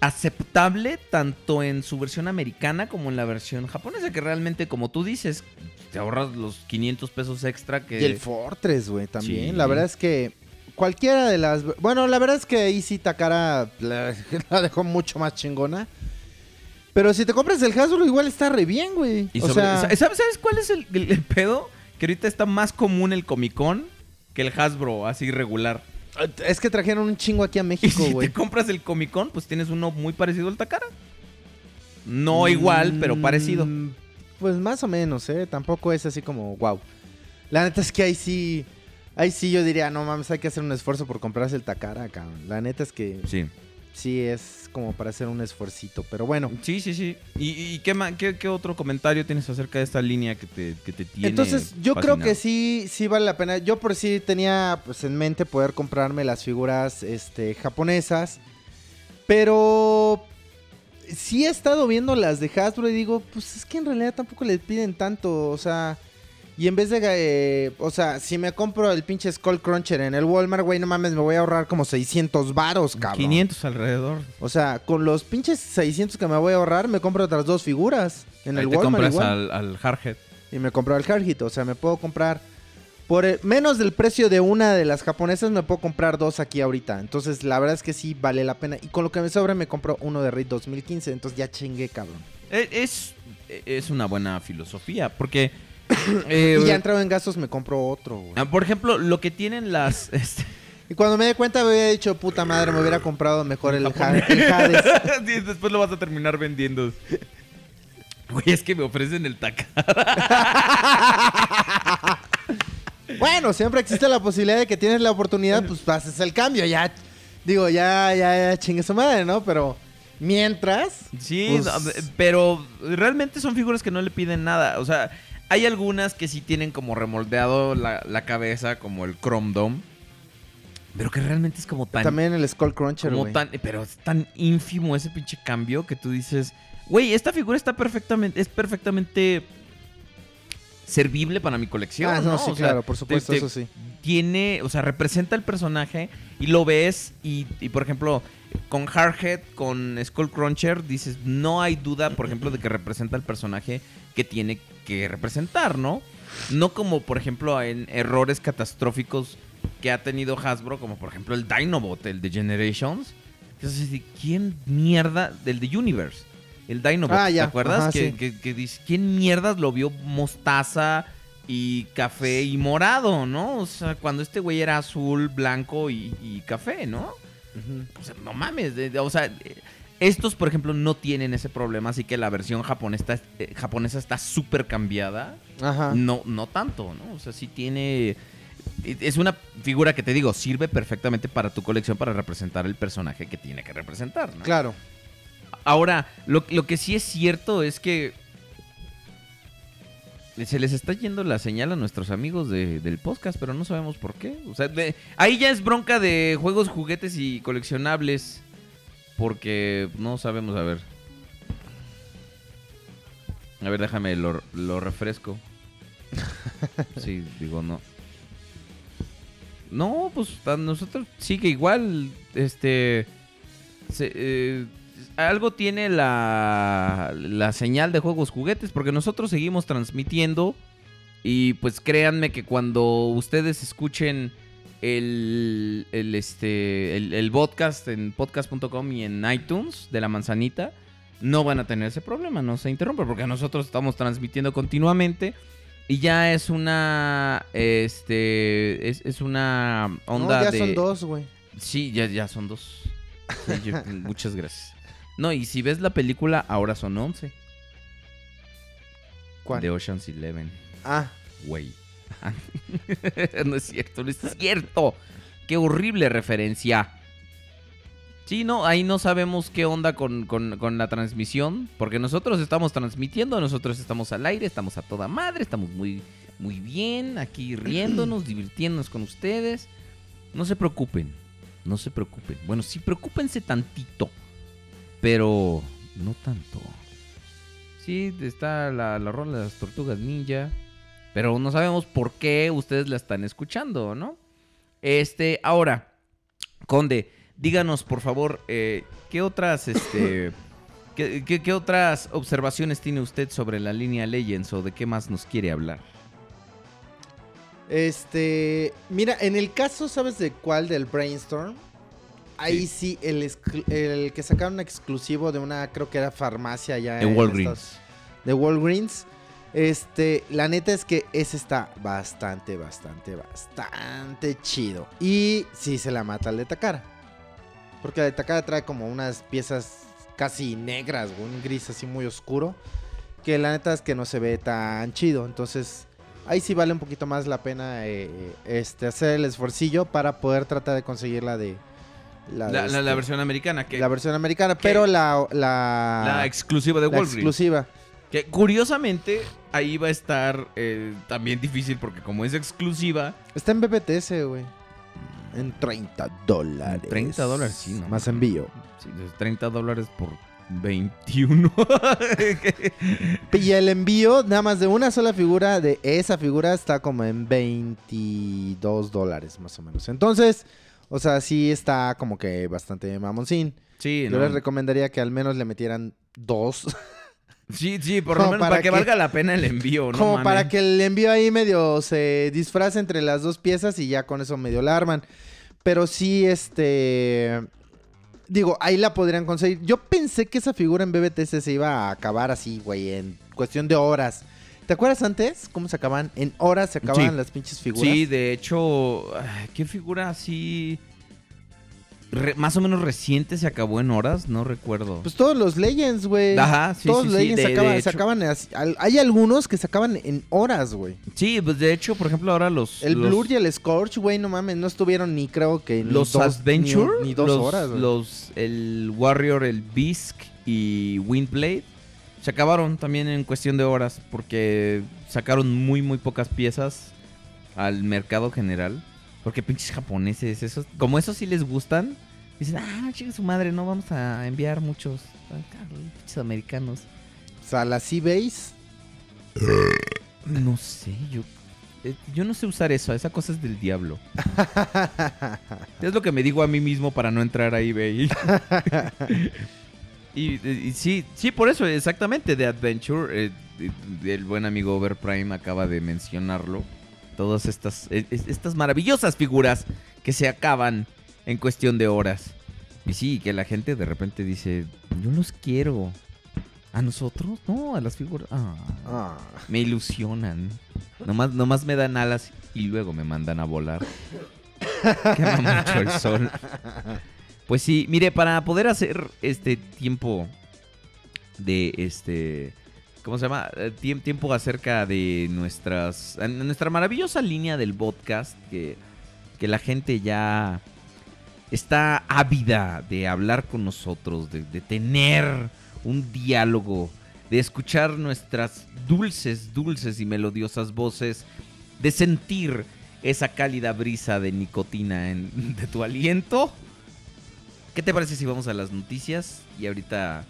aceptable tanto en su versión americana como en la versión japonesa, que realmente, como tú dices, te ahorras los 500 pesos extra que... Y el Fortress, güey, también. Sí. La verdad es que cualquiera de las... Bueno, la verdad es que ahí sí Takara la, la dejó mucho más chingona. Pero si te compras el Hasbro, igual está re bien, güey. O sea, ¿sabes, ¿Sabes cuál es el, el- el pedo? Que ahorita está más común el Comic Con que el Hasbro, así regular. es que trajeron un chingo aquí a México, si güey. te compras el Comic Con, pues tienes uno muy parecido al Takara. No igual, pero parecido. Mm, Pues más o menos, ¿eh? Tampoco es así como, wow. La neta es que ahí sí... Ahí sí yo diría, no mames, hay que hacer un esfuerzo por comprarse el Takara, cabrón. La neta es que Sí. Sí es como para hacer un esfuercito. Pero bueno, Sí, sí, sí. ¿Y, y qué, qué, qué otro comentario tienes acerca de esta línea que te, que te tiene Entonces, yo creo que sí, sí vale la pena. Yo por sí tenía pues, en mente poder comprarme las figuras este, japonesas. Pero sí he estado viendo las de Hasbro y digo, pues es que en realidad tampoco le piden tanto. O sea, y en vez de, eh, o sea, si me compro el pinche Skull Cruncher en el Walmart, güey, no mames, me voy a ahorrar como 600 varos, cabrón. 500 alrededor. O sea, con los pinches 600 que me voy a ahorrar, me compro otras dos figuras en Ahí el te Walmart. compras igual. al, al Hardhead. Y me compró el Hardhit. O sea, me puedo comprar. Por el- menos del precio de una de las japonesas, me puedo comprar dos aquí ahorita. Entonces, la verdad es que sí vale la pena. Y con lo que me sobra, me compro uno de Raid 2015. Entonces, ya chingué, cabrón. Eh, Es, es una buena filosofía, porque... eh, y ya entrado en gastos, me compro otro, güey. ah, por ejemplo, lo que tienen las... este, Y cuando me di cuenta, me había dicho, puta madre, me hubiera comprado mejor el. Ja- el Hades. Sí, después lo vas a terminar vendiendo. Güey, es que me ofrecen el taca. bueno, siempre existe la posibilidad de que tienes la oportunidad, pues haces el cambio. Ya, digo, ya, ya, ya chingue su madre, ¿no? Pero mientras. Sí, pues, no, pero realmente son figuras que no le piden nada. O sea, hay algunas que sí tienen como remoldeado la, la cabeza, como el Chrome Dome. Pero que realmente es como tan... También el Skull Cruncher, como tan pero es tan ínfimo ese pinche cambio que tú dices, güey, esta figura está perfectamente, es perfectamente servible para mi colección. Ah, no, ¿no? sí, O sea, claro, por supuesto, te- eso sí. tiene, o sea, representa el personaje y lo ves y, y, por ejemplo, con Hardhead, con Skull Cruncher, dices, no hay duda, por ejemplo, de que representa el personaje que tiene que representar, ¿no? No como, por ejemplo, en errores catastróficos que ha tenido Hasbro, como por ejemplo el Dinobot, el de Generations. Entonces, ¿quién mierda? Del de Universe. El Dinobot, Ah. ¿te acuerdas? Ajá, que, sí. que- que dice, ¿quién mierdas lo vio mostaza y café y morado, no? O sea, cuando este güey era azul, blanco y, y café, ¿no? O sea, no mames. de- de- o sea, estos, por ejemplo, no tienen ese problema, así que la versión japonesa, eh, japonesa está súper cambiada. Ajá. No, no tanto, ¿no? O sea, sí tiene. Es una figura que te digo, sirve perfectamente para tu colección para representar el personaje que tiene que representar, ¿no? Claro. Ahora, lo, lo que sí es cierto es que se les está yendo la señal a nuestros amigos de- del podcast, pero no sabemos por qué. O sea, de- ahí ya es bronca de juegos, juguetes y coleccionables. Porque no sabemos, a ver. A ver, déjame, lo, lo refresco. Sí, digo, no. No, pues a nosotros sigue igual. Este. se- eh, algo tiene la, la señal de juegos juguetes porque nosotros seguimos transmitiendo y pues créanme que cuando ustedes escuchen el, el, este, el, el podcast en podcast.com y en iTunes de la manzanita, no van a tener ese problema, no se interrumpe porque nosotros estamos transmitiendo continuamente y ya es una, este, es, es una onda no, ya de... son dos, güey. Sí, ya, ya son dos. Sí, yo- muchas gracias. No, y si ves la película, ahora son 11. ¿Cuál? De Ocean's Eleven. Ah, Güey. no es cierto, no es cierto. Qué horrible referencia. Sí, no, ahí no sabemos qué onda con, con- con la transmisión. Porque nosotros estamos transmitiendo, nosotros estamos al aire, estamos a toda madre, estamos muy, muy bien aquí riéndonos, divirtiéndonos con ustedes. No se preocupen, no se preocupen. Bueno, sí, preocúpense tantito. pero no tanto. Sí, está la, la rola de las tortugas ninja, pero no sabemos por qué ustedes la están escuchando, ¿no? Este, ahora, Conde, díganos por favor, eh, ¿qué otras, este, qué, qué- qué otras observaciones tiene usted sobre la línea Legends o de qué más nos quiere hablar? Este, mira, en el caso, ¿sabes de cuál? Del Brainstorm. Ahí sí, el, exclu- el que sacaron exclusivo de una, creo que era farmacia ya De en Walgreens. De Walgreens. Este, la neta es que ese está bastante, bastante, bastante chido. Y sí se la mata al de Takara. Porque el de Takara trae como unas piezas casi negras, un gris así muy oscuro. Que la neta es que no se ve tan chido. Entonces, ahí sí vale un poquito más la pena eh, este, hacer el esfuercillo para poder tratar de conseguir la de. La, este, versión americana, que la versión americana, pero la. La, exclusiva de la Walgreens. exclusiva. Que curiosamente ahí va a estar eh, también difícil porque como es exclusiva, Está en BBTS, güey. En 30 dólares. 30 dólares, sí, no. Más envío. sí, de 30 dólares por 21. Y el envío, nada más de una sola figura, de esa figura, está como en 22 dólares, más o menos. Entonces, o sea, sí está como que bastante mamoncín. sí, Yo no. les recomendaría que al menos le metieran dos. sí, sí, por lo menos para, para que, que- valga la pena el envío, ¿no? como mames? para que el envío ahí medio se disfrace entre las dos piezas y ya con eso medio la arman. Pero sí, este... Digo, ahí la podrían conseguir. Yo pensé que esa figura en BBTC se iba a acabar así, güey, en cuestión de horas. ¿Te acuerdas antes cómo se acaban? En horas se acababan Sí. las pinches figuras. Sí, de hecho, ¿qué figura así re- más o menos reciente se acabó en horas? No recuerdo. Pues todos los Legends, güey. Ajá, sí, Todos sí, los sí, Legends de- se acaban, de se acaban así- al- Hay algunos que se acaban en horas, güey. sí, pues de hecho, por ejemplo, ahora los... El los- Blur y el Scorch, güey, no mames, no estuvieron ni creo que ni los dos, Adventure, ni, ni dos los, horas, güey. los el Warrior, el Bisk y Windblade se acabaron también en cuestión de horas porque sacaron muy muy pocas piezas al mercado general porque pinches japoneses, esos como esos sí les gustan, dicen, "Ah, chica su madre, no vamos a enviar muchos acá, pinches americanos." O sea, las eBays. No sé, yo eh, yo no sé usar eso, esa cosa es del diablo. Es lo que me digo a mí mismo para no entrar a eBay. y, y sí, sí, por eso, exactamente, de Adventure, eh, el buen amigo Overprime acaba de mencionarlo. Todas estas, es- estas maravillosas figuras que se acaban en cuestión de horas. Y sí, que la gente de repente dice, yo los quiero. ¿A nosotros? No, a las figuras. Ah. Ah. Me ilusionan. Nomás, nomás me dan alas y luego me mandan a volar. Quema mucho el sol. Pues sí, mire, para poder hacer este tiempo de este. ¿Cómo se llama? Eh, tiem- tiempo acerca de nuestras. Nuestra maravillosa línea del podcast. Que, que la gente ya está ávida de hablar con nosotros, de, de tener un diálogo, de escuchar nuestras dulces, dulces y melodiosas voces, de sentir esa cálida brisa de nicotina en, de tu aliento. ¿Qué te parece si vamos a las noticias? Y ahorita,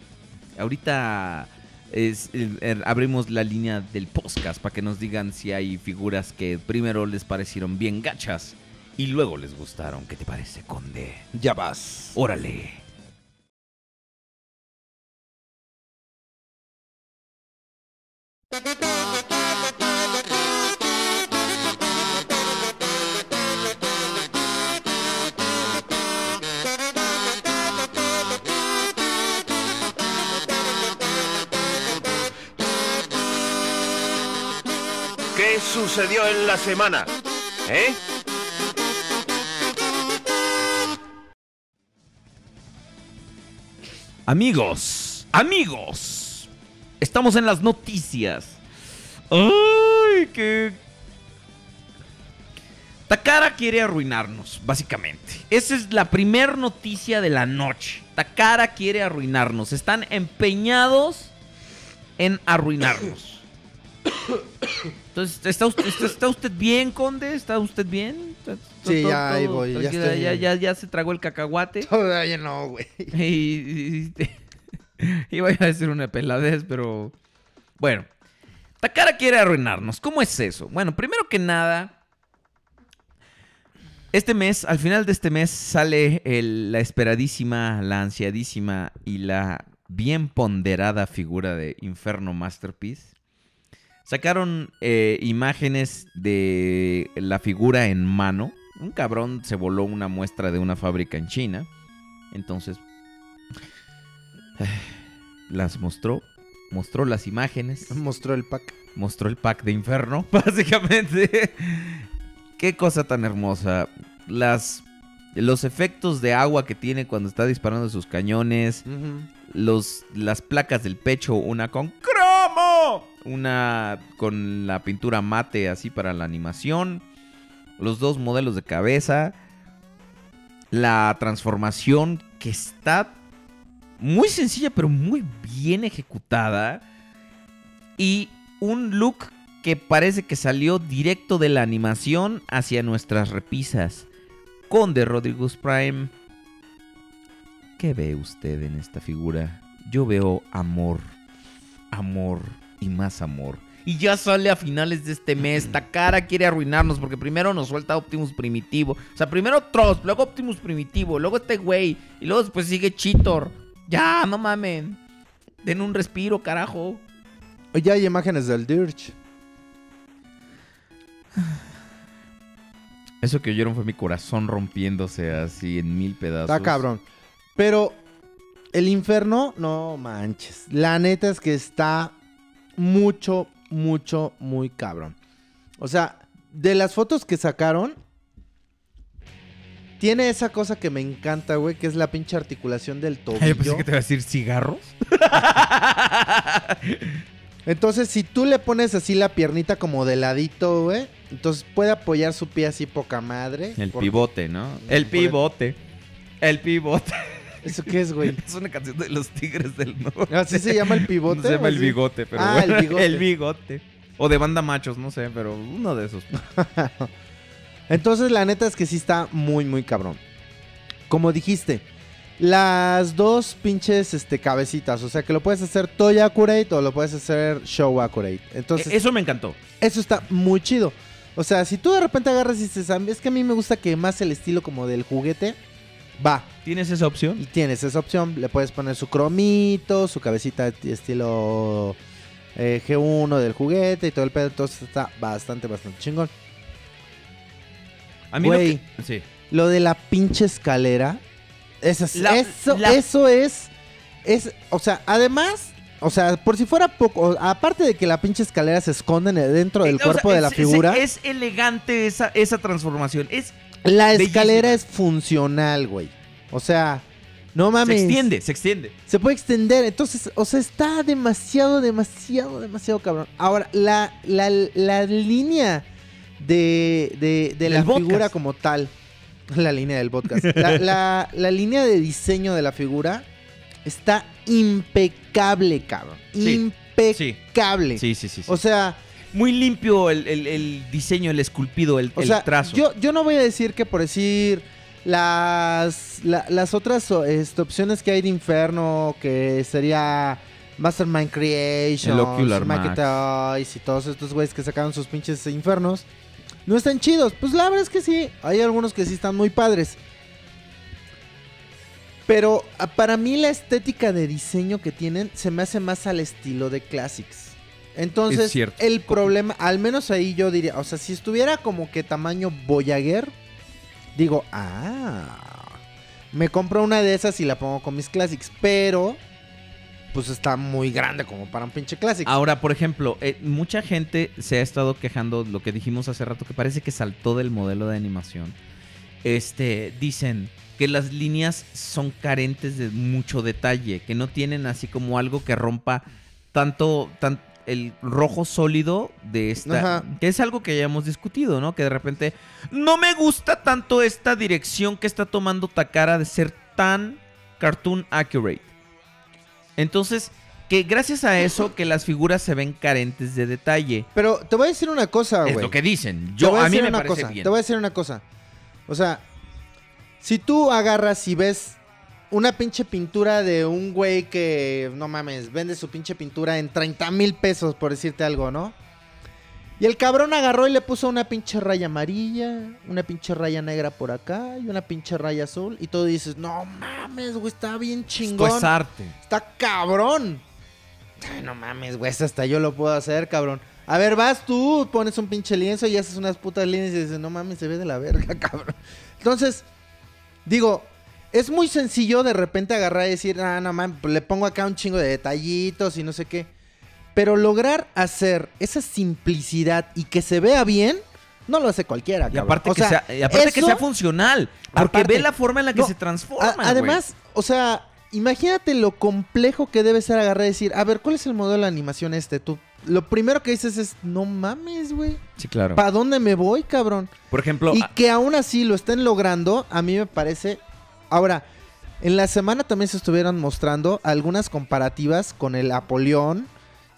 ahorita es- eh, abrimos la línea del podcast para que nos digan si hay figuras que primero les parecieron bien gachas y luego les gustaron. ¿Qué te parece, Conde? Ya vas. Órale. Sucedió en la semana? ¿Eh? Amigos, amigos, estamos en las noticias. ¡Ay, qué... Takara quiere arruinarnos, básicamente. Esa es la primer noticia de la noche. Takara quiere arruinarnos. Están empeñados en arruinarnos. Entonces, ¿está usted, está- está usted bien, Conde? ¿Está usted bien? ¿Está- Sí, todo- ya ahí voy, ya estoy ya, bien. ya, ya se tragó el cacahuate. Todavía no, güey. Y- y- Iba a decir una peladez, pero. Bueno. Takara quiere arruinarnos. ¿Cómo es eso? Bueno, primero que nada. Este mes, al final de este mes, sale el- la esperadísima, la ansiadísima y la bien ponderada figura de Inferno Masterpiece. Sacaron eh, imágenes de la figura en mano. Un cabrón se voló una muestra de una fábrica en China. Entonces, las mostró. Mostró las imágenes. Mostró el pack. Mostró el pack de Inferno, básicamente. Qué cosa tan hermosa. Las, los efectos de agua que tiene cuando está disparando sus cañones. Los, las placas del pecho, una con cromo, una con la pintura mate así para la animación, los dos modelos de cabeza, la transformación que está muy sencilla pero muy bien ejecutada. Y un look que parece que salió directo de la animación hacia nuestras repisas. Conde Rodriguez Prime. ¿Qué ve usted en esta figura? Yo veo amor, amor y más amor. Y ya sale a finales de este mes. Takara quiere arruinarnos porque primero nos suelta Optimus Primitivo. O sea, primero Trost, luego Optimus Primitivo, luego este güey. Y luego después sigue Cheetor. Ya, no mamen. Den un respiro, carajo. Ya hay imágenes del Dirge. Eso que oyeron fue mi corazón rompiéndose así en mil pedazos. Está cabrón. Pero el infierno, no manches. La neta es que está mucho, mucho, muy cabrón. O sea, de las fotos que sacaron, tiene esa cosa que me encanta, güey, que es la pinche articulación del tobillo. Yo pensé que te iba a decir cigarros. Entonces, si tú le pones así la piernita como de ladito, güey, entonces puede apoyar su pie así poca madre. El pivote, ¿no? El pivote. El pivote. ¿Eso qué es, güey? Es una canción de los Tigres del Norte. ¿Así se llama el pivote? Se llama el bigote, pero Ah, bueno, el bigote. el bigote. O de banda machos, no sé, pero uno de esos. Entonces, la neta es que sí está muy, muy cabrón. Como dijiste, las dos pinches este, cabecitas. O sea, que lo puedes hacer Toy Accurate o lo puedes hacer Show Accurate. Entonces, E- Eso me encantó. eso está muy chido. O sea, si tú de repente agarras y dices, "A mí- es que a mí me gusta que más el estilo como del juguete, va. ¿Tienes esa opción? Y tienes esa opción. Le puedes poner su cromito, su cabecita de estilo eh, G1 del juguete y todo el pedo. Entonces está bastante, bastante chingón. A mí lo Güey. que- Sí. Lo de la pinche escalera. Eso, es- La- eso, la- eso es. Es. O sea, además. O sea, por si fuera poco. Aparte de que la pinche escalera se esconde dentro del Eh, o cuerpo sea, de la figura. Es, es elegante esa, esa transformación. Es, la escalera es funcional, güey. O sea. No se mames. extiende, se extiende. Se puede extender. Entonces, o sea, está demasiado, demasiado, demasiado cabrón. Ahora, la, la, la línea de, de, de la podcast. figura como tal. La línea del podcast. La, la- la línea de diseño de la figura está impecable, cabrón. Sí, Impecable. Sí, sí, sí. sí. O sea, Muy limpio el, el- el diseño, el esculpido, el, o el sea trazo. Yo, yo no voy a decir que por decir las, la- las otras este, opciones que hay de Inferno, que sería Mastermind Creation. Toys y todos estos güeyes que sacaron sus pinches infernos, no están chidos. Pues la verdad es que sí, hay algunos que sí están muy padres. Pero ah, para mí la estética de diseño que tienen se me hace más al estilo de Classics. Entonces, el problema, al menos ahí yo diría, o sea, si estuviera como que tamaño Voyager, digo, ah, me compro una de esas y la pongo con mis Classics, pero pues está muy grande como para un pinche Classics. Ahora, por ejemplo, eh, mucha gente se ha estado quejando, lo que dijimos hace rato, que parece que saltó del modelo de animación. Este, dicen que las líneas son carentes de mucho detalle, que no tienen así como algo que rompa tanto, tan, el rojo sólido de esta, Ajá. que es algo que ya hemos discutido, ¿no? Que de repente no me gusta tanto esta dirección que está tomando Takara de ser tan cartoon accurate. Entonces, que gracias a eso que las figuras se ven carentes de detalle. Pero te voy a decir una cosa, es güey. lo que dicen. Te Yo voy a, mí decir me una parece cosa, bien. Te voy a decir una cosa. O sea, si tú agarras y ves una pinche pintura de un güey que, no mames, vende su pinche pintura en 30 mil pesos, por decirte algo, ¿no? Y el cabrón agarró y le puso una pinche raya amarilla, una pinche raya negra por acá y una pinche raya azul. Y todo dices, no mames, güey, está bien Esto chingón. es arte. Está cabrón. Ay, no mames, güey, eso hasta yo lo puedo hacer, cabrón. A ver, vas tú, pones un pinche lienzo y haces unas putas líneas y dices, no mames, se ve de la verga, cabrón. Entonces, digo, es muy sencillo de repente agarrar y decir, ah, no mames, le pongo acá un chingo de detallitos y no sé qué. Pero lograr hacer esa simplicidad y que se vea bien, no lo hace cualquiera, Y cabrón. aparte, O que, sea, sea, y aparte que sea funcional. Porque Aparte- ve la forma en la que No, se transforma. a- además, o sea, imagínate lo complejo que debe ser agarrar y decir, a ver, ¿cuál es el modelo de animación este? Tú, lo primero que dices es, no mames, güey. Sí, claro. ¿Para dónde me voy, cabrón? Por ejemplo, Y a- que aún así lo estén logrando, a mí me parece. Ahora, en la semana también se estuvieron mostrando algunas comparativas con el Apoleón,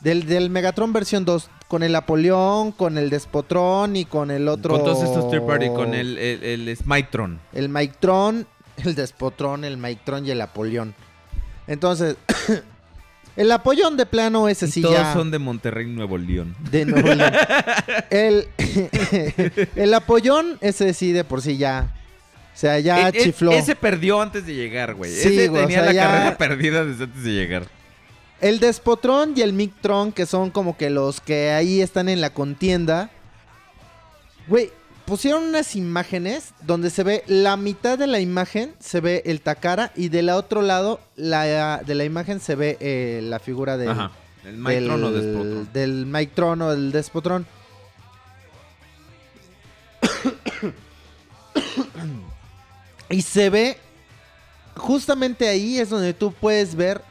del, del Megatron versión 2, con el Apoleón, con el Despotron y con el otro. con todos estos third party, con el, el, el Smitron. El Mictron, el Despotron, el Mictron y el Apoleón. Entonces, el Apoleón de plano ese sí todos ya. son de Monterrey, Nuevo León. De Nuevo León. el, el Apollón, ese sí de por sí ya. O sea, ya E- e- chifló. ese perdió antes de llegar, güey. Sí, ese güey, o tenía sea, la ya- carrera perdida desde antes de llegar. El Despotrón y el Mictron, que son como que los que ahí están en la contienda. Güey, pusieron unas imágenes donde se ve la mitad de la imagen, se ve el Takara, y del otro lado la, de la imagen se ve eh, la figura del, Ajá. El Mitron o del, Despotron. del Mictron o del Despotrón. Y se ve, justamente ahí es donde tú puedes ver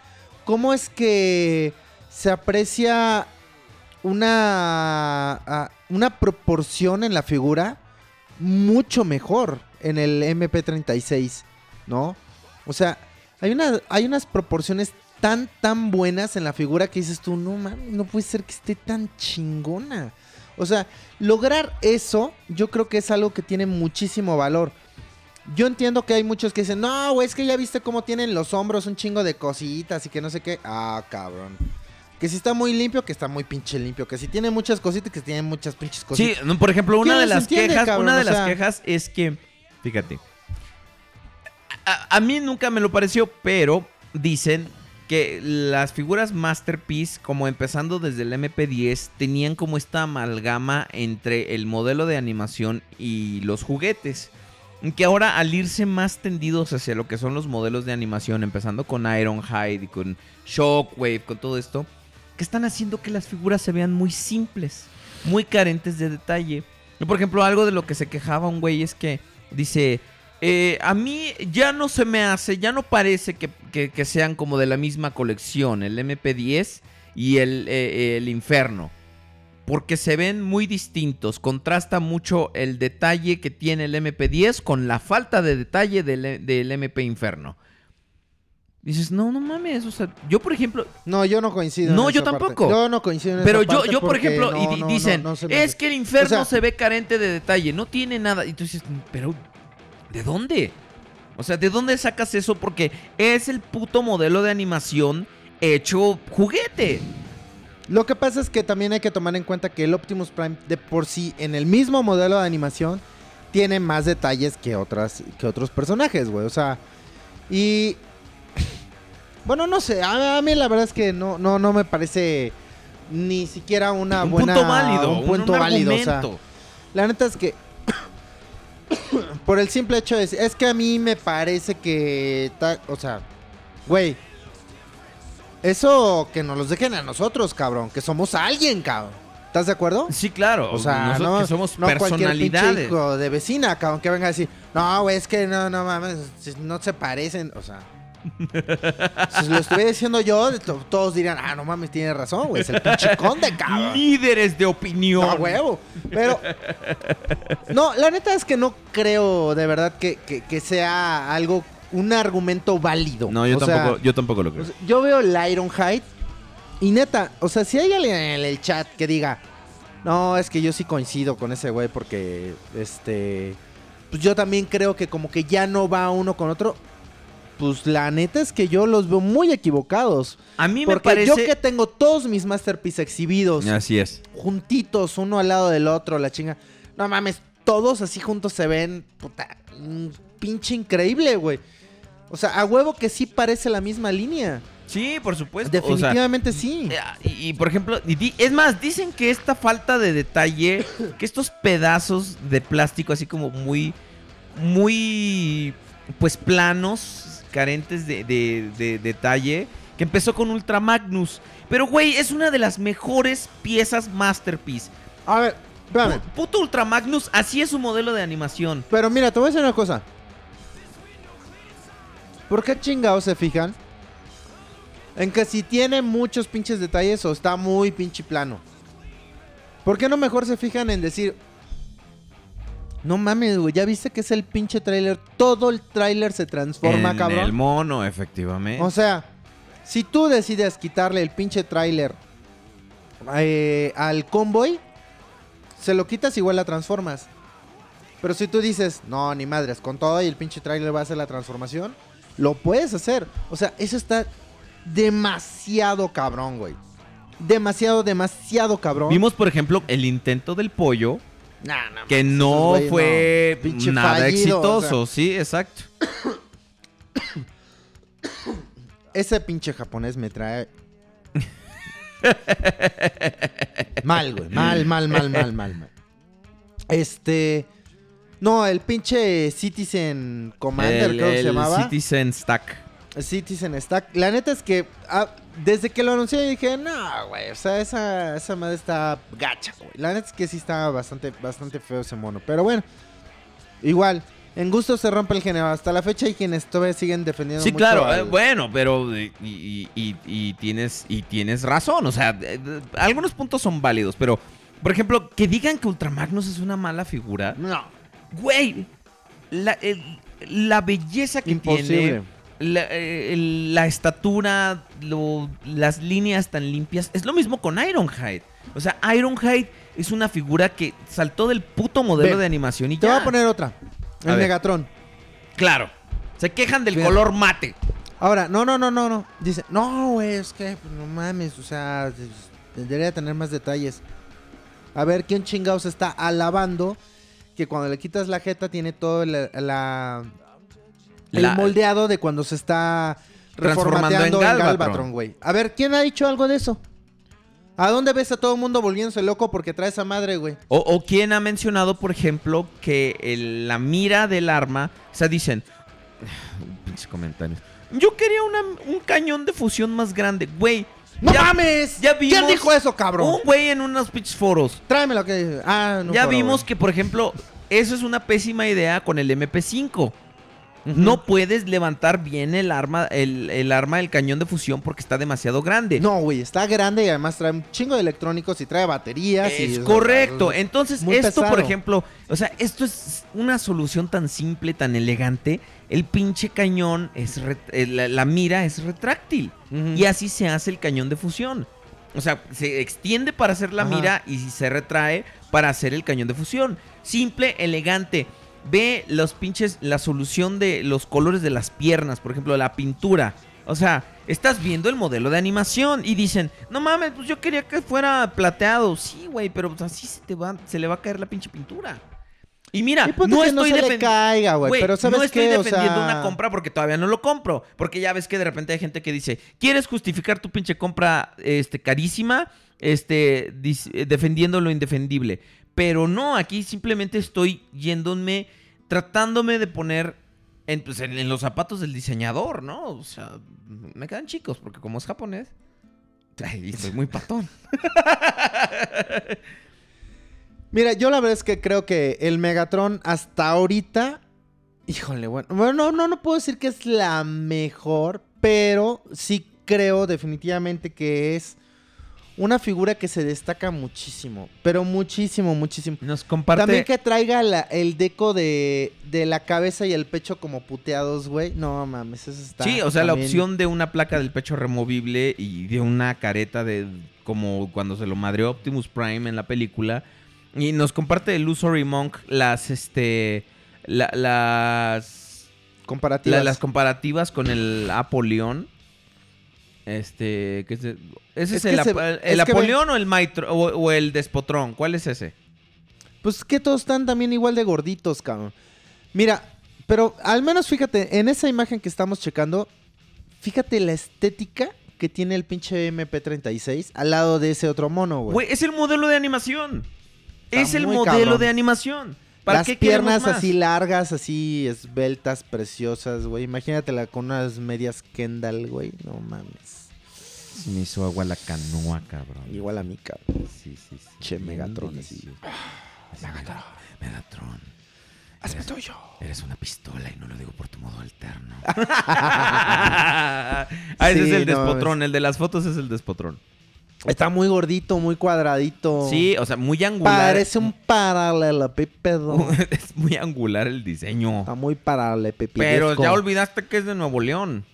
cómo es que se aprecia una, una proporción en la figura mucho mejor en el MP36, ¿no? O sea, hay, una, hay unas proporciones tan, tan buenas en la figura que dices tú, no mames, no puede ser que esté tan chingona. O sea, lograr eso, yo creo que es algo que tiene muchísimo valor. Yo entiendo que hay muchos que dicen, no, güey, es que ya viste cómo tienen los hombros un chingo de cositas y que no sé qué. Ah, cabrón. Que si está muy limpio, que está muy pinche limpio. Que si tiene muchas cositas, que tiene muchas pinches Sí, cositas. no, por ejemplo, una ¿Quién de las entiende, quejas, cabrón? una de O las quejas es que, fíjate, a, a mí nunca me lo pareció, pero dicen que las figuras Masterpiece, como empezando desde el MP10, tenían como esta amalgama entre el modelo de animación y los juguetes. Que ahora al irse más tendidos hacia lo que son los modelos de animación, empezando con Ironhide y con Shockwave, con todo esto, que están haciendo que las figuras se vean muy simples, muy carentes de detalle. Por ejemplo, algo de lo que se quejaba un güey es que dice, eh, a mí ya no se me hace, ya no parece que sean como de la misma colección, el MP10 y el, eh, el Inferno. Porque se ven muy distintos, contrasta mucho el detalle que tiene el MP10 con la falta de detalle del, del MP Inferno. Dices, no, no mames, o sea, yo por ejemplo, No, yo no coincido. en No, yo esa parte. tampoco. Yo no coincido en pero esa yo, parte yo por ejemplo, y no, dicen, no, no es que el infierno O sea- se ve carente de detalle, no tiene nada. Y tú dices, pero, ¿de dónde? O sea, ¿de dónde sacas eso? Porque es el puto modelo de animación hecho juguete. Lo que pasa es que también hay que tomar en cuenta que el Optimus Prime de por sí en el mismo modelo de animación tiene más detalles que otras que otros personajes, güey. O sea, y bueno, no sé, a, a mí la verdad es que no no no me parece ni siquiera una un buena punto válido, un un, punto un válido, o sea, la neta es que por el simple hecho de es que a mí me parece que ta- o sea, güey, eso que nos los dejen a nosotros, cabrón, que somos alguien, cabrón. ¿Estás de acuerdo? Sí, claro. O sea, nosotros no, que somos no cualquier personalidades. hijo de vecina, cabrón, que venga a decir, no, güey, es que no, no mames, no se parecen, o sea. si lo estuviera diciendo yo, to- todos dirían, ah, no mames, tiene razón, güey, es el pinche conde, cabrón. Líderes de opinión. No, huevo. Pero. No, la neta es que no creo de verdad que, que- que sea algo, un argumento válido. No, yo O sea, tampoco, yo tampoco lo creo. o sea, yo veo el Ironhide y neta, o sea, si hay alguien en el chat que diga, no, es que yo sí coincido con ese güey porque, este, pues yo también creo que como que ya no va uno con otro. pues la neta es que yo los veo muy equivocados. A mí me Porque parece... yo que tengo todos mis Masterpiece exhibidos, Así es. juntitos, uno al lado del otro, la chinga. No mames, todos así juntos se ven, puta, pinche increíble, güey. O sea, a huevo que sí parece la misma línea. Sí, por supuesto. o sea, Definitivamente sí. Eh, Y, y, por ejemplo, y di- es más, dicen que esta falta de detalle, que estos pedazos de plástico así como muy, muy, pues planos, carentes de, de- de detalle, que empezó con Ultra Magnus. Pero, güey, es una de las mejores piezas Masterpiece. A ver, espérame. Pu- Puto Ultra Magnus, así es su modelo de animación. Pero mira, te voy a decir una cosa. ¿Por qué chingados se fijan? En que si tiene muchos pinches detalles o está muy pinche plano. ¿Por qué no mejor se fijan en decir... No mames, güey, ya viste que es el pinche tráiler. Todo el tráiler se transforma, en cabrón. el mono, efectivamente. O sea, si tú decides quitarle el pinche tráiler eh, al convoy, se lo quitas igual la transformas. Pero si tú dices, no, ni madres, con todo y el pinche tráiler va a hacer la transformación, lo puedes hacer. O sea, eso está demasiado cabrón, güey. Demasiado, demasiado cabrón. Vimos, por ejemplo, el intento del pollo, Nah, que no fue no. Nada fallido, o exitoso, sí, exacto. Ese pinche japonés me trae. mal, güey. Mal, mal, mal, mal, mal, mal. Este. No, el pinche Citizen Commander, el, creo que se llamaba. Citizen Stack. Citizen Stack. La neta es que ah, desde que lo anuncié dije, no, güey. O sea, esa, esa madre está gacha, güey. La neta es que sí está bastante, bastante feo ese mono. Pero bueno, igual. En gusto se rompe el género. Hasta la fecha hay quienes todavía siguen defendiendo Sí, mucho claro, al- eh, bueno, pero eh, y, y- y- y tienes y tienes razón, o sea, eh, algunos puntos son válidos, pero por ejemplo, que digan que Ultramagnus es una mala figura, No. Güey, la, el- la belleza que Imposible. tiene, la, eh, la estatura, lo- las líneas tan limpias, es lo mismo con Ironhide. O sea, Ironhide es una figura que saltó del puto modelo Ve, de animación y Te ya. voy a poner otra. A El ver. Megatron. Claro. Se quejan del Fíjate. color mate. Ahora, no, no, no, no, no. Dice, no, güey, es que pues, no mames, o sea, es- debería tener más detalles. A ver, ¿quién chingados está alabando que cuando le quitas la jeta tiene todo la, la- el La- moldeado de cuando se está Transformando reformateando en Galvatron. Güey? A ver, ¿quién ha dicho algo de eso? ¿A dónde ves a todo el mundo volviéndose loco porque trae esa madre, güey? O, o quien ha mencionado, por ejemplo, que el- la mira del arma, o sea, dicen, pinches comentarios. Yo quería una- un cañón de fusión más grande, güey. ¡No ya- mames! ya ¿Quién vimos dijo eso, cabrón? Un güey en unos pinches foros. Tráeme lo que... Ah, no ya foro, vimos güey. que, por ejemplo, eso es una pésima idea con el MP5. No puedes levantar bien el arma, el, el arma del cañón de fusión porque está demasiado grande. No, güey, está grande y además trae un chingo de electrónicos y trae baterías. y, Es o sea, correcto. Entonces, esto, por ejemplo, o sea, esto es una solución tan simple, tan elegante. El pinche cañón es eh, la, la mira es retráctil. Y así se hace el cañón de fusión. O sea, se extiende para hacer la Ajá. mira y se retrae para hacer el cañón de fusión. Simple, elegante. Ve los pinches, la solución de los colores de las piernas, por ejemplo, la pintura. O sea, estás viendo el modelo de animación y dicen, no mames, pues yo quería que fuera plateado. Sí, güey, pero pues así se te va, se le va a caer la pinche pintura. Y mira, Y ponte no estoy se le defen- caiga, güey, Güey, pero ¿sabes no estoy qué? O defendiendo sea- una compra porque todavía no lo compro. Porque ya ves que de repente hay gente que dice, ¿quieres justificar tu pinche compra este, carísima? Este, eh, defendiendo lo indefendible. Pero no, aquí simplemente estoy yéndome, tratándome de poner en, pues, en- en los zapatos del diseñador, ¿no? O sea, me quedan chicos porque como es japonés, ay, estoy muy patón. Mira, yo la verdad es que creo que el Megatron hasta ahorita. Híjole, bueno. Bueno, no, no, no puedo decir que es la mejor, pero sí creo definitivamente que es una figura que se destaca muchísimo. Pero muchísimo, muchísimo. Nos comparte... También que traiga la- el deco de, de la cabeza y el pecho como puteados, güey. No mames, eso está. Sí, o sea, la opción de una placa del pecho removible y de una careta de como cuando se lo madreó Optimus Prime en la película. Y nos comparte el Illusory Monk las este la- las Comparativas. la- las comparativas con el Apoleón. Este, ¿qué es el- ¿ese es, Es que el, se- Ap- es el que Apoleón o el Maitro o, o el Despotrón? ¿Cuál es ese? Pues que todos están también igual de gorditos, cabrón. Mira, pero al menos fíjate, en esa imagen que estamos checando, fíjate la estética que tiene el pinche MP36 al lado de ese otro mono, güey. Güey, es el modelo de animación. Está es el modelo cabrón. de animación. ¿Para Las qué piernas más? así largas, así esbeltas, preciosas, güey. Imagínatela con unas medias Kendall, güey. No mames. Se me hizo agua la canoa, cabrón. Igual a mí, cabrón. Sí, sí, sí. Che, Bien Megatron, así. Así, Megatron. Megatron. Hazme Eres- tuyo. Eres una pistola y no lo digo por tu modo alterno. ah, ese Sí, es el no, despotrón. El de las fotos es el despotrón. Está muy gordito, muy cuadradito. Sí, o sea, muy angular. Parece un paralelepípedo. es muy angular el diseño. Está muy paralelepípedo. Pero ya olvidaste que es de Nuevo León.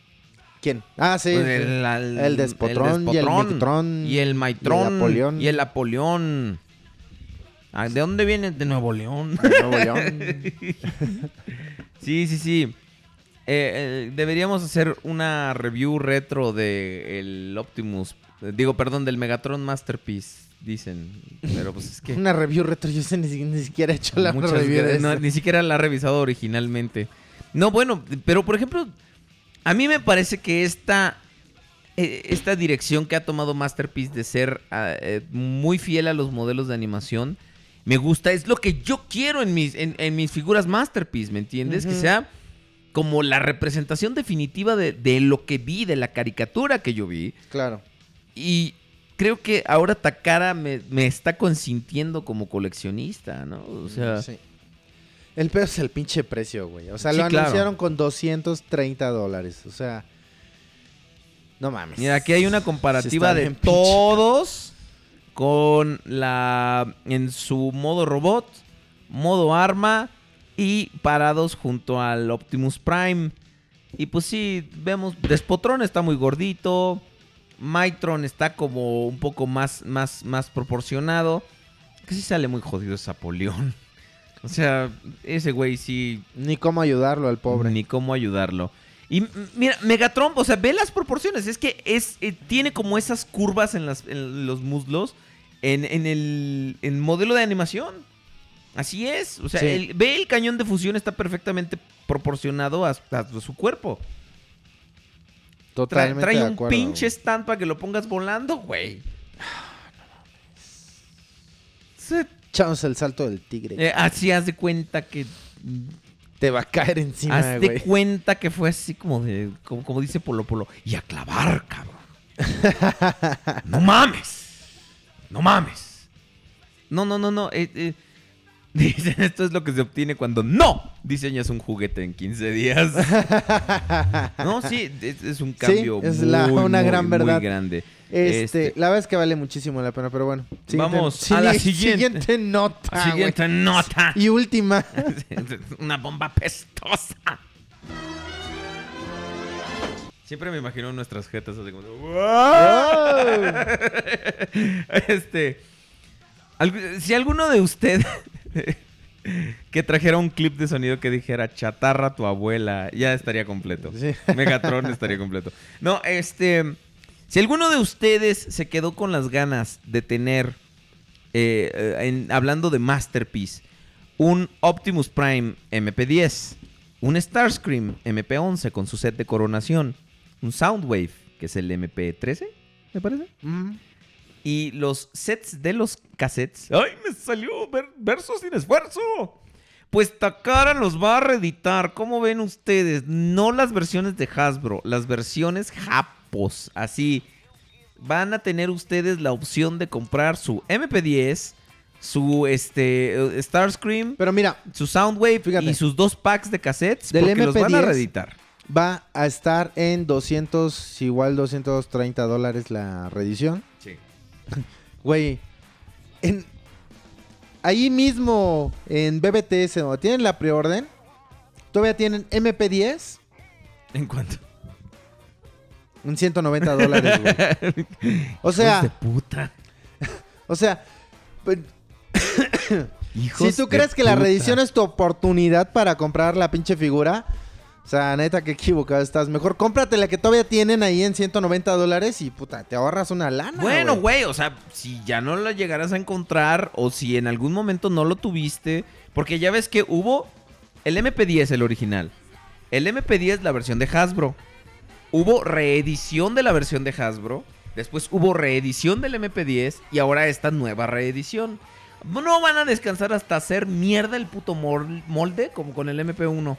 ¿Quién? Ah, sí. Pues el, El Despotrón y el Despotrón Mictrón y el Maitrón y el Apolión. y el Apolión. Ah, ¿De dónde viene? De Nuevo León. Nuevo León. sí, sí, sí. Eh, eh, deberíamos hacer una review retro de el Optimus. Digo, perdón, del Megatron Masterpiece, dicen. Pero pues es que... Una review retro. Yo sé, ni, si- ni siquiera he hecho la review de no, ni siquiera la ha revisado originalmente. No, bueno, pero por ejemplo, a mí me parece que esta, eh, esta dirección que ha tomado Masterpiece de ser eh, muy fiel a los modelos de animación, me gusta. Es lo que yo quiero en mis, en, en mis figuras Masterpiece, ¿me entiendes? Que sea como la representación definitiva de, de lo que vi, de la caricatura que yo vi. Claro. Y creo que ahora Takara me, me está consintiendo como coleccionista, ¿no? O sea... Sí. El peor es el pinche precio, güey. O sea, Sí, lo claro. anunciaron con 230 dólares. O sea. No mames. Mira, aquí hay una comparativa de pinche todos con la en su modo robot, modo arma y parados junto al Optimus Prime. Y pues sí, vemos Despotrón está muy gordito, Mitron está como un poco más más más proporcionado. Que sí sale muy jodido ese Apolión. O sea, ese güey sí Ni cómo ayudarlo al pobre. ni cómo ayudarlo. Y mira, Megatron, o sea, ve las proporciones. Es que es eh, tiene como esas curvas en, las, en los muslos en, en el en modelo de animación. Así es. O sea, Sí. el- ve el cañón de fusión está perfectamente proporcionado a, a su cuerpo. Trae, Totalmente trae de un acuerdo, pinche stand para que lo pongas volando, güey. Se- Echamos el salto del tigre. eh, así haz de cuenta que Te va a caer encima, Haz de cuenta que fue así como de, como, como dice Polo Polo, y a clavar, cabrón. no mames. No mames. No, no, no, no. eh, eh, Dicen, esto es lo que se obtiene cuando no diseñas un juguete en 15 días. no, sí, es, es un cambio es muy, la- una muy, gran muy verdad. grande. Este, Este, la verdad es que vale muchísimo la pena, pero bueno. Vamos a la siguiente. siguiente nota. siguiente nota. Y última. Una bomba pestosa. Siempre me imagino nuestras jetas así como... este... algu- Si alguno de ustedes que trajera un clip de sonido que dijera chatarra tu abuela, ya estaría completo. Sí. Megatron estaría completo. No, este... Si alguno de ustedes se quedó con las ganas de tener, eh, eh, en- hablando de Masterpiece, un Optimus Prime MP10, un Starscream MP11 con su set de coronación, un Soundwave, que es el MP13, me parece, Mm. Y los sets de los cassettes. ¡Ay, me salió ver- verso sin esfuerzo! Pues Takara los va a reeditar. ¿Cómo ven ustedes? No las versiones de Hasbro, las versiones japos. Así. Van a tener ustedes la opción de comprar su MP10, su este eh, Starscream, Pero mira, su Soundwave Fíjate. y sus dos packs de cassettes Del porque los van a MP10. reeditar. va a estar en 200, igual 230 dólares la reedición. Sí. Güey, en, ahí mismo en BBTS, donde tienen la preorden, todavía tienen MP10 ¿En cuánto? en 190 dólares, güey. O Hijos de sea, puta. o sea, pues, Hijos si tú crees que la reedición es tu oportunidad para comprar la pinche figura, O sea, neta, que equivocado estás. Mejor cómprate la que todavía tienen ahí en 190 dólares y puta, te ahorras una lana. Bueno, güey, o sea, si ya no la llegarás a encontrar o si en algún momento no lo tuviste, porque ya ves que hubo el MP10, el original, el MP10, la versión de Hasbro, hubo reedición de la versión de Hasbro, después hubo reedición del MP10 y ahora esta nueva reedición. No van a descansar hasta hacer mierda el puto mol- molde como con el MP1.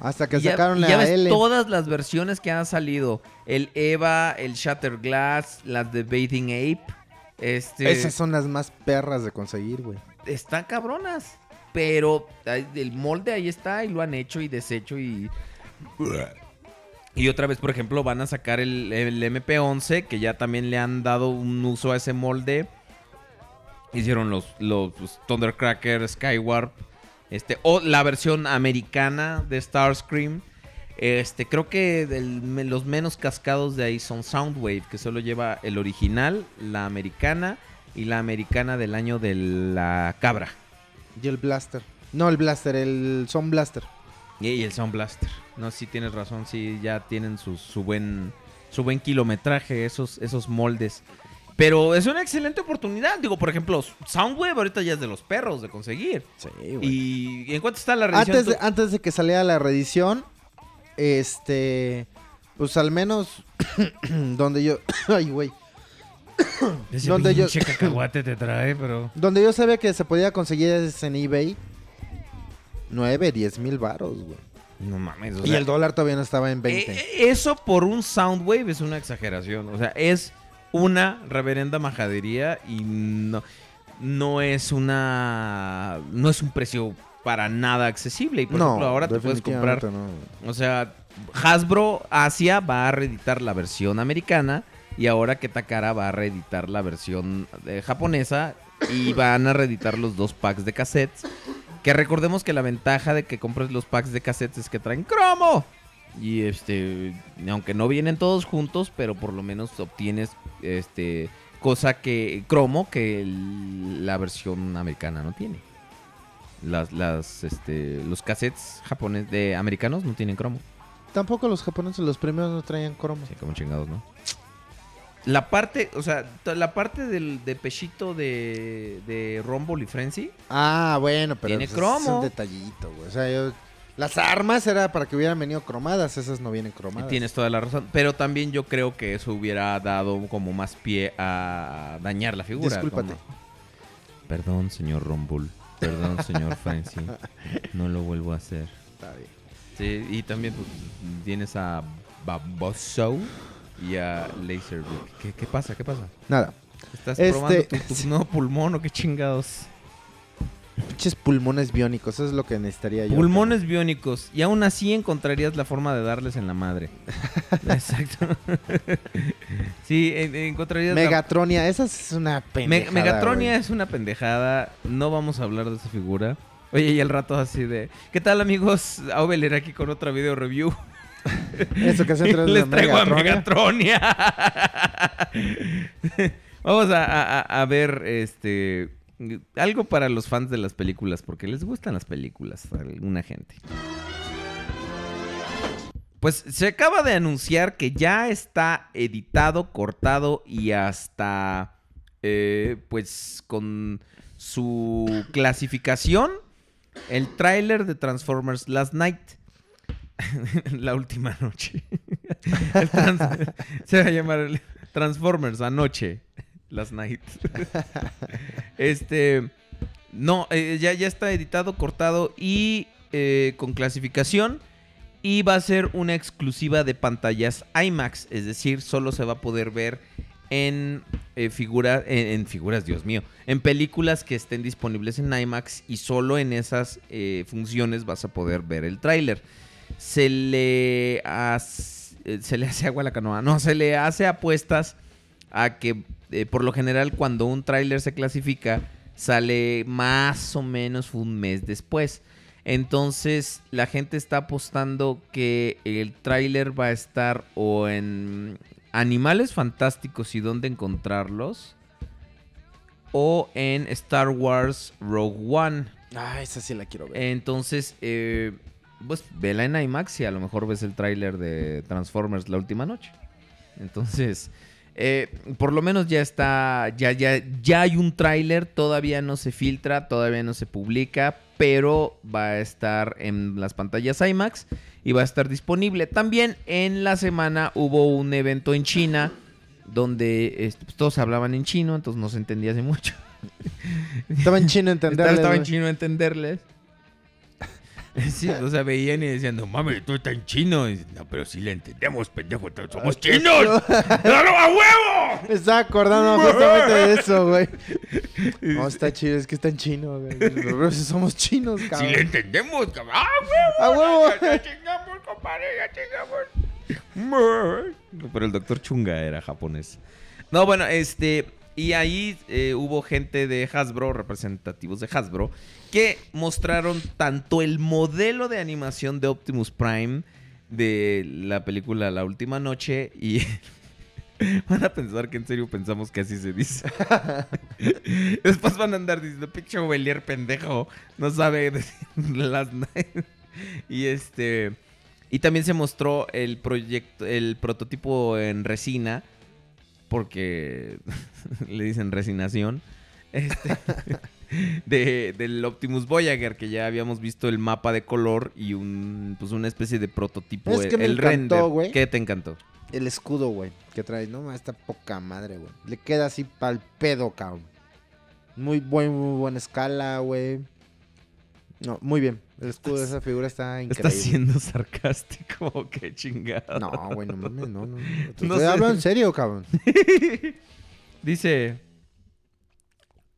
Hasta que ya, sacaron la ya ves L. todas las versiones que han salido. El Eva, el Shatter Glass, las de Bathing Ape. Este, Esas son las más perras de conseguir, güey. están cabronas. Pero el molde ahí está y lo han hecho y deshecho y... Y otra vez, por ejemplo, van a sacar el, el MP11, que ya también le han dado un uso a ese molde. Hicieron los, los, los Thundercracker, Skywarp. Este, o la versión americana de Starscream. Este, creo que los menos cascados de ahí son Soundwave, que solo lleva el original, la americana y la americana del año de la cabra. Y el Blaster. No, el Blaster, el Son Blaster. Y, y el Sound Blaster. No, sí tienes razón, sí, ya tienen su, su buen su buen kilometraje, esos, esos moldes. Pero es una excelente oportunidad. Digo, por ejemplo, Soundwave ahorita ya es de los perros de conseguir. Sí, ¿Y, ¿y en cuánto está la reedición? Antes de, antes de que saliera la reedición, este. Pues al menos. donde yo. Ay, güey. Ese donde yo- cacahuate te trae, pero... Donde yo sabía que se podía conseguir es en eBay. 9, 10 mil baros, güey. No mames, o Y el dólar todavía no estaba en 20. eh, eh, eso por un Soundwave es una exageración. O sea, es una reverenda majadería y no, no es una. No es un precio para nada accesible. Y por ejemplo, ahora te puedes comprar no. O sea, Hasbro Asia va a reeditar la versión americana y ahora que Takara va a reeditar la versión eh, japonesa y van a reeditar los dos packs de cassettes. Que recordemos que la ventaja de que compres los packs de cassettes es que traen cromo. Y este, aunque no vienen todos juntos, pero por lo menos obtienes este cosa que cromo que el- la versión americana no tiene. Las, las, este, los cassettes japoneses de americanos no tienen cromo. Tampoco los japoneses, los primeros no traían cromo. Sí, como chingados, ¿no? La parte, o sea, la parte del de pechito de, de Rumble y Frenzy. Ah, bueno, pero Tiene pues, cromo. es un detallito, güey. O sea, yo- las armas era para que hubieran venido cromadas, esas no vienen Y cromadas. tienes toda la razón. Pero también yo creo que eso hubiera dado como más pie a dañar la figura. Discúlpate. como- Perdón, señor Rumble. Perdón, señor Frenzy. No lo vuelvo a hacer. Está bien. Sí, y también pues, tienes a Baboso y a Laserbeak. ¿Qué, ¿Qué pasa? ¿Qué pasa? Nada. ¿Estás Este- probando tu, tu nuevo pulmón o qué chingados? Pinches pulmones biónicos, eso es lo que necesitaría yo. Pulmones biónicos. Y aún así encontrarías la forma de darles en la madre. Exacto. sí, en- encontrarías la- Megatronia, esa es una Me- pendejada. Megatronia es una pendejada. No vamos a hablar de esa figura. Oye, y al rato así de... ¿Qué tal, amigos? Aubeler aquí con otra video review. Eso que se Les traigo a Megatronia. Megatronia. Vamos a, a- a- a ver este algo para los fans de las películas, porque les gustan las películas a alguna gente. Pues se acaba de anunciar que ya está editado, cortado y hasta eh, pues con su clasificación el tráiler de Transformers Last Night. La última noche. Se va a llamar Transformers Anoche. Last Night. este. No, eh, ya, ya está editado, cortado y eh, con clasificación. Y va a ser una exclusiva de pantallas IMAX. Es decir, solo se va a poder ver en, eh, figura- en, figuras, Dios mío. En películas que estén disponibles en IMAX. Y solo en esas eh, funciones vas a poder ver el tráiler. Se le, hace, se le hace agua a la canoa. No, se le hace apuestas a que eh, por lo general cuando un tráiler se clasifica sale más o menos un mes después. Entonces la gente está apostando que el tráiler va a estar o en Animales Fantásticos y dónde encontrarlos o en Star Wars Rogue One. Ah, esa sí la quiero ver. Entonces, eh, pues vela en IMAX y a lo mejor ves el tráiler de Transformers la última noche. Entonces, eh, por lo menos ya está, ya, ya, ya hay un tráiler, todavía no se filtra, todavía no se publica, pero va a estar en las pantallas IMAX y va a estar disponible. También en la semana hubo un evento en China donde este, pues, todos hablaban en chino, entonces no se entendía hace mucho. Estaba en chino Estaba, entenderle. estaba en chino entenderles. Sí, o sea, veían y decían, no mames, tú estás en chino. Y, no, pero sí le entendemos, pendejo, somos chinos. ¡Claro, a huevo! Me estaba acordando justamente de eso, güey. No, está chido, es que está en chino, güey. Pero si somos chinos, Sí cabrón. le entendemos, cabrón. ¡Ah, huevo! ¡A huevo! Ya chingamos, compadre, ya chingamos. Pero el doctor Chunga era japonés. No, bueno, este. Y ahí eh, hubo gente de Hasbro, representativos de Hasbro, que mostraron tanto el modelo de animación de Optimus Prime de la película La Última Noche y. Van a pensar que en serio pensamos que así se dice. Después van a andar diciendo, pinche Belier pendejo, no sabe decir las... y este... Y también se mostró el proyecto, el prototipo en resina, porque le dicen resinación, este, de, del Optimus Voyager, que ya habíamos visto el mapa de color y un, pues una especie de prototipo, Es que el, me el encantó, render. güey. ¿Qué te encantó? El escudo, güey, que trae. No, está poca madre, güey. Le queda así pa'l pedo, cabrón. Muy buen, muy buena escala, güey. No, muy bien. El escudo de esa figura está increíble. ¿Estás siendo sarcástico qué chingado? No, güey, no mames, no, no. Te No estoy sé. hablando en serio, cabrón. Dice.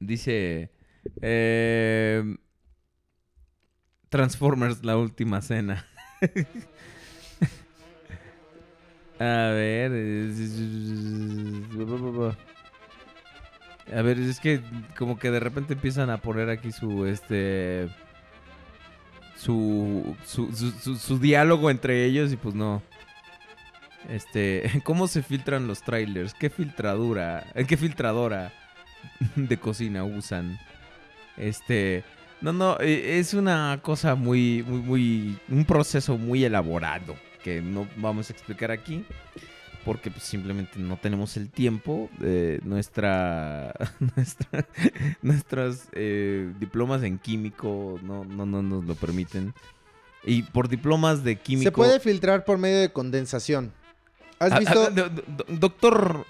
Dice. eh, Transformers, la última cena. A ver. A ver, es que como que de repente empiezan a poner aquí su este. Su, su, su, su- diálogo entre ellos y pues no. Este, ¿cómo se filtran los trailers? ¿Qué filtradura? eh, ¿Qué filtradora de cocina usan? Este, no, no, eh, es una cosa muy, muy, muy, un proceso muy elaborado que no vamos a explicar aquí porque pues, simplemente no tenemos el tiempo. eh, nuestra, nuestra, nuestros eh, diplomas en químico no, no, no nos lo permiten. Y por diplomas de químico. Se puede filtrar por medio de condensación. ¿Has Ah, visto ah, do- do- do- doctor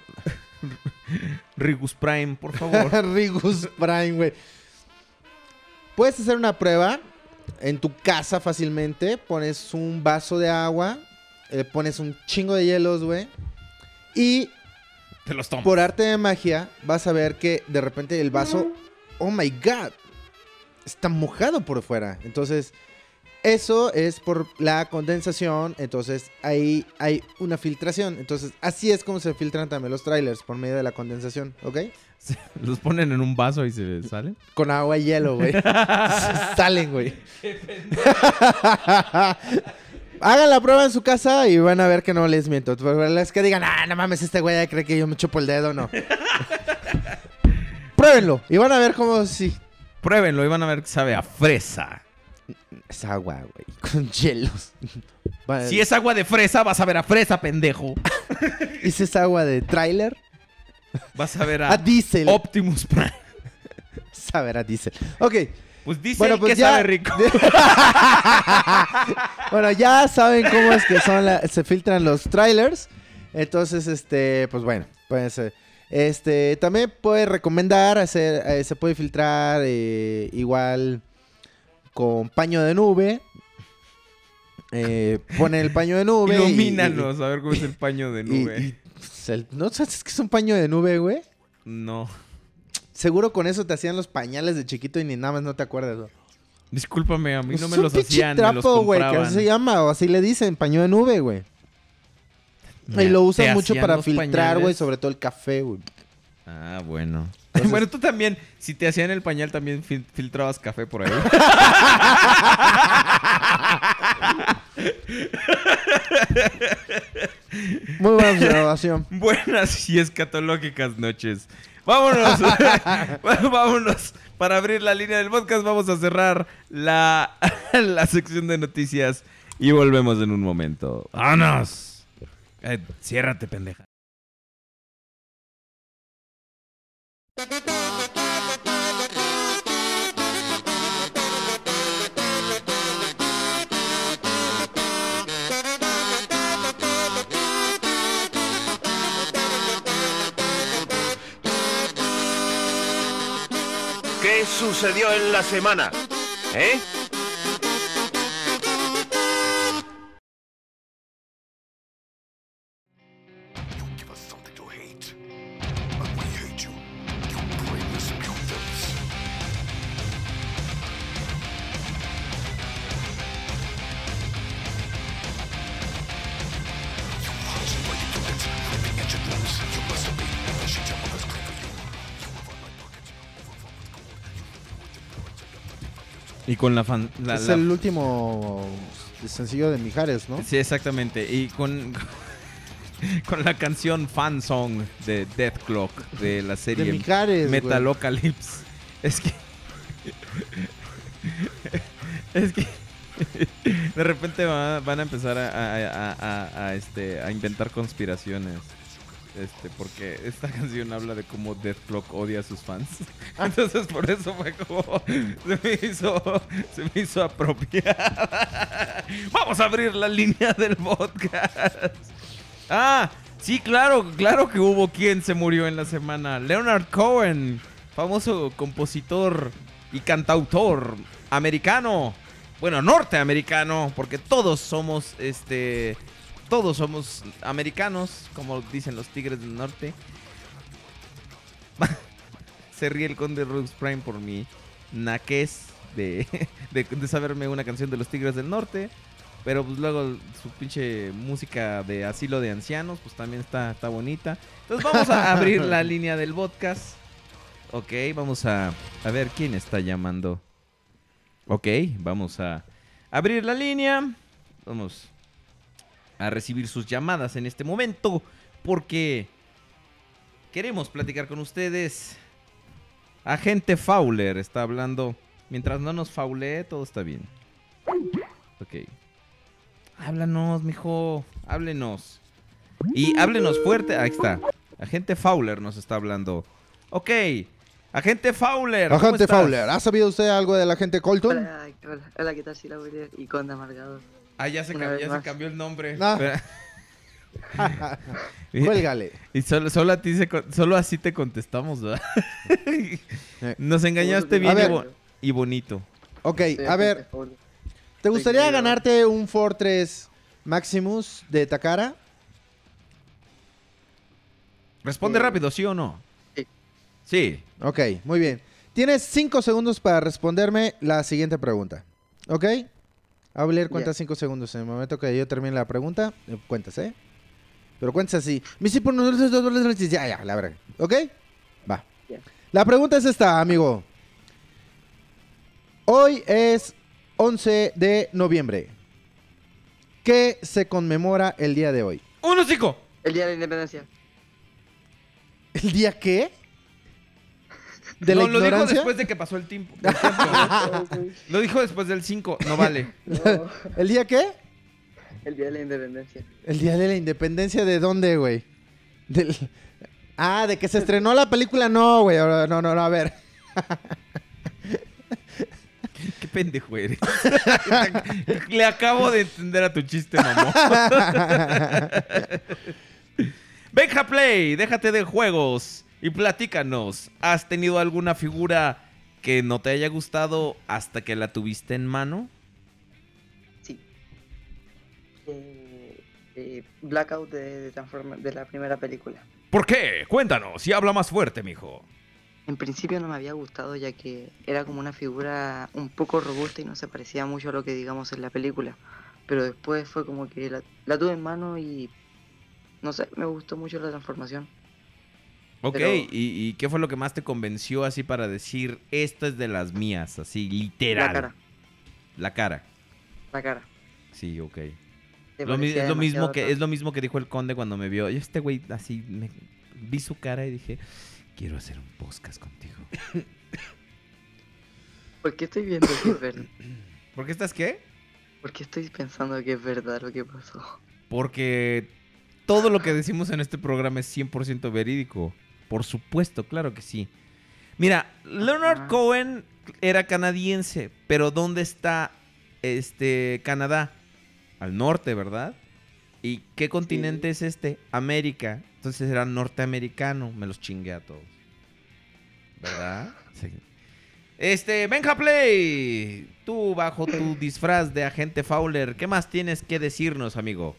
Rigus Prime, por favor. Rigus Prime, güey? Puedes hacer una prueba en tu casa fácilmente. Pones un vaso de agua, eh, pones un chingo de hielos, güey. Y Te los tomo. por arte de magia vas a ver que de repente el vaso, oh my god, está mojado por fuera. Entonces, eso es por la condensación. Entonces, ahí hay una filtración. Entonces, así es como se filtran también los trailers, por medio de la condensación, ¿ok? Los ponen en un vaso y se salen. Con agua y hielo, güey. Salen, güey. Hagan la prueba en su casa y van a ver que no les miento. Pero Es que digan, ah, no mames, este güey ya cree que yo me chupo el dedo, no. Pruébenlo y van a ver cómo sí. Pruébenlo y van a ver que sabe a fresa. Es agua, güey, con hielos. Si es agua de fresa, vas a ver a fresa, pendejo. ¿Y si es agua de tráiler? Vas a ver A a diésel. Optimus Prime. Saber a diésel. Ok. Pues dice Bueno, pues que ya- sabe rico. bueno, ya saben cómo es que son la- se filtran los trailers. Entonces, este, pues bueno, pues este también puede recomendar hacer, eh, se puede filtrar eh, igual con paño de nube. Eh, pone el paño de nube. y- Ilumínanos, a ver cómo es el paño de nube. y- pues, el- ¿No sabes que es un paño de nube, güey? No. Seguro con eso te hacían los pañales de chiquito y ni nada más no te acuerdas, güey. Discúlpame, a mí no me los hacían, me los trapo, güey, que compraban. se llama, o así le dicen, paño de nube, güey. Me- Y lo ¿te usan mucho para los filtrar, güey, sobre todo el café, güey. Ah, bueno. Entonces- bueno, tú también, si te hacían el pañal, también fil- filtrabas café por ahí. Muy buena observación. Buenas y escatológicas noches. Vámonos. Vámonos. para abrir la línea del podcast. Vamos a cerrar la, la sección de noticias y volvemos en un momento. ¡Vámonos! Eh, ciérrate, pendeja. ¿Qué sucedió en la semana? ¿Eh? Con la fan... la- es la- el último sencillo de Mijares, ¿no? Sí, exactamente. Y con, con la canción Fan Song de Death Clock de la serie De Mijares. Metalocalypse. Es que. es que. De repente va- van a empezar a, a- a- a- a, este, a inventar conspiraciones. Este, porque esta canción habla de cómo Death Clock odia a sus fans. Entonces por eso fue como. Se me hizo. Se me hizo apropiada. Vamos a abrir la línea del podcast. Ah, sí, claro, claro que hubo quien se murió en la semana. Leonard Cohen, famoso compositor y cantautor americano. Bueno, norteamericano, porque todos somos, este, todos somos americanos, como dicen los Tigres del Norte. se ríe el conde Rux Prime por mi naquez de, de, de saberme una canción de los Tigres del Norte. Pero pues luego su pinche música de asilo de ancianos, pues también está, está bonita. Entonces vamos a abrir la línea del podcast. Ok, vamos a, a ver quién está llamando. Ok, vamos a abrir la línea. Vamos a recibir sus llamadas en este momento. Porque queremos platicar con ustedes. Agente Fowler está hablando. Mientras no nos faulee, todo está bien. Ok. Háblanos, mijo. Háblenos. Y háblenos fuerte. Ahí está. Agente Fowler nos está hablando. Ok. Agente Fowler. ¿cómo Agente estás? Fowler, ¿ha sabido usted algo del agente Colton? Hola, hola, hola, ¿qué tal? Soy Laurier y Conde Amargado. Ah, ya se, Una cam- vez ya se cambió el nombre. Y- Cuélgale. Y solo, solo a ti se con- solo así te contestamos, ¿verdad? Nos engañaste bien y, ver. bo- y bonito. Ok, a ver. ¿te gustaría ganarte un Fortress Maximus de Takara? Responde Eh, rápido, ¿sí o no? sí. Sí. Ok, muy bien. Tienes cinco segundos para responderme la siguiente pregunta. ¿Ok? Abler cuenta Ya. cinco segundos. En el momento que yo termine la pregunta, eh, cuentas, ¿eh? Pero cuentas así. Me hice por unos dos dólares. Ya, ya, la verdad. ¿Ok? Va. La pregunta es esta, amigo. Hoy es 11 de noviembre. ¿Qué se conmemora el día de hoy? ¡Uno, cinco! El Día de la Independencia. ¿El día qué? ¿De la no, lo dijo después de que pasó el tiempo. el tiempo. lo dijo después del 5. No vale. No, ¿El día qué? el Día de la Independencia. El día de la independencia, ¿de dónde, güey? Del... Ah, de que se estrenó la película, no, güey. No, no, no, a ver. Qué pendejo eres. Le acabo de entender a tu chiste, mamón. Benja Play, déjate de juegos y platícanos. ¿Has tenido alguna figura que no te haya gustado hasta que la tuviste en mano? Sí. Eh, eh, Blackout de, de de la primera película. ¿Por qué? Cuéntanos y habla más fuerte, mijo. En principio no me había gustado ya que era como una figura un poco robusta y no se parecía mucho a lo que digamos en la película. Pero después fue como que la, la tuve en mano y no sé, me gustó mucho la transformación. Ok, Pero- ¿Y, y qué fue lo que más te convenció así para decir, esta es de las mías, así literal? La cara, La cara. la cara. Sí, ok. Lo es, lo mismo que, es lo mismo que dijo el conde cuando me vio. Yo este güey así, me, vi su cara y dije, quiero hacer un podcast contigo. ¿Por qué estoy viendo que es verdad? ¿Por qué estás qué? ¿Por qué estoy pensando que es verdad lo que pasó? Porque todo lo que decimos en este programa es 100% verídico. Por supuesto, claro que sí. Mira, Leonard Ah. Cohen era canadiense, pero ¿dónde está este Canadá? Al norte, ¿verdad? ¿Y qué continente es este? América. Entonces era norteamericano. Me los chingué a todos. ¿Verdad? Sí. Este, Benja Play. Tú bajo tu disfraz de agente Fowler, ¿qué más tienes que decirnos, amigo?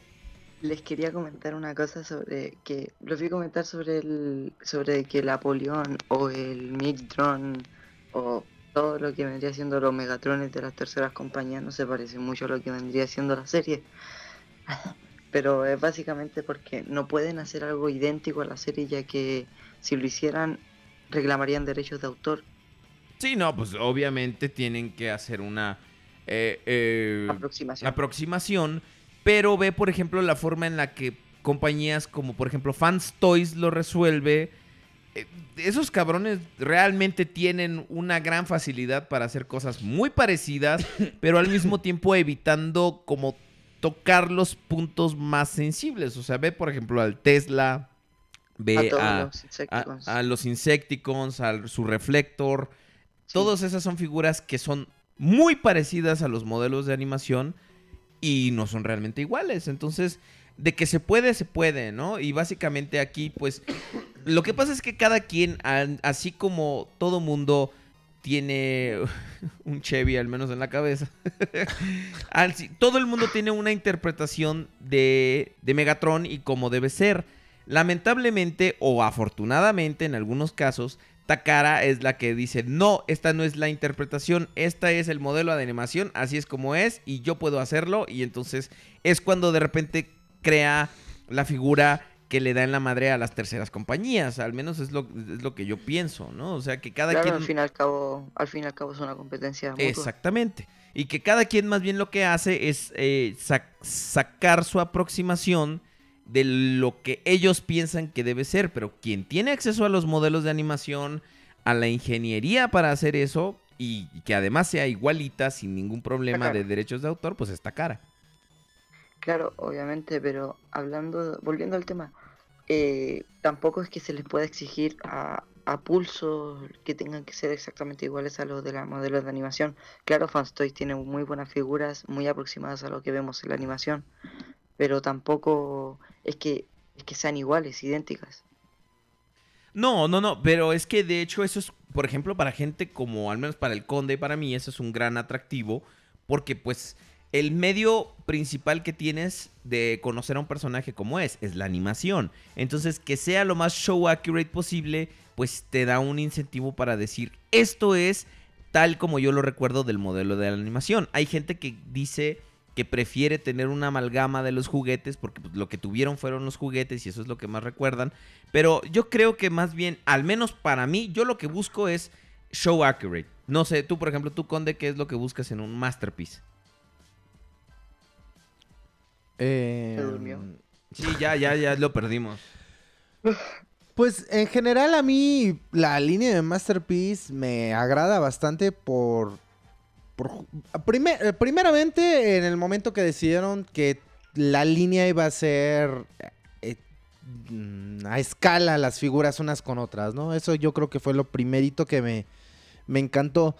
Les quería comentar una cosa sobre que lo vi comentar sobre el sobre que el Apoleón o el Midtron o todo lo que vendría siendo los Megatrones de las terceras compañías no se parece mucho a lo que vendría siendo la serie. Pero es básicamente porque no pueden hacer algo idéntico a la serie ya que si lo hicieran reclamarían derechos de autor. Sí, no, pues obviamente tienen que hacer una eh, eh, Aproximación. aproximación, pero ve, por ejemplo, la forma en la que compañías como, por ejemplo, Fans Toys lo resuelve. Eh, Esos cabrones realmente tienen una gran facilidad para hacer cosas muy parecidas, pero al mismo tiempo evitando como tocar los puntos más sensibles. O sea, ve, por ejemplo, al Tesla, ve a los a- Insecticons. a los Insecticons, a su Reflector. Sí. Todas esas son figuras que son muy parecidas a los modelos de animación y no son realmente iguales. Entonces, de que se puede, se puede, ¿no? Y básicamente aquí, pues, lo que pasa es que cada quien, así como todo mundo tiene un Chevy al menos en la cabeza, todo el mundo tiene una interpretación de, de Megatron y cómo debe ser. Lamentablemente o afortunadamente en algunos casos, Takara es la que dice, no, esta no es la interpretación, esta es el modelo de animación, así es como es y yo puedo hacerlo y entonces es cuando de repente crea la figura que le da en la madre a las terceras compañías, al menos es lo, es lo que yo pienso, ¿no? O sea, que cada Claro, quien... al fin y al cabo, al fin y al cabo es una competencia mutua. Exactamente. Y que cada quien más bien lo que hace es eh, sac- sacar su aproximación de lo que ellos piensan que debe ser. Pero quien tiene acceso a los modelos de animación, a la ingeniería para hacer eso, y, que además sea igualita, sin ningún problema de derechos de autor, pues está cara. Claro, obviamente, pero hablando, volviendo al tema, eh, tampoco es que se les pueda exigir a, a pulso que tengan que ser exactamente iguales a los de la modelo de animación. Claro, Fanstoys tiene muy buenas figuras, muy aproximadas a lo que vemos en la animación, pero tampoco es que, es que sean iguales, idénticas. No, no, no, pero es que de hecho eso es, por ejemplo, para gente como, al menos para el conde y para mí, eso es un gran atractivo, porque pues el medio principal que tienes de conocer a un personaje como es, es la animación. Entonces, que sea lo más show accurate posible, pues te da un incentivo para decir, esto es tal como yo lo recuerdo del modelo de la animación. Hay gente que dice que prefiere tener una amalgama de los juguetes porque pues, lo que tuvieron fueron los juguetes y eso es lo que más recuerdan. Pero yo creo que más bien, al menos para mí, yo lo que busco es show accurate. No sé, tú por ejemplo, tú Conde, ¿qué es lo que buscas en un masterpiece? Eh, Se durmió. Sí, ya, ya, ya lo perdimos. Pues en general a mí la línea de Masterpiece me agrada bastante por... por eh, primeramente en el momento que decidieron que la línea iba a ser eh, mm, a escala las figuras unas con otras, ¿no? Eso yo creo que fue lo primerito que me, me encantó.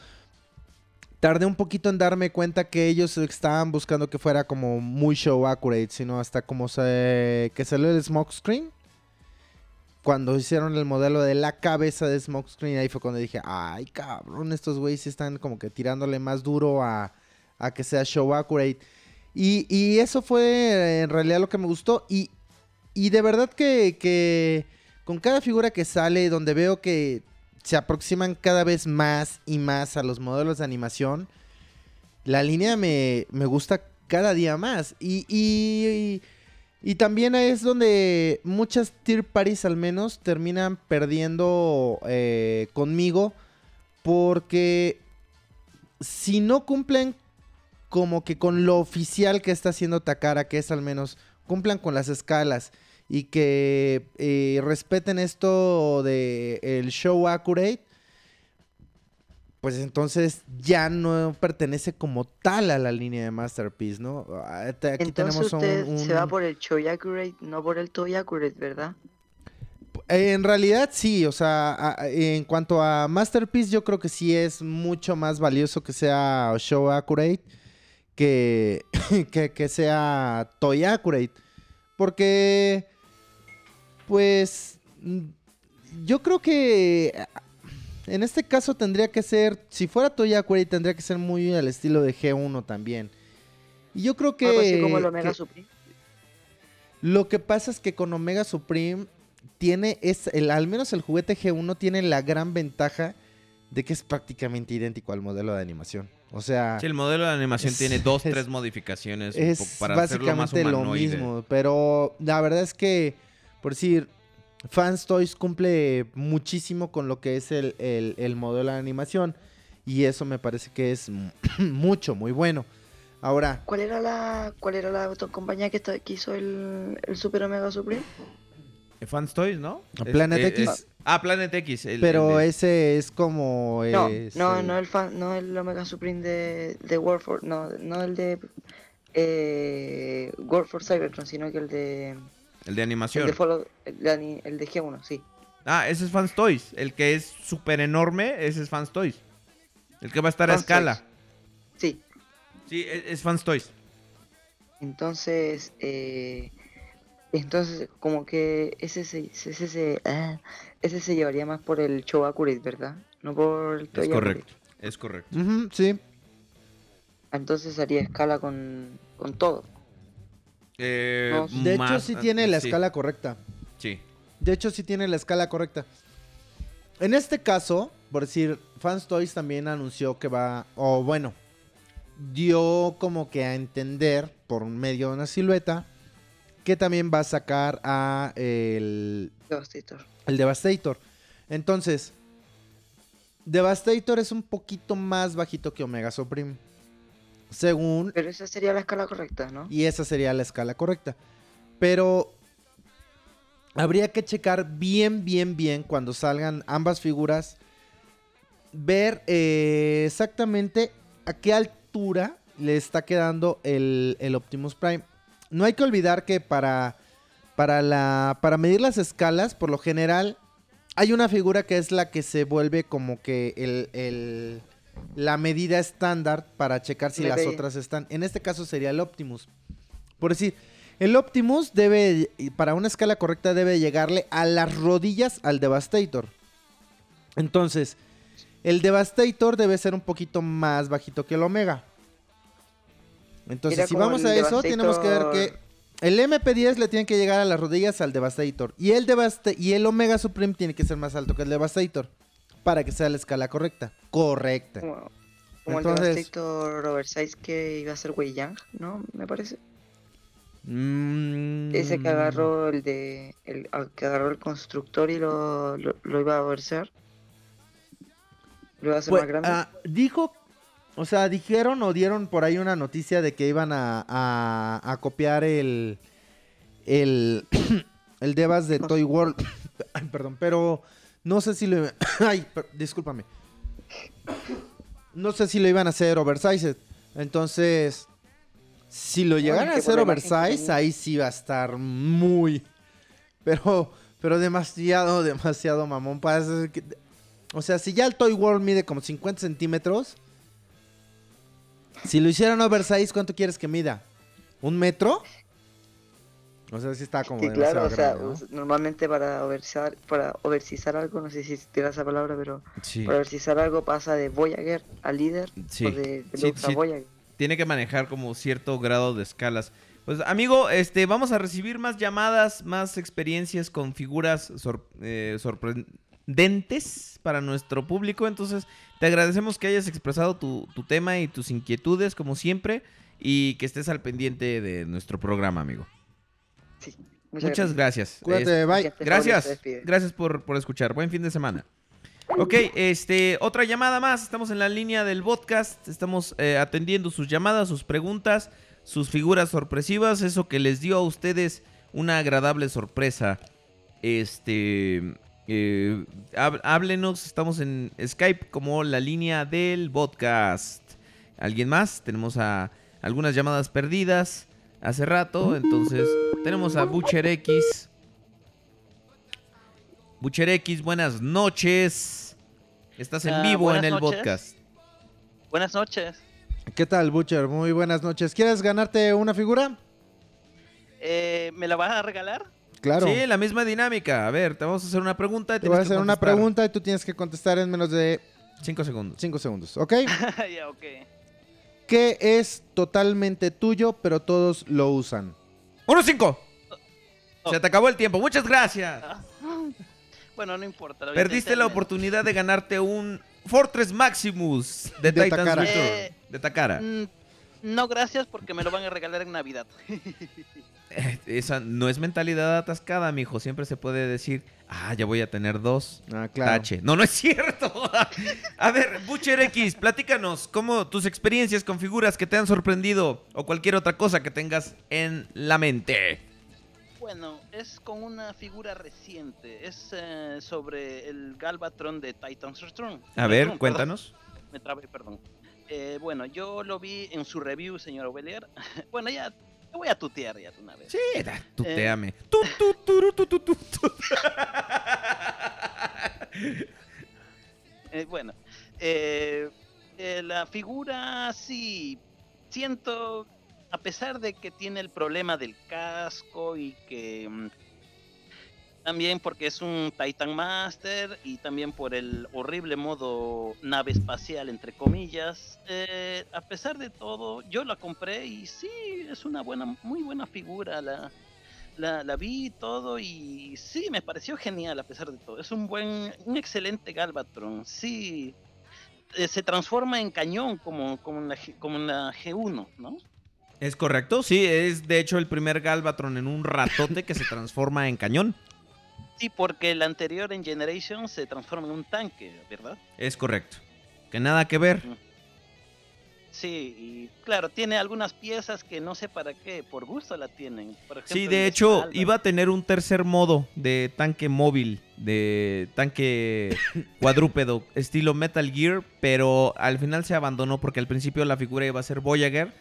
Tardé un poquito en darme cuenta que ellos estaban buscando que fuera como muy show accurate, sino hasta como se, que salió el smokescreen cuando hicieron el modelo de la cabeza de Smokescreen, ahí fue cuando dije, ay cabrón, estos güeyes están como que tirándole más duro a, a que sea show accurate. Y, y eso fue eh, en realidad lo que me gustó. Y, y de verdad que, que con cada figura que sale, donde veo que se aproximan cada vez más y más a los modelos de animación, la línea me, me gusta cada día más. Y, y, y también es donde muchas tier parties al menos terminan perdiendo eh, conmigo. Porque si no cumplen como que con lo oficial que está haciendo Takara, que es al menos cumplan con las escalas y que eh, respeten esto de show accurate, pues entonces ya no pertenece como tal a la línea de Masterpiece, ¿no? Ah, Aquí Entonces tenemos un- usted un, se va por el Choi Accurate, no por el Toy Accurate, ¿verdad? En realidad sí, o sea, en cuanto a Masterpiece, yo creo que sí es mucho más valioso que sea Show Accurate que, que, que sea Toy Accurate. Porque, pues, mm, yo creo que en este caso tendría que ser, si fuera Toy Accurate, tendría que ser muy al estilo de G1 también. Y yo creo que... Algo así como el Omega que- Supreme. lo que pasa es que con Omega Supreme tiene es el al menos el juguete G1 tiene la gran ventaja de que es prácticamente idéntico al modelo de animación. O sea, Sí, el modelo de animación es- tiene dos, es- tres modificaciones es para hacerlo más básicamente lo humanoide. mismo, pero la verdad es que por decir Fans Toys cumple muchísimo con lo que es el, el- el modelo de animación y eso me parece que es mucho, muy bueno. Ahora, ¿Cuál era la cuál era la compañía que, está- que hizo el, el Super Omega Supreme? Eh, Fans Toys, ¿no? ¿A Planet eh, X? ah, Planet X. el- pero el ese es como... No, es no, el- no el fan, no el Omega Supreme de, de War for, no, no el de eh, War for Cybertron, sino que el de el de el animación. de, el de, ani- el de G1, sí. Ah, ese es Fans Toys. El que es súper enorme, ese es Fans Toys. El que va a estar a escala. Toys. Sí, Sí, es, es Fans Toys. entonces eh, entonces como que ese se, ese, se, ah, ese se llevaría más por el Show Accurate, ¿verdad? No por el Es Toy correcto. Es correcto. Sí. Entonces haría escala con, con todo. Eh, No, De más- hecho, sí tiene la sí, escala correcta. Sí. De hecho, sí tiene la escala correcta. En este caso, por decir, Fans Toys también anunció que va, o bueno, dio como que a entender por medio de una silueta que también va a sacar a el, Devastator. el Devastator. Entonces, Devastator es un poquito más bajito que Omega Supreme. Según Pero esa sería la escala correcta, ¿no? y esa sería la escala correcta. Pero habría que checar bien, bien, bien cuando salgan ambas figuras. Ver eh, exactamente a qué altura le está quedando el, el Optimus Prime. No hay que olvidar que para, para, la, para medir las escalas, por lo general, hay una figura que es la que se vuelve como que el, el- la medida estándar para checar si las otras están. En este caso sería el Optimus. Por decir, el Optimus debe, para una escala correcta, debe llegarle a las rodillas al Devastator. Entonces, el Devastator debe ser un poquito más bajito que el Omega. Entonces, si vamos a eso, tenemos que ver que el MP10 le tiene que llegar a las rodillas al Devastator. Y el, Devasta- y el Omega Supreme tiene que ser más alto que el Devastator. Para que sea la escala correcta. Correcta. Como, como Entonces- el Devastator Oversize que iba a ser Wei Yang, ¿no? Me parece. Mm, Ese que agarró el de. El, que agarró el constructor y lo, lo, lo iba a oversear. Lo iba a hacer Pues, más grande. ah, dijo, o sea, dijeron o dieron por ahí una noticia de que iban a, a- a copiar el, el, el Devas de Toy World. Perdón, pero no sé si lo... Ay, per- discúlpame. No sé si lo iban a hacer oversized. Entonces, si lo llegaran a hacer oversized, ahí sí va a estar muy... Pero, pero demasiado, demasiado mamón. para hacer que- o sea, si ya el Toy World mide como 50 centímetros, si lo hicieran oversize, ¿cuánto quieres que mida? ¿Un metro? O sea, sí está como demasiado claro, o sea, grande, ¿no? normalmente para oversear, para oversizar algo, no sé si tira esa palabra, pero Sí. para oversizar algo pasa de Voyager a líder Sí. o de Sí, Deluxe a sí. Voyager. Tiene que manejar como cierto grado de escalas. Pues amigo, este, vamos a recibir más llamadas, más experiencias con figuras sor- eh, sorprendentes para nuestro público. Entonces, te agradecemos que hayas expresado tu, tu tema y tus inquietudes, como siempre, y que estés al pendiente de nuestro programa, amigo. Muchas, gracias. Cuídate, Es- bye. Gracias. Gracias por, por escuchar. Buen fin de semana. Ok, este, otra llamada más. Estamos en la línea del podcast. Estamos eh, atendiendo sus llamadas, sus preguntas, sus figuras sorpresivas. Eso que les dio a ustedes una agradable sorpresa. Este. Eh, háblenos, estamos en Skype como la línea del podcast. ¿Alguien más? Tenemos a algunas llamadas perdidas hace rato, entonces tenemos a Butcher X. Butcher X, buenas noches. Estás en Ah, vivo en buenas el noches. podcast. Buenas noches. ¿Qué tal, Butcher? Muy buenas noches. ¿Quieres ganarte una figura? Eh, ¿Me la vas a regalar? Claro. Sí, la misma dinámica. A ver, te vamos a hacer una pregunta. y Te voy a hacer una pregunta y tú tienes que contestar en menos de Cinco segundos. 5 segundos, ¿ok? ya, ok. ¿Qué es totalmente tuyo, pero todos lo usan? ¡Uno cinco! Oh. Se te acabó el tiempo. Muchas gracias. Ah, Bueno, no importa. Perdiste la oportunidad de ganarte un Fortress Maximus de, De Titan's Takara. Return. Eh, de Takara. Mm, No, gracias, porque me lo van a regalar en Navidad. Eh, Esa no es mentalidad atascada, mijo. Siempre se puede decir, ah, ya voy a tener dos. Ah, claro. Tache. No, no es cierto. a ver, Butcher X, platícanos cómo tus experiencias con figuras que te han sorprendido o cualquier otra cosa que tengas en la mente. Bueno, es con una figura reciente. Es eh, sobre el Galvatron de Titan's Return. A ver, Return, cuéntanos. perdón. Me trabé, perdón. Eh, bueno, yo lo vi en su review, señor Ovelier. bueno, ya te voy a tutear ya de una vez. Sí, tuteame. Tu, tu, turu, tu, tu, tu, tu. Eh, bueno, eh, eh, la figura sí, siento, a pesar de que tiene el problema del casco y que mm, también porque es un Titan Master y también por el horrible modo nave espacial, entre comillas, eh, a pesar de todo, yo la compré y sí, es una buena, muy buena figura, la, la, la vi todo y sí, me pareció genial a pesar de todo. Es un buen, un excelente Galvatron. Sí, eh, se transforma en cañón como, como, en la, como en la G1, ¿no? Es correcto, sí, es de hecho el primer Galvatron en un ratote que se transforma en cañón. Sí, porque el anterior en Generation se transforma en un tanque, ¿verdad? Es correcto. Que nada que ver. Sí, y claro, tiene algunas piezas que no sé para qué, por gusto la tienen. Por ejemplo, Sí, de hecho, iba a tener un tercer modo de tanque móvil, de tanque cuadrúpedo, estilo Metal Gear, pero al final se abandonó porque al principio la figura iba a ser Voyager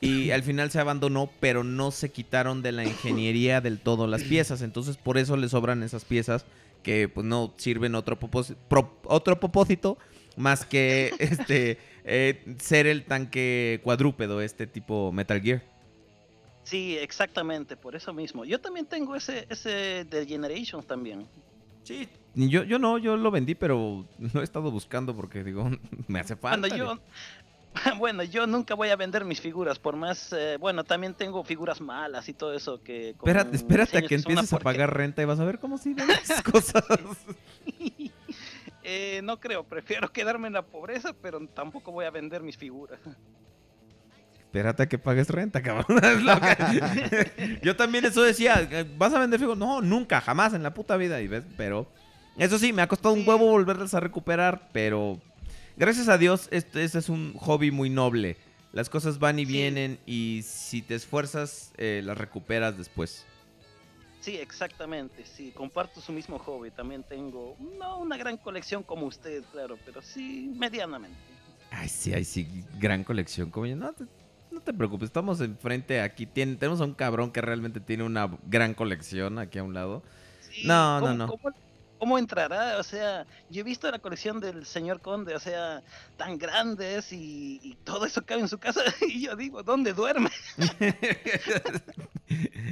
y al final se abandonó, pero no se quitaron de la ingeniería del todo las piezas, entonces por eso le sobran esas piezas que pues no sirven otro, propós- pro- otro propósito más que este eh, ser el tanque cuadrúpedo, este tipo Metal Gear. Sí, exactamente, por eso mismo. Yo también tengo ese, ese de Generations también. Sí, yo, yo no, yo lo vendí, pero no he estado buscando porque digo, me hace falta. Cuando yo, bueno, yo nunca voy a vender mis figuras, por más, eh, bueno, también tengo figuras malas y todo eso que... Espérate, espérate a que empieces a pagar renta y vas a ver cómo si vendes cosas. Eh, no creo, prefiero quedarme en la pobreza, pero tampoco voy a vender mis figuras. Espérate a que pagues renta, cabrón. Yo también eso decía, ¿vas a vender figuras? No, nunca, jamás en la puta vida. Y ves, pero... Eso sí, me ha costado un huevo volverlas a recuperar, pero... Gracias a Dios, este, este es un hobby muy noble. Las cosas van y vienen y si te esfuerzas, eh, las recuperas después. Sí, exactamente, sí, comparto su mismo hobby, también tengo, no una gran colección como usted, claro, pero sí, medianamente. Ay, sí, ay, sí, gran colección. Como yo, no, te, no te preocupes, estamos enfrente aquí. Tiene, tenemos a un cabrón que realmente tiene una gran colección aquí a un lado. Sí, no, no, ¿cómo- no. ¿cómo, cómo entrará? O sea, yo he visto la colección del señor Conde, o sea, tan grandes y, y todo eso cabe en su casa, y yo digo, ¿dónde duerme?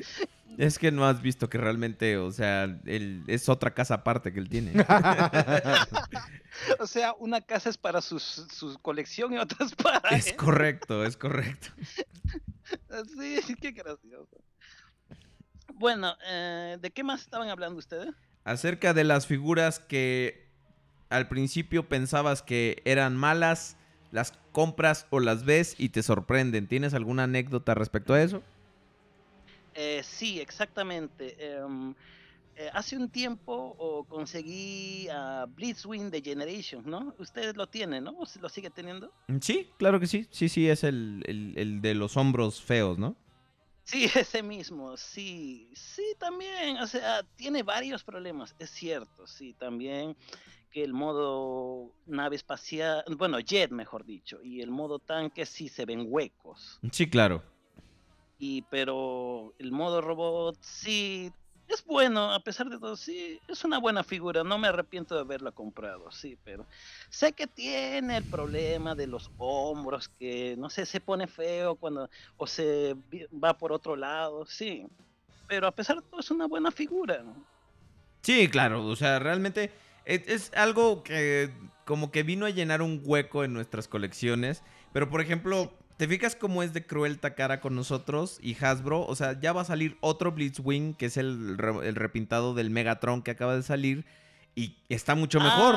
Es que no has visto que realmente, o sea, él, es otra casa aparte que él tiene. o sea, una casa es para sus, su colección y otras para es él. correcto, es correcto. Sí, qué gracioso. Bueno, eh, ¿de qué más estaban hablando ustedes? Acerca de las figuras que al principio pensabas que eran malas, las compras o las ves y te sorprenden. ¿Tienes alguna anécdota respecto a eso? Eh, sí, exactamente. Em, eh, hace un tiempo oh, conseguí a Blitzwing de Generation, ¿no? Ustedes lo tienen, ¿no? ¿O ¿Lo sigue teniendo? Sí, claro que sí. Sí, sí, es el, el- el de los hombros feos, ¿no? Sí, ese mismo, sí, sí, también, o sea, tiene varios problemas, es cierto, sí, también que el modo nave espacial, bueno, jet mejor dicho, y el modo tanque sí se ven huecos, Sí, claro. y pero el modo robot sí es bueno, a pesar de todo, sí, es una buena figura, no me arrepiento de haberla comprado, sí, pero sé que tiene el problema de los hombros, que no sé, se pone feo cuando o se va por otro lado, sí, pero a pesar de todo es una buena figura. Sí, claro, o sea, realmente es, es algo que como que vino a llenar un hueco en nuestras colecciones, pero por ejemplo, ¿te fijas cómo es de cruel Takara con nosotros y Hasbro? O sea, ya va a salir otro Blitzwing, que es el, el repintado del Megatron que acaba de salir y está mucho mejor,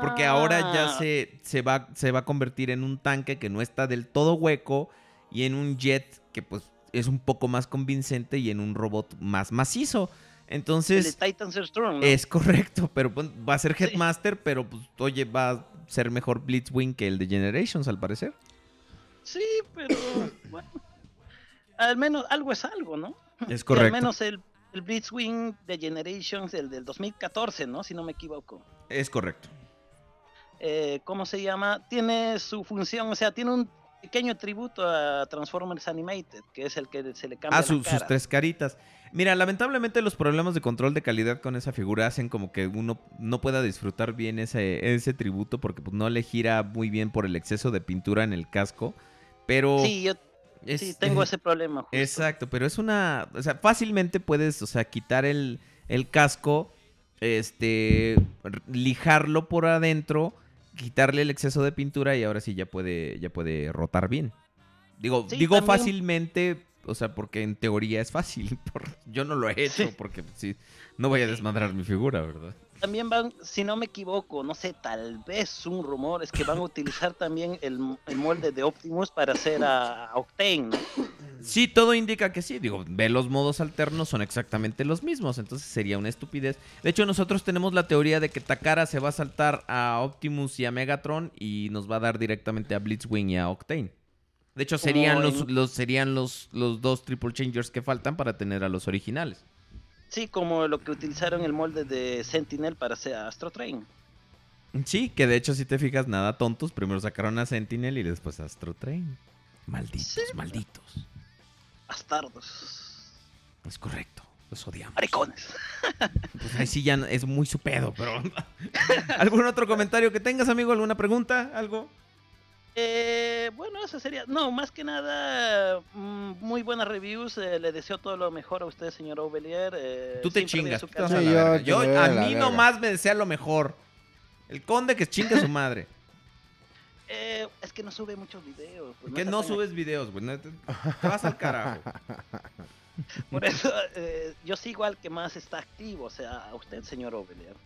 porque ahora ya Ah. se, se, va, se va a convertir en un tanque que no está del todo hueco y en un jet que pues es un poco más convincente y en un robot más macizo. Entonces... el de Titans are Strong, ¿no? Es correcto, pero pues, va a ser Headmaster, pero pues oye, va a ser mejor Blitzwing que el de Generations, al parecer. Sí, pero bueno, al menos algo es algo, ¿no? Es Y correcto. al menos el, el Blitzwing de Generations, el del 2014, ¿no? Si no me equivoco. Es correcto. eh, ¿cómo se llama? Tiene su función, o sea, tiene un pequeño tributo a Transformers Animated, que es el que se le cambia Ah, la su- cara. sus tres caritas. Mira, lamentablemente los problemas de control de calidad con esa figura hacen como que uno no pueda disfrutar bien ese, ese tributo porque pues, no le gira muy bien por el exceso de pintura en el casco. Pero... Sí, yo es- sí, tengo ese problema. justo. Exacto, pero es una. O sea, fácilmente puedes, o sea, quitar el, el casco, este. lijarlo por adentro, quitarle el exceso de pintura y ahora sí ya puede, ya puede rotar bien. Digo, Sí, digo también- fácilmente, o sea, porque en teoría es fácil. por- yo no lo he hecho porque sí, no voy a desmadrar mi figura, ¿verdad? También van, si no me equivoco, no sé, tal vez un rumor es que van a utilizar también el, el molde de Optimus para hacer a, a Octane, ¿no? Sí, todo indica que sí. Digo, ve los modos alternos son exactamente los mismos. Entonces sería una estupidez. De hecho, nosotros tenemos la teoría de que Takara se va a saltar a Optimus y a Megatron y nos va a dar directamente a Blitzwing y a Octane. De hecho, serían, los, los- serían los, los dos Triple Changers que faltan para tener a los originales. Sí, como lo que utilizaron el molde de Sentinel para hacer Astro Train. Sí, que de hecho, si te fijas, nada tontos. Primero sacaron a Sentinel y después a Astro Train. Malditos, malditos. Bastardos. Es correcto. Los odiamos. Maricones. Pues ahí sí ya es muy su pedo, pero... ¿Algún otro comentario que tengas, amigo? ¿Alguna pregunta? ¿Algo? Eh, bueno, eso sería. No, más que nada, mm, muy buenas reviews. eh, le deseo todo lo mejor a usted, señor Ovelier. eh, Tú te chingas. su tú a Sí, yo a mí nomás me desea lo mejor. El conde que chinga a su madre. Eh, es que no sube muchos videos. pues, que no subes videos, güey. Te, te vas al carajo. Por eso eh, yo sigo al que más está activo, o sea, a usted, señor Ovelier.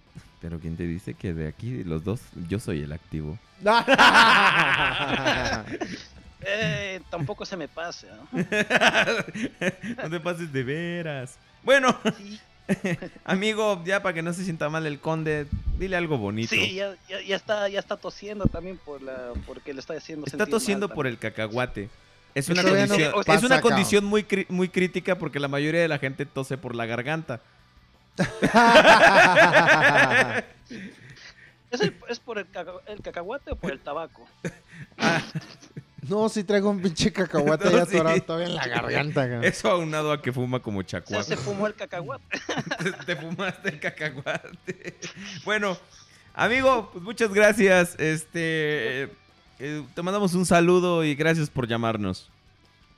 Pero ¿quién te dice que de aquí, los dos, yo soy el activo? Eh, tampoco se me pase. ¿no? no te pases de veras. Bueno, Sí, amigo, ya para que no se sienta mal el conde, dile algo bonito. sí, ya, ya, ya está, ya está tosiendo también por la, porque le está haciendo Está tosiendo mal por el cacahuate. Es una no condición, es una condición muy, muy crítica porque la mayoría de la gente tose por la garganta. ¿Es, el- es por el, caca- el cacahuate o por el tabaco? no, si traigo un pinche cacahuate No, ya sí. atorado todavía en la garganta. cabrón. Eso aunado a que fuma como chacuaco. se fumó el cacahuate. te, te fumaste el cacahuate. Bueno, amigo, pues muchas gracias. Este, eh, eh, te mandamos un saludo y gracias por llamarnos.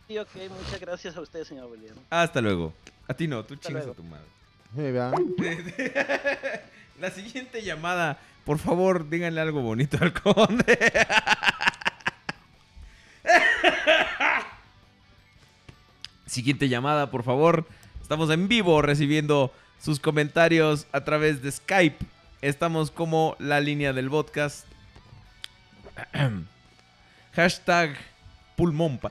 Sí, ok, muchas gracias a usted, señor Ovelier. Hasta luego. A ti no, tú Hasta chingas a tu madre. La siguiente llamada, por favor, díganle algo bonito al conde. Siguiente llamada, por favor. Estamos en vivo recibiendo sus comentarios a través de Skype. Estamos como la línea del podcast. Hashtag pulmonpa.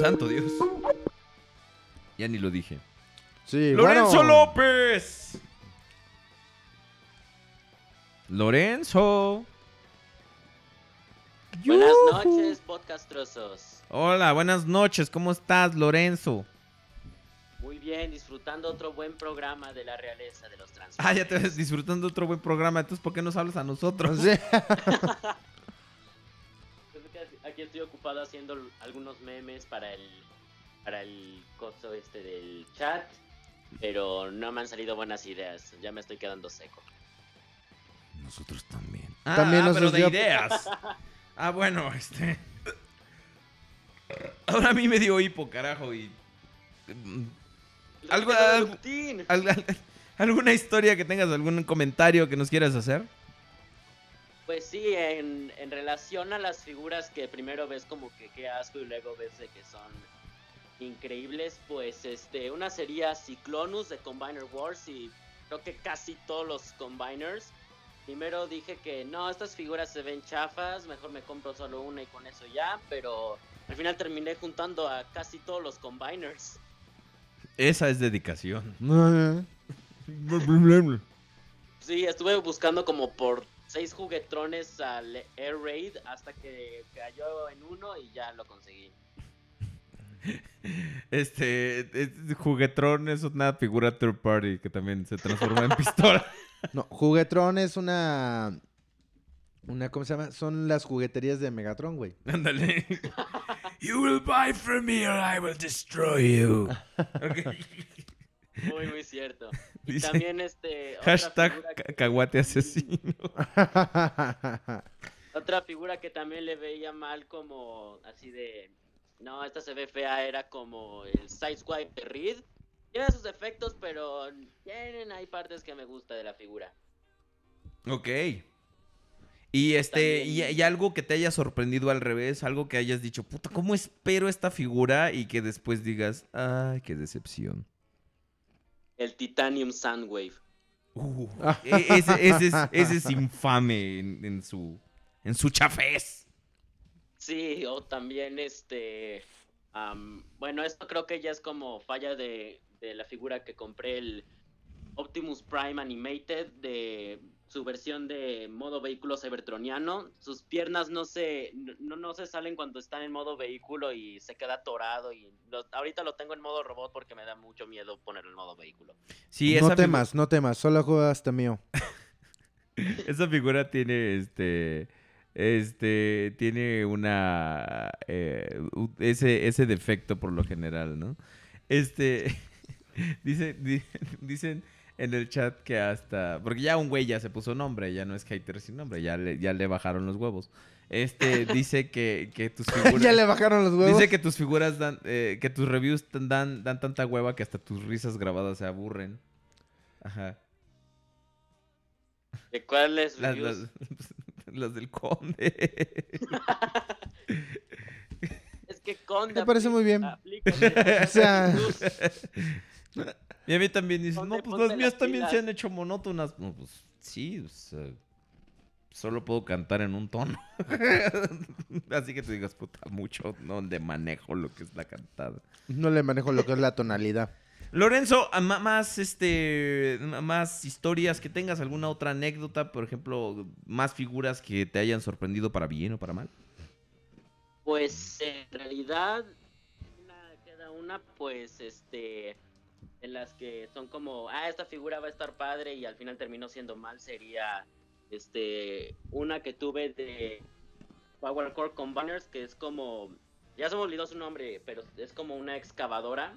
Santo Dios. Ya ni lo dije. Sí, Lorenzo bueno. López. Lorenzo. Buenas noches, podcastrosos. Hola, buenas noches. ¿Cómo estás, Lorenzo? Muy bien, disfrutando otro buen programa de la realeza de los trans. Ah, ya te ves disfrutando otro buen programa. Entonces, ¿por qué nos hablas a nosotros? Aquí estoy ocupado haciendo algunos memes para el para el coso este del chat, pero no me han salido buenas ideas. Ya me estoy quedando seco. Nosotros también. Ah, También nos pero de dio- ideas. Ah, bueno, este. Ahora a mí me dio hipo, carajo, y. mm, ¿Algo, algo- al- al- ¿Alguna historia que tengas, algún comentario que nos quieras hacer? Pues sí, en, en relación a las figuras que primero ves como que qué asco y luego ves de que son increíbles, pues este, una sería Cyclonus de Combiner Wars y creo que casi todos los Combiners. Primero dije que no, estas figuras se ven chafas, mejor me compro solo una y con eso ya, pero al final terminé juntando a casi todos los Combiners. Esa es dedicación. Sí, estuve buscando como por seis juguetrones al Air Raid hasta que cayó en uno y ya lo conseguí. Este, es- Juguetrón es una figura third party que también se transforma en pistola. No, Juguetron es una. Una, ¿cómo se llama? Son las jugueterías de Megatron, güey. Ándale. You will buy from me or I will destroy you. Muy, muy cierto. Y Dice, también este... Hashtag que- caguate asesino. Otra figura que también le veía mal como así de... No, esta se ve fea, era como el Sideswipe de Reed. Tiene sus efectos, pero tienen, hay partes que me gusta de la figura. Ok. Y este, y, y algo que te haya sorprendido al revés, algo que hayas dicho, puta, ¿cómo espero esta figura? Y que después digas, ay, qué decepción. El Titanium Soundwave. Uh, e- ese, ese es, ese es infame en, en su, en su chafés. Sí, o también este... bueno, esto creo que ya es como falla de, de la figura que compré, el Optimus Prime Animated de su versión de modo vehículo cybertroniano. Sus piernas no se, no, no se salen cuando están en modo vehículo y se queda atorado. Y lo- ahorita lo tengo en modo robot porque me da mucho miedo ponerlo en modo vehículo. Sí, no temas, no temas. Solo juega hasta mío. esa figura tiene este. Este. Tiene una. eh, ese, ese defecto por lo general, ¿no? Este. dice, di- dicen en el chat que hasta. Porque ya un güey ya se puso nombre, ya no es hater sin nombre, ya le, ya le bajaron los huevos. Este dice que, que tus figuras. ya le bajaron los huevos. Dice que tus figuras dan, eh, que tus reviews dan, dan tanta hueva que hasta tus risas grabadas se aburren. Ajá. ¿De cuáles reviews? las- las del conde. Es que Conde Me parece muy bien. O sea- y a mí también dicen, no, pues las mías las también se pilas". han hecho monótonas. No, pues sí, o sea, solo puedo cantar en un tono. Así que tú digas, puta, mucho, no le manejo lo que es la cantada. No le manejo lo que es la tonalidad. Lorenzo, más este más historias que tengas, alguna otra anécdota, por ejemplo, más figuras que te hayan sorprendido para bien o para mal. Pues en realidad una, queda una pues este en las que son como ah esta figura va a estar padre y al final terminó siendo mal sería este una que tuve de Power Core Combiners que es como ya se me olvidó su nombre pero es como una excavadora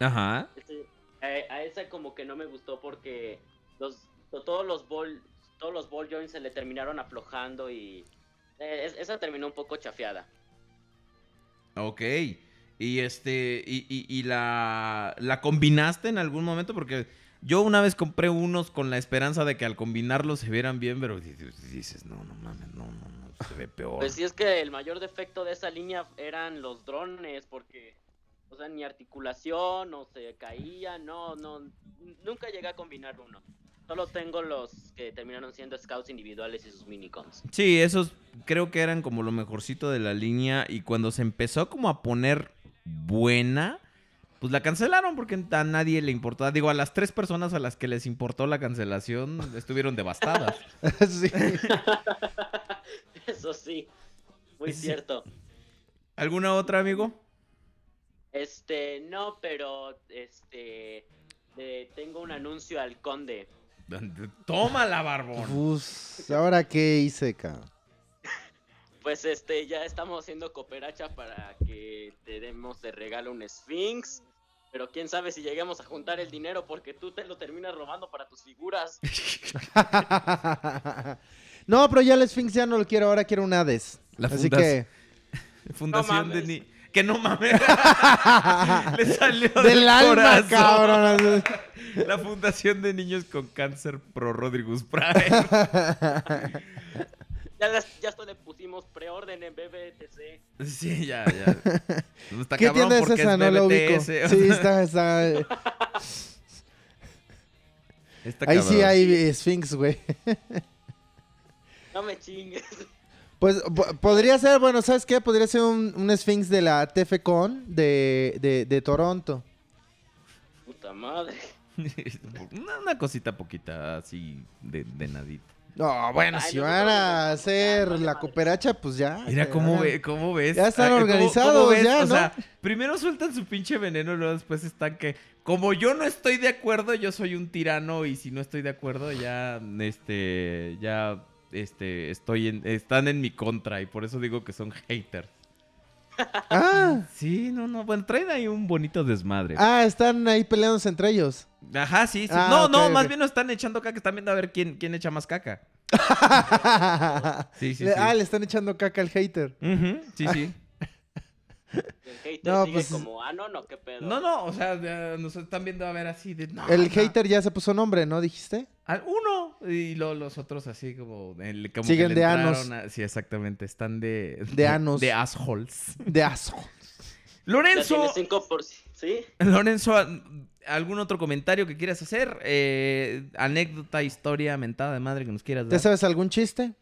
Ajá. Este, a, a esa como que no me gustó porque los to- todos los ball todos los ball joints se le terminaron aflojando y eh, es- esa terminó un poco chafeada. Ok. Y este, y, y- y la, la combinaste en algún momento porque yo una vez compré unos con la esperanza de que al combinarlos se vieran bien, pero di- di- dices, no, no mames, no, no, no, se ve peor. Pues sí es que el mayor defecto de esa línea eran los drones porque o sea, ni articulación o se caía, no, no nunca llegué a combinar uno. Solo tengo los que terminaron siendo scouts individuales y sus minicons. Sí, esos creo que eran como lo mejorcito de la línea y cuando se empezó como a poner buena, pues la cancelaron porque a nadie le importaba. Digo, a las tres personas a las que les importó la cancelación estuvieron devastadas. sí. Eso sí. Muy Sí. cierto. ¿Alguna otra, amigo? Este, no, pero este tengo un anuncio al conde. Tómala, barbón. Pues, ¿ahora qué hice, cabrón? Pues este, ya estamos haciendo cooperacha para que te demos de regalo un Sphinx. Pero quién sabe si lleguemos a juntar el dinero porque tú te lo terminas robando para tus figuras. no, pero ya el Sphinx ya no lo quiero, ahora quiero un Hades. La Así fundas- que... Fundación No de ni... Que no mames. Le salió Del del alma, corazón. cabrón. La Fundación de Niños con Cáncer Pro Rodríguez Prime. Ya, las- ya hasta le pusimos preorden en BBTC. Sí, ya, ya. Está ¿Qué tienda es esa? No la ubico. Sí, está, está... está Ahí sí hay Sphinx, güey. No me chingues. Pues po- podría ser, bueno, ¿sabes qué? Podría ser un, un Sphinx de la TFCon de, de, de Toronto. Puta madre. una, una cosita poquita así de, de nadita. No, bueno, Ay, si no, van no, a hacer no, la cooperacha, pues ya. Mira cómo, ve, cómo ves. Ya están ¿cómo- organizados, cómo ves? ya, O ¿no? sea, primero sueltan su pinche veneno y luego después están que... Como yo no estoy de acuerdo, yo soy un tirano y si no estoy de acuerdo ya, este, ya, este, estoy en, están en mi contra y por eso digo que son haters. Ah, Sí, no, no, bueno, traen ahí un bonito desmadre. ah, están ahí peleándose entre ellos. Ajá, sí, sí. Ah, no, no, más bien no están echando caca, están viendo a ver quién, quién echa más caca. Sí, sí, Le- sí. Ah, le están echando caca al hater. Sí, sí. El hater No, sigue pues- como, ah, no, no, qué pedo. No, no, o sea, nos están viendo a ver así de... no, El no. hater ya se puso nombre, ¿no dijiste? Ah, Uno y lo- los otros así como... el- como que Siguen de anos. a- sí, exactamente. Están de... De anos. De assholes. De. Ya Lorenzo, 5%, ¿sí? Lorenzo, ¿algún otro comentario que quieras hacer? Eh, anécdota, historia, mentada de madre que nos quieras ¿Te dar. sabes algún chiste?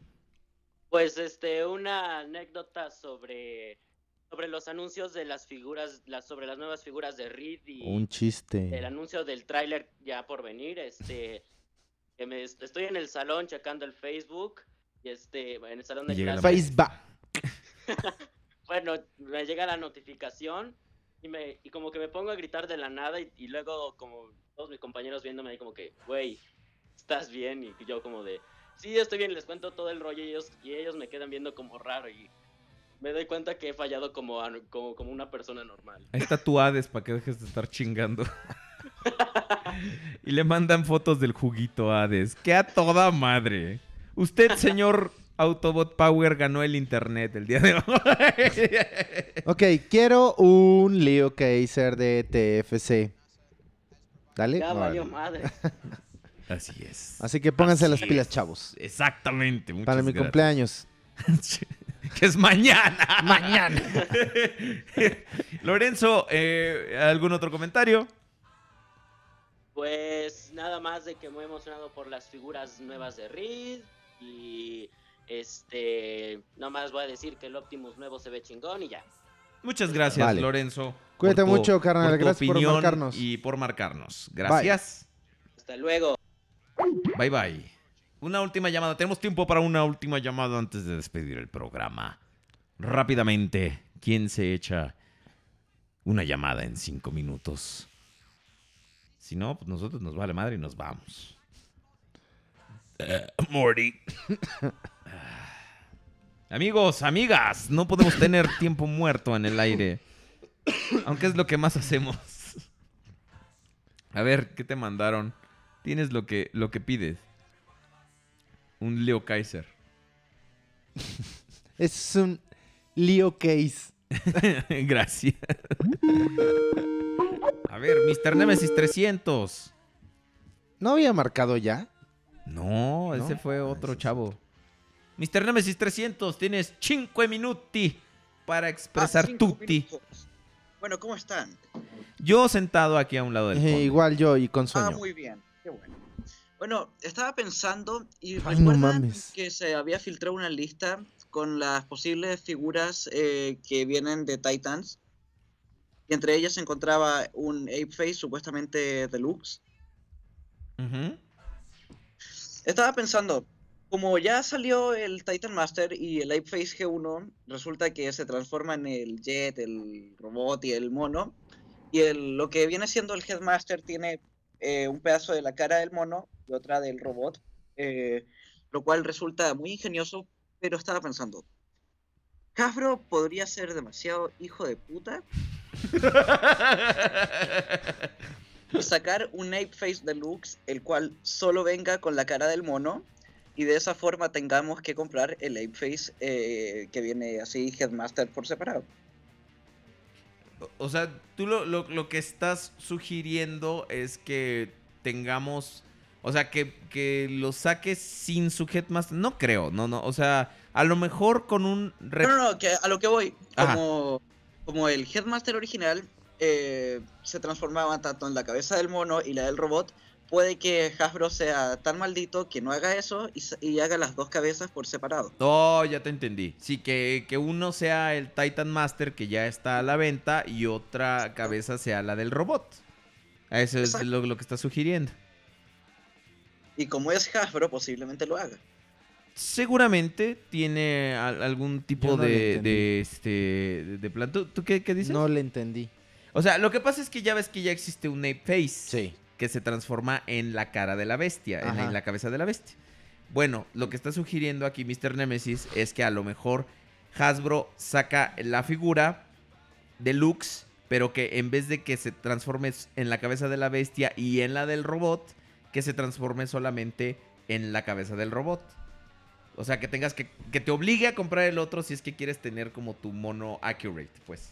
Pues este, una anécdota sobre sobre los anuncios de las figuras, las, sobre las nuevas figuras de Reed y Un el chiste. anuncio del tráiler ya por venir, este, que me, estoy en el salón checando el Facebook y este, en el salón de clases, Facebook. bueno, me llega la notificación y me y como que me pongo a gritar de la nada y, y luego como todos mis compañeros viéndome ahí como que, güey, ¿estás bien? Y yo como de, sí, estoy bien, les cuento todo el rollo y ellos, y ellos me quedan viendo como raro y me doy cuenta que he fallado como, a- como, como una persona normal. Ahí está tu Hades para que dejes de estar chingando. y le mandan fotos del juguito a Hades. Que a toda madre. Usted, señor Autobot Power, ganó el internet el día de hoy. Ok, quiero un Leo Kaiser de TFC. Dale. Ya valió madre. Así es. Así que pónganse las pilas, es. chavos. Exactamente. muchas Para mi gracias. cumpleaños. que es mañana. Mañana. Lorenzo, eh, ¿algún otro comentario? Pues nada más de que muy emocionado por las figuras nuevas de Reed y este, nada más voy a decir que el Optimus nuevo se ve chingón y ya. Muchas gracias, Vale. Lorenzo. Cuídate por tu- mucho, carnal. por tu Gracias por marcarnos. Y por marcarnos. Gracias. Hasta luego. Bye bye. Una última llamada. Tenemos tiempo para una última llamada antes de despedir el programa. Rápidamente, ¿quién se echa una llamada en cinco minutos? Si no, pues nosotros nos vale madre y nos vamos. Eh, Morty. Amigos, amigas, no podemos tener tiempo muerto en el aire. Aunque es lo que más hacemos. A ver, ¿qué te mandaron? Tienes lo que, lo que pides. Un Leo Kaiser. Es un Leo Case. Gracias. A ver, Mr. Nemesis 300. ¿No había marcado ya? No, ese ¿No? fue Ah, otro es chavo. Mr. Nemesis 300, tienes 5 minuti para expresar Ah, tutti. minutos. Bueno, ¿cómo están? Yo sentado aquí a un lado del Eh, igual yo y con Ah, sueño. muy bien, qué bueno. Bueno, estaba pensando y Ay, recuerdan que se había filtrado una lista con las posibles figuras eh, que vienen de Titans. Y entre ellas se encontraba un Ape Face supuestamente deluxe. Ujú. Estaba pensando, Como ya salió el Titan Master y el Ape Face G1, resulta que se transforma en el Jet, el robot y el mono. Y el, lo que viene siendo el Headmaster tiene eh, un pedazo de la cara del mono y otra del robot, eh, lo cual resulta muy ingenioso, pero estaba pensando, Hasbro podría ser demasiado hijo de puta y sacar un Ape Face Deluxe, el cual solo venga con la cara del mono, y de esa forma tengamos que comprar el Ape Face eh, que viene así, Headmaster por separado. O sea, tú lo, lo- lo que estás sugiriendo es que tengamos. O sea, que, que lo saques sin su Headmaster. No creo, no, no. O sea, a lo mejor con un. No, no, no, que a lo que voy, como, como el Headmaster original eh, se transformaba tanto en la cabeza del mono y la del robot, puede que Hasbro sea tan maldito que no haga eso y, haga las dos cabezas por separado. Oh, ya te entendí. Sí, que, que uno sea el Titan Master que ya está a la venta y otra cabeza sea la del robot. Eso es lo, lo que estás sugiriendo. Y como es Hasbro, posiblemente lo haga. Seguramente tiene al- algún tipo no de, de, este de, de plan. ¿Tú, tú qué, qué dices? No le entendí. O sea, lo que pasa es que ya ves que ya existe un Ape Face. Sí. Que se transforma en la cara de la bestia, en la, Ajá. en la cabeza de la bestia. Bueno, lo que está sugiriendo aquí Mr. Nemesis es que a lo mejor Hasbro saca la figura deluxe, pero que en vez de que se transforme en la cabeza de la bestia y en la del robot, que se transforme solamente en la cabeza del robot. O sea, que tengas que, que te obligue a comprar el otro si es que quieres tener como tu mono accurate, pues.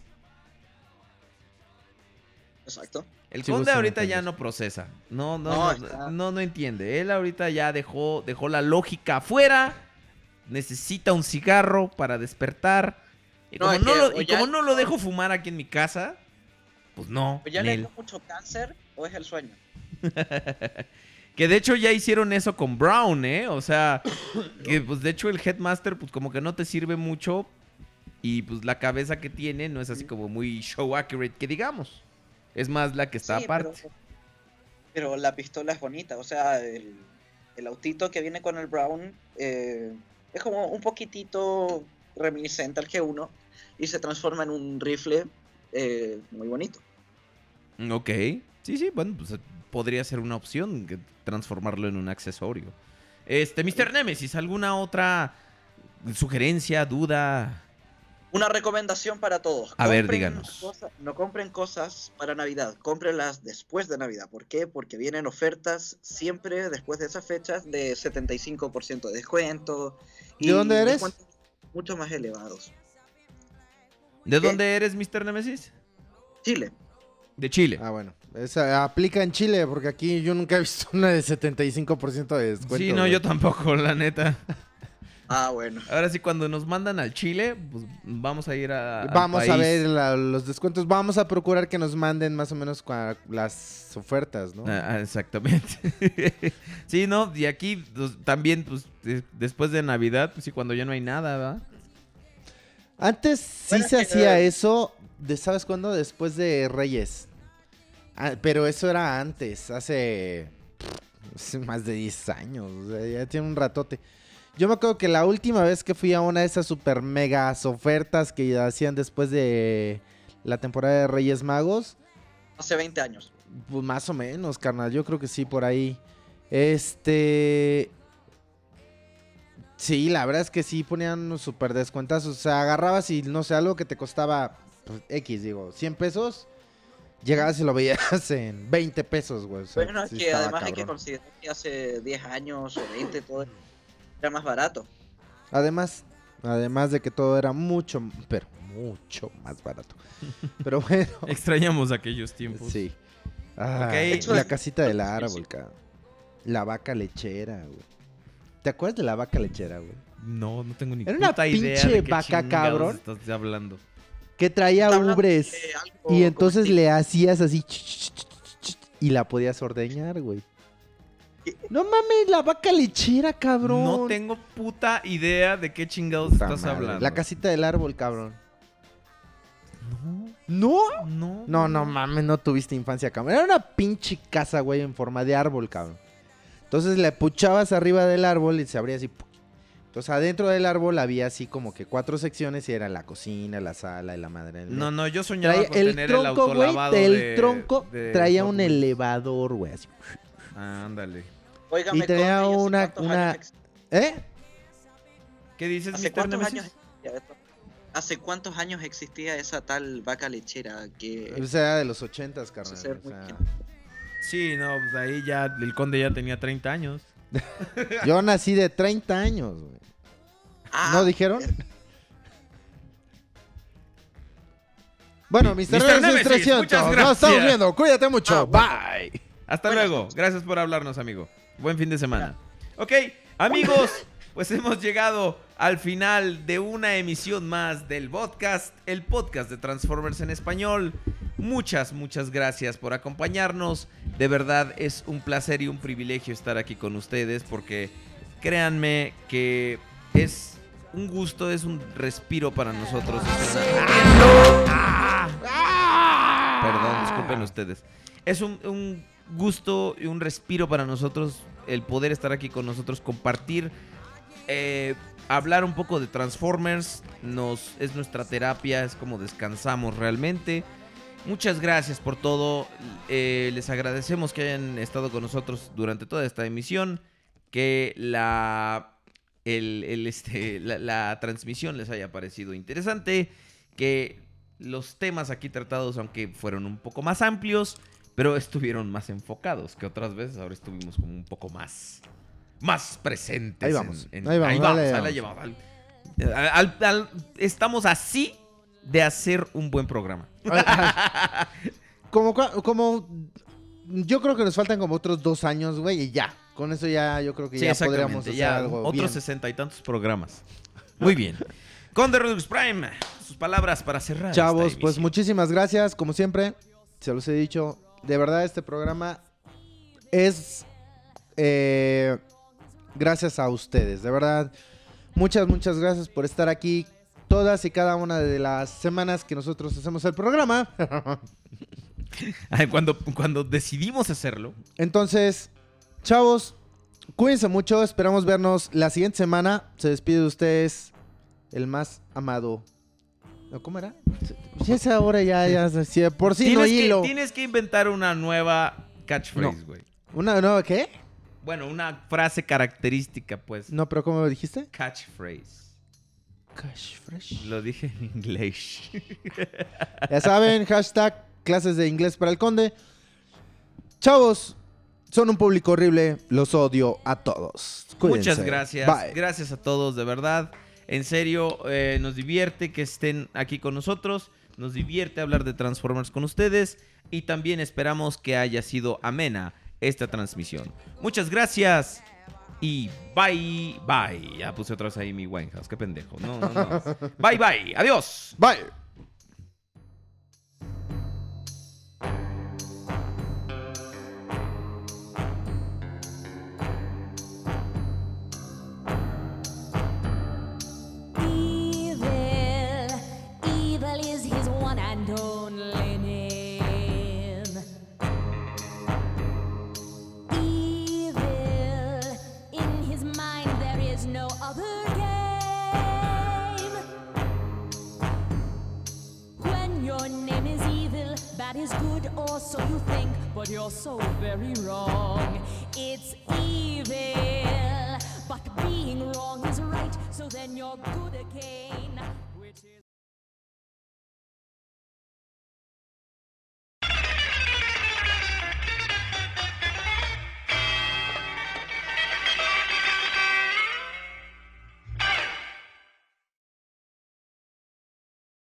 Exacto. El conde ahorita ya no procesa. No, no, No, no, está- no, no entiende. Él ahorita ya dejó, dejó la lógica afuera. Necesita un cigarro para despertar. Y No, como, no, que lo, y ya- como no lo dejo fumar aquí en mi casa, pues no. ¿O ya le dio mucho cáncer o es el sueño? Que de hecho ya hicieron eso con Brown, ¿eh? O sea, que pues de hecho el Headmaster pues como que no te sirve mucho y pues la cabeza que tiene no es así como muy show accurate que digamos. Es más la que está Sí, aparte. Pero, pero la pistola es bonita, o sea, el, el autito que viene con el Brown eh, es como un poquitito reminiscente al G1 y se transforma en un rifle eh, muy bonito. Ok. Sí, sí, bueno, pues podría ser una opción que transformarlo en un accesorio. Este, Mr. Nemesis, ¿alguna otra sugerencia, duda? Una recomendación para todos. A ver, díganos. no compren cosas para Navidad, cómprenlas después de Navidad. ¿Por qué? Porque vienen ofertas siempre después de esas fechas de 75% de descuento. ¿De dónde eres? Mucho más elevados. ¿De ¿Qué? dónde eres, Mr. Nemesis? Chile. De Chile. Ah, bueno. Esa aplica en Chile porque aquí yo nunca he visto una de 75% de descuento. sí, no, yo tampoco, la neta. Ah, bueno. Ahora sí, cuando nos mandan al Chile, pues vamos a ir a. al Vamos a ver la- los descuentos. Vamos a procurar que nos manden más o menos cua- las ofertas, ¿no? Ah, ah, exactamente. sí, no, y aquí pues, también, pues, de- después de Navidad, pues sí, cuando ya no hay nada, ¿verdad? Antes sí Bueno, se hacía eso, de, ¿sabes cuándo? Después de Reyes. Ah, pero eso era antes, hace, hace más de 10 años, o sea, ya tiene un ratote. Yo me acuerdo que la última vez que fui a una de esas super megas ofertas que hacían después de la temporada de Reyes Magos, Hace 20 años. pues más o menos, carnal. Yo creo que sí, por ahí. Este. Sí, la verdad es que sí ponían unos super descuentazos. O sea, agarrabas y no sé, algo que te costaba pues, X, digo, 100 pesos. Llegabas y lo veías en 20 pesos, güey. o sea, Bueno, es sí que además hay que cabrón. considerar que hace 10 años o 20 todo era más barato. Además, además de que todo era mucho, pero mucho más barato. Pero bueno. Extrañamos aquellos tiempos. Sí. Ah, la casita del árbol, cabrón. La vaca lechera, güey. ¿Te acuerdas de la vaca lechera, güey? No, no tengo ni Era una puta idea pinche de qué vaca, cabrón. estás hablando. Que traía ubres. Y entonces le hacías así. y la podías ordeñar, güey. No mames, la vaca lechera, cabrón. No tengo puta idea de qué chingados Puta estás madre. hablando. La casita del árbol, cabrón. No, ¿No? no. No, no mames, no tuviste infancia, cabrón. Era una pinche casa, güey, en forma de árbol, cabrón. Entonces le puchabas arriba del árbol y se abría así. Entonces, adentro del árbol había así como que cuatro secciones y eran la cocina, la sala y la madre. No, no, yo soñaba Traía- con el tener el tronco, güey, autolavado el de- tronco de traía un elevador, güey. así. Ah, ándale. Óigame, Y tenía conde, ¿y hace una, una, ¿eh? ¿Qué dices, ¿Hace cuántos años? ¿Hace cuántos años existía esa tal vaca lechera que O sea, de los ochentas, carnal. o sea, Sí, no, pues ahí ya el conde ya tenía 30 años. yo nací de 30 años, güey. Ah, ¿No dijeron? Bueno, Mr. Mr. Nemesis Nemesis, 300. muchas Nos estamos viendo. Cuídate mucho. Ah, bueno. Bye. Hasta Buenas luego. noches. Gracias por hablarnos, amigo. Buen fin de semana. Ok, amigos, pues hemos llegado al final de una emisión más del podcast, el podcast de Transformers en español. Muchas, muchas gracias por acompañarnos. De verdad es un placer y un privilegio estar aquí con ustedes porque créanme que es un gusto, es un respiro para nosotros. Ah. Perdón, disculpen ustedes. Es un, un gusto y un respiro para nosotros el poder estar aquí con nosotros, compartir, eh, hablar un poco de Transformers. Nos, es nuestra terapia, es como descansamos realmente. Muchas gracias por todo. eh, les agradecemos que hayan estado con nosotros durante toda esta emisión. Que este, la, la transmisión les haya parecido interesante. Que los temas aquí tratados, aunque fueron un poco más amplios, pero estuvieron más enfocados que otras veces. Ahora estuvimos como un poco más, más presentes. Ahí en- vamos, en- ahí vamos, ahí dale, ahí la vamos. llevamos. Al- al- al- estamos así de hacer un buen programa. Como, como, yo creo que nos faltan como otros dos años, güey, y ya. Con eso ya, yo creo que Sí, ya podríamos hacer Ya algo otros sesenta y tantos programas. Muy bien. Conde Redux Prime, sus palabras para cerrar. Chavos, pues muchísimas gracias, como siempre. Se los he dicho, de verdad este programa es eh, gracias a ustedes, de verdad. Muchas, muchas gracias por estar aquí todas y cada una de las semanas que nosotros hacemos el programa. Cuando, cuando decidimos hacerlo, Entonces, chavos, cuídense mucho. Esperamos vernos la siguiente semana. Se despide de ustedes el más amado. ¿No, ¿Cómo era? Si es ahora ya, ya, si por sí no que, hilo. tienes que inventar una nueva catchphrase, No. güey. ¿Una nueva qué? Bueno, una frase característica, pues. No, pero ¿cómo lo dijiste? Catchphrase. Fresh. Lo dije en inglés. Ya saben, hashtag clases de inglés para el conde. Chavos, son un público horrible. Los odio a todos. Cuídense. Muchas gracias. Bye. Gracias a todos, de verdad. En serio, eh, nos divierte que estén aquí con nosotros. Nos divierte hablar de Transformers con ustedes. Y también esperamos que haya sido amena esta transmisión. Muchas gracias. Y bye, bye. Ya puse otra vez ahí mi Winehouse. Qué pendejo. No, no, no. Bye, bye. Adiós. Bye. Bad is good, or so you think, but you're so very wrong. It's evil, but being wrong is right, so then you're good again.